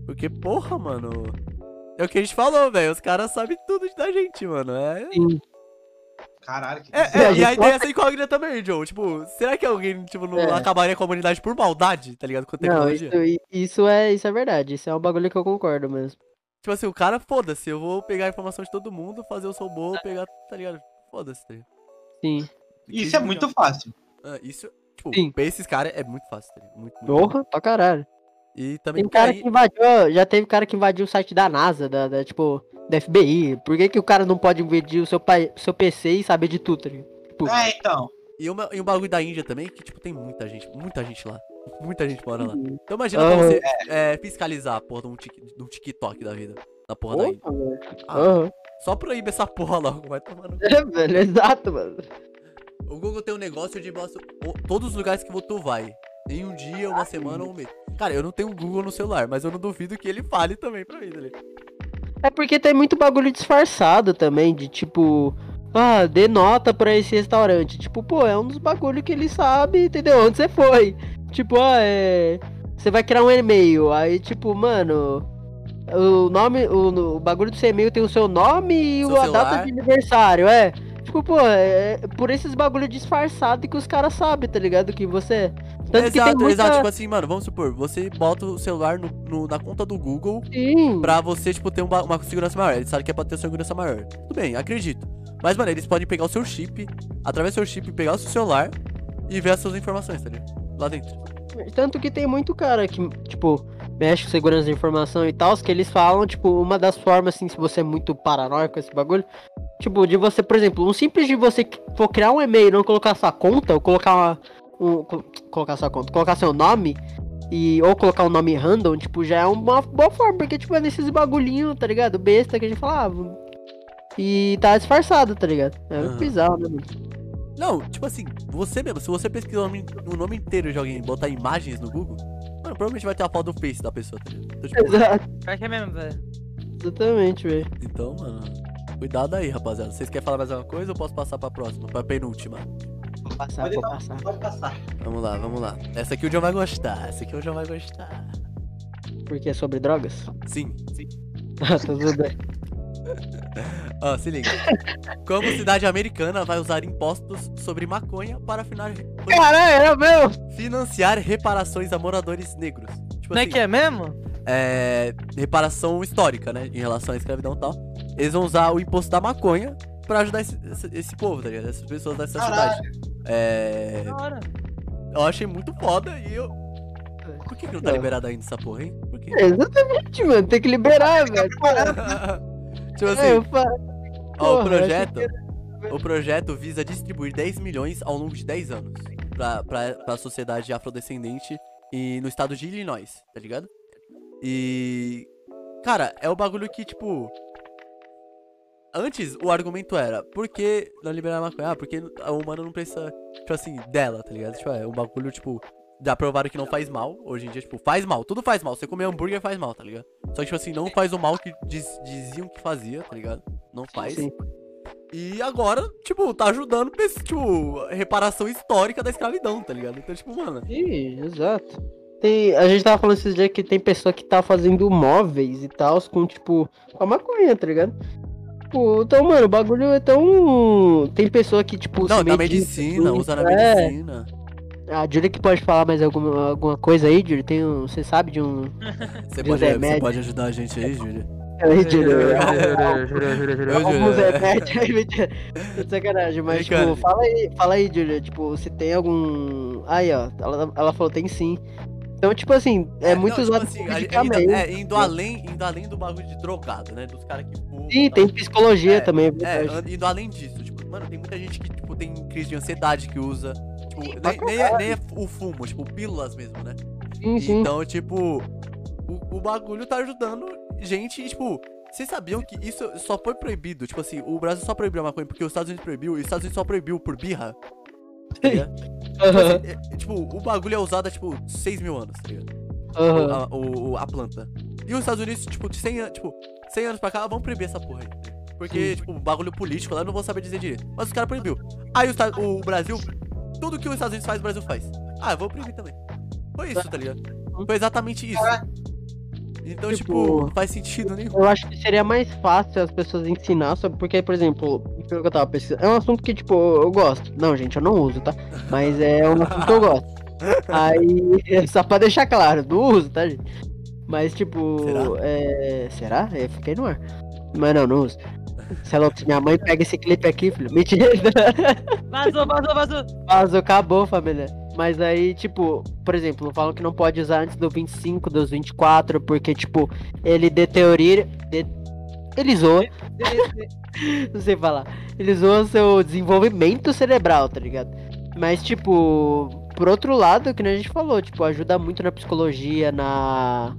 Porque, porra, mano. É o que a gente falou, velho. Os caras sabem tudo da gente, mano. É. Sim. Caralho, que É, é, a e aí tem essa incógnita também, Joe. Tipo, será que alguém, tipo, não É. acabaria com a humanidade por maldade, tá ligado? Com Não, tecnologia? isso, isso é, isso é verdade. Isso é um bagulho que eu concordo mesmo. Tipo assim, o cara, foda-se, eu vou pegar a informação de todo mundo, fazer o seu bolo, pegar, tá ligado? Foda-se, tá? Sim. Isso é muito fácil. Ah, isso, tipo, Sim. pra esses caras é muito fácil, tá ligado? Muito, muito. Porra, pra caralho. E também Tem cara aí- que invadiu, já teve cara que invadiu o site da NASA, da, da, tipo, da FBI. Por que, que o cara não pode invadir o seu, pai, seu PC e saber de tudo, tá ligado? Tipo, É, então. E, uma, e um bagulho da Índia também, que, tipo, tem muita gente, muita gente lá. (laughs) Muita gente mora lá. Uhum. Então imagina pra você é, fiscalizar a porra de um, de um TikTok da vida. Da porra da Índia. porra, velho. Ah, Aham. Só proíbe essa porra logo, vai tomar no... É, (laughs) velho, exato, mano. O Google tem um negócio de mostra todos os lugares que tu vai. Em um dia, uma semana ou um mês. Cara, eu não tenho Google no celular, mas eu não duvido que ele fale também pra mim, tá ligado? É porque tem muito bagulho disfarçado também, de tipo, ah, dê nota pra esse restaurante. Tipo, pô, é um dos bagulho que ele sabe, entendeu? Onde você foi. Tipo, ah, é. Você vai criar um e-mail. Aí, tipo, mano. O nome, o, o bagulho do seu e-mail tem o seu nome e Seu a celular. data de aniversário, é. Tipo, pô, é por esses bagulho disfarçado que os caras sabem, tá ligado? Que você. Tanto que tem exato, muita... exato. Tipo assim, mano, vamos supor, você bota o celular no, no- na conta do Google Sim. pra você, tipo, ter uma, uma segurança maior. Eles sabem que é pra ter segurança maior. Tudo bem, acredito. Mas, mano, eles podem pegar o seu chip, através do seu chip, pegar o seu celular e ver as suas informações, tá ligado? Lá dentro. Tanto que tem muito cara que, tipo, mexe com segurança de informação e tal, que eles falam, tipo, uma das formas, assim, se você é muito paranoico com esse bagulho, tipo, de você, por exemplo, um simples de você for criar um e-mail e não colocar sua conta, ou colocar uma. Um, co- colocar sua conta, colocar seu nome. E, ou colocar um nome random, tipo, já é uma boa forma, porque, tipo, é nesses bagulhinhos, tá ligado? Besta que a gente falava. E tá disfarçado, tá ligado? É Aham. bizarro, né, mano? Não, tipo assim, você mesmo, se você pesquisar o nome, o nome inteiro de alguém e botar imagens no Google, mano, provavelmente vai ter a foto do Face da pessoa, tá ligado? Então, tipo, Exato, Pior que é mesmo, velho. exatamente, velho. então, mano, cuidado aí, rapaziada. Vocês querem falar mais alguma coisa ou posso passar pra próxima, pra penúltima? Vou passar, Pode vou não. passar. Pode passar. Vamos lá, vamos lá. Essa aqui o John vai gostar, essa aqui o John vai gostar. Porque é sobre drogas? Sim, Ah, (laughs) tudo bem. ó, se liga. Como cidade americana vai usar impostos sobre maconha para finar- Caralho, é meu! financiar reparações a moradores negros? Tipo Como é assim, que é mesmo? É, reparação histórica, né? Em relação à escravidão e tal. Eles vão usar o imposto da maconha pra ajudar esse, esse, esse povo, tá ligado? Essas pessoas dessa Caralho. cidade. É. Da hora. Eu achei muito foda e eu. Por que, que não tá liberado ainda essa porra, hein? Por quê? Exatamente, mano. Tem que liberar, velho. (laughs) tipo É, eu assim, fa- ó, o projeto. O projeto visa distribuir 10 milhões ao longo de 10 anos pra, pra, pra sociedade afrodescendente e no estado de Illinois, tá ligado? E. Cara, é o bagulho que, tipo. Antes, o argumento era, por que não liberar a maconha? Ah, porque a humana não precisa, tipo assim, dela, tá ligado? Tipo, é um bagulho, tipo, já provaram que não faz mal. Hoje em dia, tipo, faz mal, tudo faz mal. Você comer hambúrguer faz mal, tá ligado? Só que, tipo assim, não faz o mal que diz- diziam que fazia, tá ligado? Não faz. Sim. E agora, tipo, tá ajudando, pes- tipo, a reparação histórica da escravidão, tá ligado? Então, tipo, mano. Ih, exato. Tem, a gente tava falando esses dias que tem pessoa que tá fazendo móveis e tal, com, tipo, com a maconha, tá ligado? Tipo, então, mano, o bagulho é tão. Tem pessoa que, tipo, Não, na medicina, assim, usa na é. medicina. A Júlia que pode falar mais alguma, alguma coisa aí, Júlia? Tem um. Você sabe de um. (laughs) Você de pode, você remédio. pode ajudar a gente aí, Júlia? Aí, Júlia. Ô, Alguns remédios (laughs) aí, de sacanagem, mas, tipo, fala aí, fala aí, Julia, tipo, se tem algum. Aí, ó, ela, ela falou, tem sim. Então, tipo assim, é, muito não, usado tipo assim, ainda, é, indo além, indo além do bagulho de drogado, né? Dos caras que fumam. Sim, tem tal. psicologia É, também, é É, indo além disso, tipo, mano, tem muita gente que, tipo, tem crise de ansiedade que usa. Tipo, pra nem, nem, é, nem é o fumo, tipo, pílulas mesmo, né? sim, sim. Então, tipo, o, o bagulho tá ajudando gente, e, tipo, vocês sabiam que isso só foi proibido? Tipo assim, o Brasil só proibiu a maconha porque os Estados Unidos proibiu, e os Estados Unidos só proibiu por birra. Tá ligado? Tipo, assim, é- é, tipo, o bagulho é usado há, tipo, 6 mil anos, tá ligado? aham. A, o- a planta. E os Estados Unidos, tipo, de 100 anos, tipo, 100 anos pra cá, vão proibir essa porra aí. Porque, Sim. tipo, bagulho político lá, eu não vou saber dizer direito. Mas os caras proibiu. Aí o, o Brasil, tudo que os Estados Unidos faz, o Brasil faz. Ah, eu vou proibir também. Foi isso, tá ligado? Foi exatamente isso. Então, tipo, Tipo- não faz sentido nenhum. Eu acho que seria mais fácil as pessoas ensinar, só porque, por exemplo, pelo que eu tava pesquisando, é um assunto que, tipo, eu gosto. Não, gente, eu não uso, tá? Mas é um assunto que eu gosto. (laughs) Aí, (laughs) só pra deixar claro, não uso, tá, gente? Mas, tipo, Será? é. Será? Eu fiquei no ar. Mas não, não uso. Sei lá, se minha mãe pega esse clipe aqui, filho. Mentira. Vazou, vazou, vazou. Vazou, acabou, família. Mas aí, tipo, por exemplo, falam que não pode usar antes do 25, dos 24, porque, tipo, ele deteriora. De... Ele zoa, (laughs) não sei falar. Ele zoa seu desenvolvimento cerebral, tá ligado? Mas, tipo, por outro lado, que nem a gente falou, tipo, ajuda muito na psicologia, na.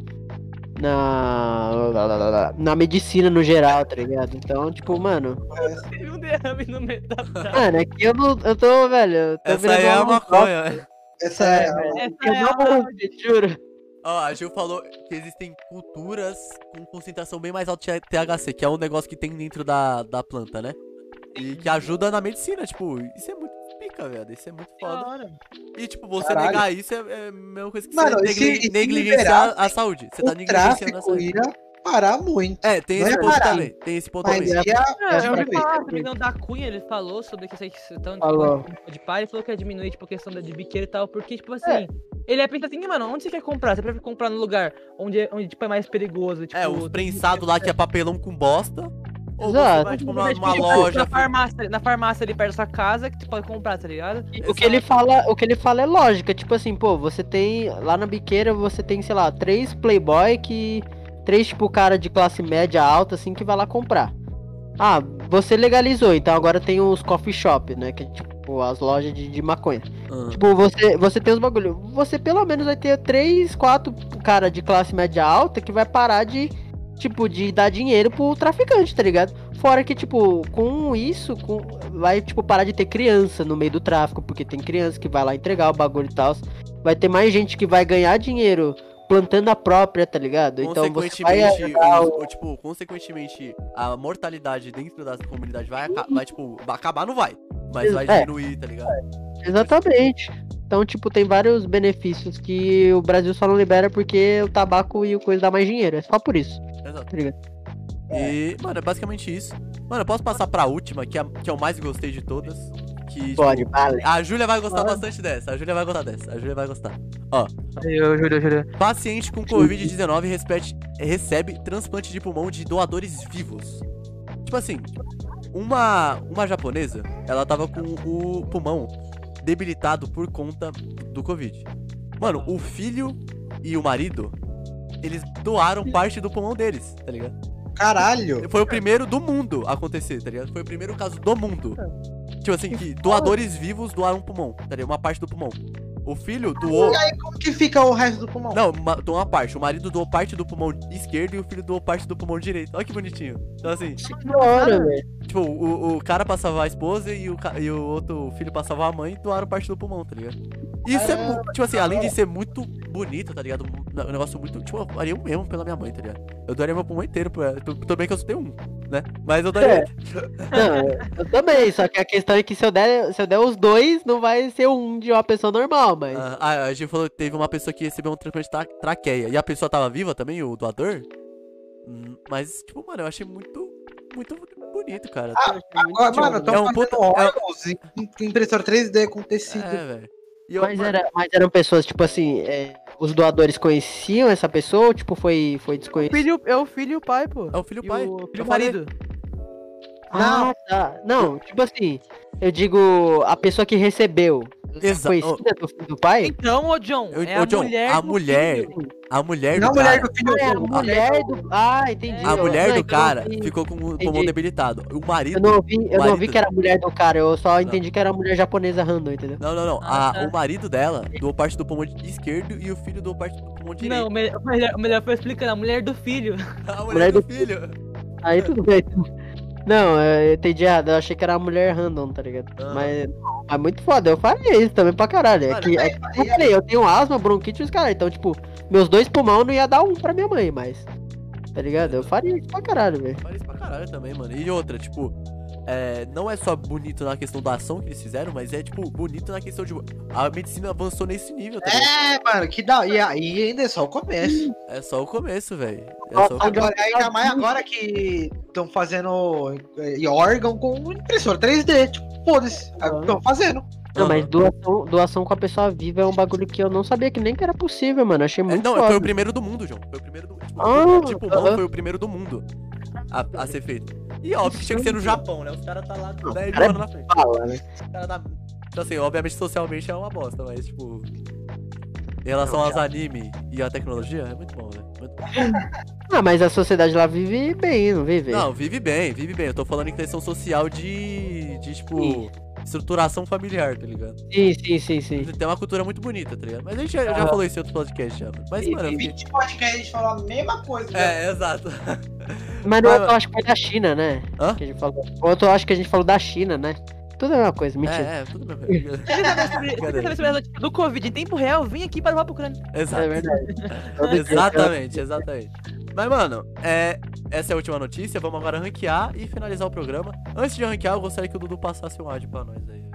Na. Na medicina no geral, tá ligado? Então, tipo, mano. Teve um derrame no meio da. Mano, aqui eu não. Eu tô, velho. Eu tô Essa aí é a virando um maconha. Essa é. Essa Eu é não a... vou juro. Ó, a Gil falou que existem culturas com concentração bem mais alta de THC, que é um negócio que tem dentro da, da planta, né? E que ajuda na medicina, tipo, isso é muito pica, velho. Isso é muito Da foda. E, tipo, você Caralho. negar isso é, é a mesma coisa que Mano, você se- negli- se negligenciar liberar a saúde. Você tá negligenciando a saúde. ia parar muito. É, tem Não esse ponto parar. também. Tem esse ponto Mas também. ia, É, eu ouvi falar, se não da Cunha, ele falou sobre que questão Falou. de, pai, ele falou que ia diminuir, tipo, a questão da- de biqueira e tal, porque, tipo assim, ele ia pensar assim, mano, onde você quer comprar? Você prefere comprar no lugar onde, é- onde tipo, é mais perigoso, tipo... É, os prensados lá que é papelão com bosta. Ou você Exato. vai, tipo, numa, numa tipo, loja. Na farmácia, na farmácia ali perto da sua casa, que tu pode comprar, tá ligado? O que ele fala, o que ele fala é lógica, tipo assim, pô, você tem lá na biqueira, você tem, sei lá, três playboy que três tipo cara de classe média alta assim que vai lá comprar. Ah, você legalizou, então agora tem os coffee shop, né, que é tipo as lojas de, de maconha. Ah, Tipo, você você tem os bagulho, você pelo menos vai ter três, quatro cara de classe média alta que vai parar de tipo de dar dinheiro pro traficante, tá ligado? Fora que, tipo, com isso, com... vai, tipo, parar de ter criança no meio do tráfico, porque tem criança que vai lá entregar o bagulho e tal. Vai ter mais gente que vai ganhar dinheiro plantando a própria, tá ligado? Então você vai o... o, tipo, consequentemente, a mortalidade dentro da comunidade vai, vai tipo, acabar não vai. Mas vai É. diminuir, tá ligado? Exatamente. Então, tipo, tem vários benefícios que o Brasil só não libera porque o tabaco e o coisa dá mais dinheiro. É só por isso, Exato. tá? E, mano, é basicamente isso. Mano, eu posso passar pra última, que, é, que eu mais gostei de todas. Que, tipo, Pode, vale. A Júlia vai gostar bastante dessa. A Júlia vai gostar dessa. A Júlia vai gostar. Eu juro, eu juro. Paciente com Covid-19 recebe, recebe transplante de pulmão de doadores vivos. Tipo assim, uma, uma japonesa, ela tava com o pulmão debilitado por conta do Covid. Mano, o filho e o marido, eles doaram parte do pulmão deles, tá ligado? Caralho. Foi o primeiro do mundo a acontecer, tá ligado? Foi o primeiro caso do mundo. Tipo assim, que doadores vivos doaram um pulmão, tá ligado? Uma parte do pulmão. O filho doou. E aí, como que fica o resto do pulmão? Não, uma, doou uma parte. O marido doou parte do pulmão esquerdo e o filho doou parte do pulmão direito. Olha que bonitinho. Então, assim, Da hora, velho. tipo, o, o cara passava a esposa e o, e o outro filho passava a mãe e doaram parte do pulmão, tá ligado? Isso é, mu- tipo assim, além de ser muito bonito, tá ligado? Um um negócio muito. Tipo, eu faria o mesmo pela minha mãe, tá ligado? Eu daria meu pulmão inteiro pra ela. Tudo bem que eu só tenho um, né? Mas eu daria. (laughs) Não, eu também, só que a questão é que se eu der, se eu der os dois, não vai ser um de uma pessoa normal, mas. Ah, ah, a gente falou que teve uma pessoa que recebeu um transplante de tra traqueia. E a pessoa tava viva também, o doador? Hum, Mas, tipo, mano, eu achei muito, muito bonito, cara. Ah, Agora, mano, estão É um puta- é um- órgãos em impressora 3D com tecido. É, velho. Eu- Mas, mano, era, mas eram pessoas, tipo assim, é, os doadores conheciam essa pessoa ou, tipo, foi, foi O desconhecido? filho, é o filho e o pai, pô. É o filho e o pai. o filho e o falei. Marido. Ah, tá. Não, tipo assim, eu digo, a pessoa que recebeu. Exa- Conhecida do filho do pai? Então, ô John, Eu- é ô, a John, mulher a do mulher- filho. A mulher Não a do mulher cara. do filho Ah, é a mulher do. Ah, entendi. A Não, mulher não, do é eu cara não vi- ficou com o pulmão debilitado. O marido. Eu não ouvi, eu não ouvi marido- que era a mulher do cara, eu só entendi que era a mulher japonesa random, entendeu? Não, não, não. Ah, A- tá. O marido dela doou parte do pulmão esquerdo e o filho doou parte do pulmão direito. Não, o melhor, melhor- melhor foi explicando, a mulher do filho. (laughs) A mulher, mulher do, do filho. Aí tudo bem. Não, eu entendi errado, eu achei que era a mulher random, tá ligado? Ah. Mas é muito foda, eu faria isso também pra caralho. É Mano, que, é, que eu falei, eu tenho asma, bronquite e os caras, então, tipo, meus dois pulmão não ia dar um pra minha mãe, mas. Tá ligado? Eu faria isso pra caralho, velho. Faz isso pra caralho também, mano. E outra, tipo, é, não é só bonito na questão da ação que eles fizeram, mas é, tipo, bonito na questão de. A medicina avançou nesse nível, tá ligado? É, mano, que dá. E aí ainda é só o começo. É só o começo, velho. É só o começo. Agora, ainda mais agora que estão fazendo é, órgão com impressora 3D. Tipo, foda-se. Estão fazendo. Não, mas doação, doação com a pessoa viva é um bagulho que eu não sabia que nem que era possível, mano. Achei É, muito não, foda. foi o primeiro do mundo, João. Foi o primeiro do tipo, Ah, de pulmão aham. foi o primeiro do mundo a, a ser feito. E óbvio que tinha que ser no Japão, né? Os caras tá lá com 10 mil cara é anos na frente. Fala, né? Os caras tá. Então, assim, obviamente socialmente é uma bosta, mas tipo. Em relação aos anime e à tecnologia, é muito bom, né? Muito bom. (laughs) Ah, mas a sociedade lá vive bem, não vive? Não, vive bem, vive bem. Eu tô falando em questão social de. de tipo. Sim. Estruturação familiar, tá ligado? Sim, sim, sim, sim. Tem uma cultura muito bonita, tá ligado? Mas a gente já, já falou isso em outro podcast já. mano. Mas, mano. eu Em fiquei- 20 podcasts a gente falou a mesma coisa. né? É, exato. Mas no outro eu acho que foi da China, né? Hã? Que a gente falou. O outro eu acho que a gente falou da China, né? Tudo é a mesma coisa, mentira. É, é, tudo quer saber sobre as notícias do Covid em tempo real? Vim aqui para levar pro crânio. Exato. É, verdade. (laughs) Exatamente, exatamente. Mas, mano, é, essa é a última notícia. Vamos agora ranquear e finalizar o programa. Antes de ranquear, eu gostaria que o Dudu passasse um áudio pra nós aí, velho.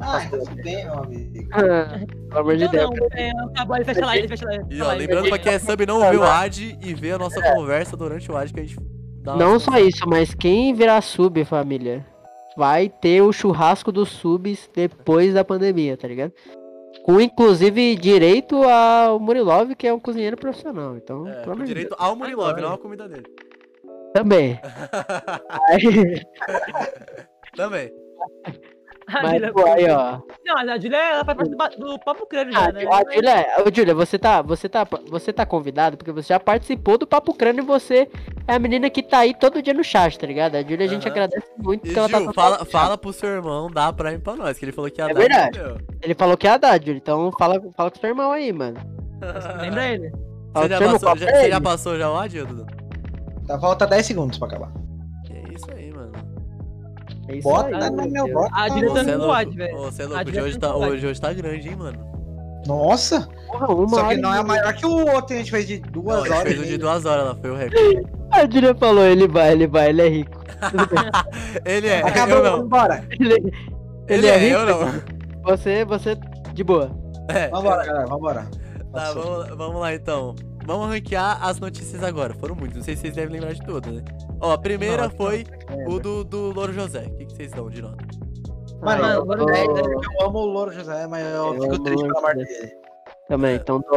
Ah, então tudo bem, meu amigo. Ah, (laughs) Pelo amor de Não, Deus. não, é, acabou, ele fecha lá, ele fecha lá. E ó, lembrando pra quem é sub não ver o ad e ver a nossa conversa durante o ad que a gente dá Não só isso, mas quem virar sub, família, vai ter o churrasco dos subs depois da pandemia, tá ligado? Com inclusive direito ao Murilov, que é um cozinheiro profissional. Então, É, com direito ao Murilov, não a comida dele. Também. (laughs) Também. A mas, Julia- pô, aí, ó. Não, a Julia, ela faz parte do, do Papo Crânio Ah, já, né? a Julia, ô, Julia, você tá, você tá, você tá convidado porque você já participou do Papo Crânio e você é a menina que tá aí todo dia no chat, tá ligado? A Julia a gente agradece muito E porque ela tá Gil, fala, fala pro seu irmão dar Prime pra nós, que ele falou que ia É dar. verdade. entendeu? chat. Ele falou que ia dar, Julia, então fala, fala com seu irmão aí, mano. (laughs) Lembra ele? Você já, passou, já, pra você já passou já o ad, Dudu? Tá, falta 10 segundos pra acabar. É isso Bota aí, no meu bota. A tá é no louco. ad, velho. Ô, cê é louco. Julia Hoje tá hoje, hoje tá grande, hein, mano. Nossa! Porra, uma Só que não é maior que o outro que a gente fez de Não, duas a gente horas. fez um de duas horas, ela foi o recorde. (laughs) A Julia falou, ele vai, ele vai, ele é rico. (laughs) Ele é, Acabou, eu vamos não. embora. Ele, Ele, ele é, é, rico. eu não. Você, você, de boa. É, Vambora, galera, vambora. Tá, vamos, vamos lá então. Vamos ranquear as notícias agora. Foram muitas, não sei se vocês devem lembrar de todas, né? Ó, a primeira Não, foi o do, do Louro José. O que, que vocês dão de nota? Mano, eu, eu tô- é, eu amo o Louro José, mas eu, Eu fico amo triste pela morte dele. Também, então tô.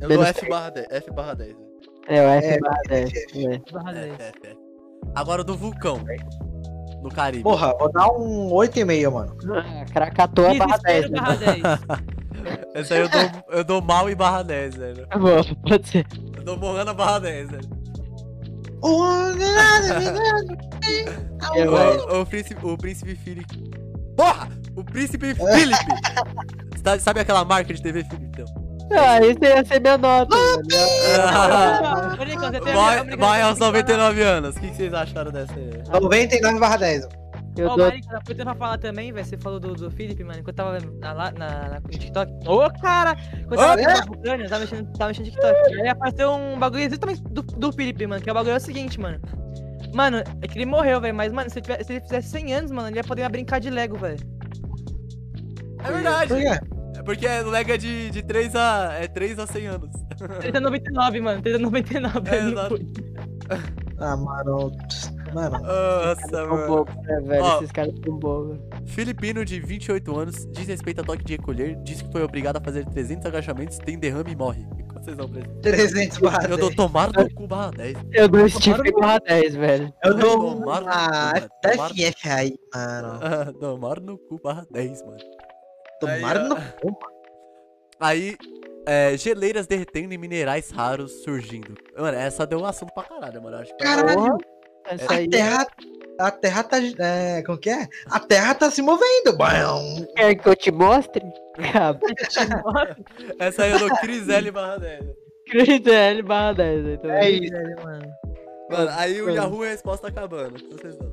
Eu dou F barra 10. F barra 10. né? É, o F É, barra 10. F, é. Barra F, 10. F, F. Agora o do vulcão. No Caribe. Porra, vou dar um 8,5, mano. Ah, Krakatoa barra 10. Desespero Né? barra 10. Esse aí eu dou, eu dou mal e barra 10, velho. Tá bom, pode ser. Eu dou Moana barra 10, velho. O, (laughs) o, príncipe, o príncipe Felipe. Porra! O príncipe Felipe! Sabe- Sabe aquela marca de TV Felipe, então? Ah, isso ia ser minha nota. a Vai, aos de falar. 99 anos. O que, que vocês acharam dessa aí? 99 barra 10. Eu Ô, dou. Marica, aproveitando pra falar também, velho. Você falou do, do Felipe, mano. Enquanto eu tava na, na, na, na- no TikTok. Ô, cara! Enquanto eu tava Ô, no Ucrânia, eu tava mexendo, tava mexendo TikTok. Aí apareceu um bagulho exatamente do, do Felipe, mano. Que é o bagulho é o seguinte, mano. Mano, é que ele morreu, velho. Mas, mano, se ele, tivesse- se ele fizesse 100 anos, mano, ele ia poder brincar de Lego, velho. É verdade. Por quê? É porque o Lega é de, de 3 a. É 3 a 100 anos. 399, mano. 399. (laughs) É, ele não exato. foi. Ah, mano. Mano. Nossa, mano. bobos, né, velho? Ó. Esses caras são bobos. Filipino de 28 anos, desrespeita toque de recolher, diz que foi obrigado a fazer 300 agachamentos, tem derrame e morre. Vocês dão pra ele? 300 barra Eu 10. dou tomar no cu barra 10. Eu dou Steve barra 10, velho. Eu dou Tomar no cu, mano. Tomar- FF aí, mano. (laughs) Ah, Tomar no cu barra 10, mano. Tomaram Aí, no cu. Aí, é, geleiras derretendo e minerais raros surgindo. Mano, essa deu um assunto pra caralho, mano. Acho que Caralho, Essa aí. a terra. A terra tá. É, como que é? A terra tá se movendo. Quer que eu (laughs) te mostre? Essa aí eu dou Crisele barra 10. Crisel barra 10. Então. É isso. mano. Mano, aí o. Yahoo é a resposta acabando.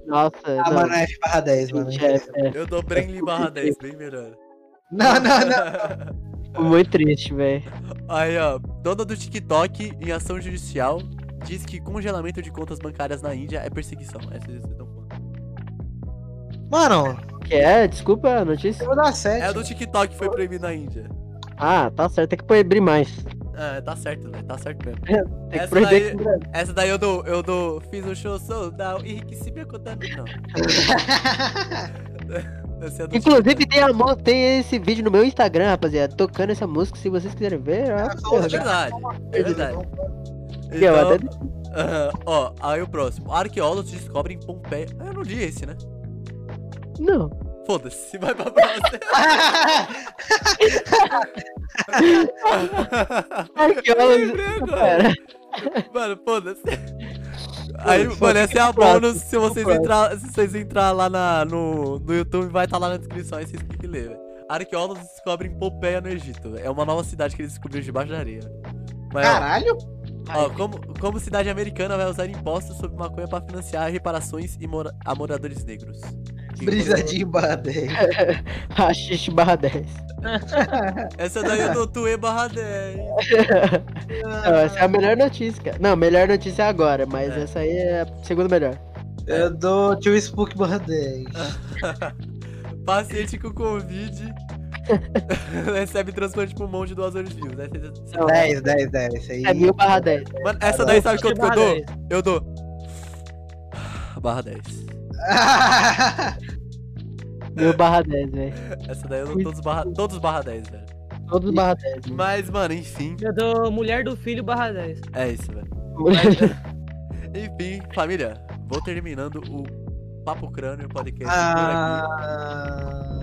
Nossa, Ah, mano, é F barra 10, mano. É, é Eu dou Brenly barra 10, bem melhor. Não, não, não. muito triste, velho. Aí, ó, dona do TikTok em ação judicial diz que congelamento de contas bancárias na Índia é perseguição. Essa vocês estão falando. Mano, Que é? Desculpa a notícia. eu vou dar É 7. a do TikTok que foi proibido na Índia. Ah, tá certo. Tem que proibir mais. Ah, tá certo, velho. Tá certo mesmo. Tem que Essa proibir daí-. Essa daí eu dou, eu dou, fiz um show soldado, enriqueci minha conta. Não. (laughs) É Inclusive, tem, a, tem esse vídeo no meu Instagram, rapaziada, tocando essa música, se vocês quiserem ver. ó, TikTok. É verdade. É verdade. Então, até- aham, ó, aí o próximo. Arqueólogos descobrem Pompeia. Ah, eu não li esse, né? Não. Foda-se, vai pra próxima. (laughs) Arqueólogos. Mano, foda-se. Aí, mano, essa é a bônus. Se vocês entrar, se vocês entrar lá na, no, no YouTube, vai estar lá na descrição. Aí vocês têm que ler, velho. Arqueólogos descobrem Pompeia no Egito. É uma nova cidade que eles descobriram debaixo da areia. Mas, Caralho? ó, como, como cidade americana vai usar impostos sobre maconha pra financiar reparações e mora- a moradores negros? Que- Brisadinho barra 10. (laughs) Rachixe barra 10. (laughs) Essa daí eu dou Tuê barra 10. Não, essa é a melhor notícia, cara. Não, melhor notícia é agora, mas É. essa aí é a segunda melhor. Eu dou tio Spook barra 10. (laughs) Paciente com Covid (laughs) recebe transplante de pulmão de doadores vivos. Né? Cês- cês- 10, 10, 10. Isso aí. É mil barra 10. Mano, essa daí sabe quanto que eu Barra dou? 10. Eu dou. (sighs) Barra 10. (laughs) Mil barra 10, velho. Essa daí eu dou todos barra, todos barra 10, velho. Todos barra 10. Mas, mano, enfim. Eu dou mulher do filho barra 10. É isso, velho. (laughs) Enfim, família, vou terminando o Papo Crânio podcast por aqui. Ah,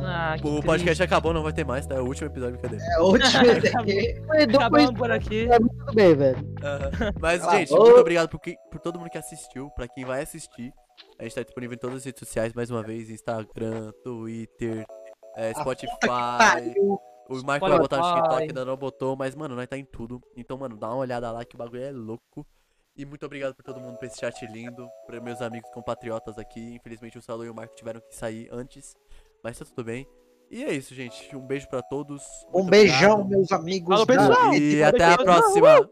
Ah, que O podcast acabou, não vai ter mais, tá? É o último episódio, cadê? é o último (laughs) depois Acabamos por aqui. tudo bem, velho. (laughs) Mas, gente, muito obrigado por, quem- por todo mundo que assistiu, pra quem vai assistir. A gente tá disponível em todas as redes sociais, mais uma vez, Instagram, Twitter, é, Spotify. Pariu. O Marco vai botar no Spotify. TikTok, ainda não botou, mas, mano, nós tá em tudo. Então, mano, dá uma olhada lá que o bagulho é louco. E muito obrigado por todo mundo por esse chat lindo, para meus amigos compatriotas aqui. Infelizmente o Saulo e o Marco tiveram que sair antes, mas tá tudo bem. E é isso, gente. Um beijo pra todos. Um beijão, obrigado. meus amigos. Falou, pessoal. E até a próxima.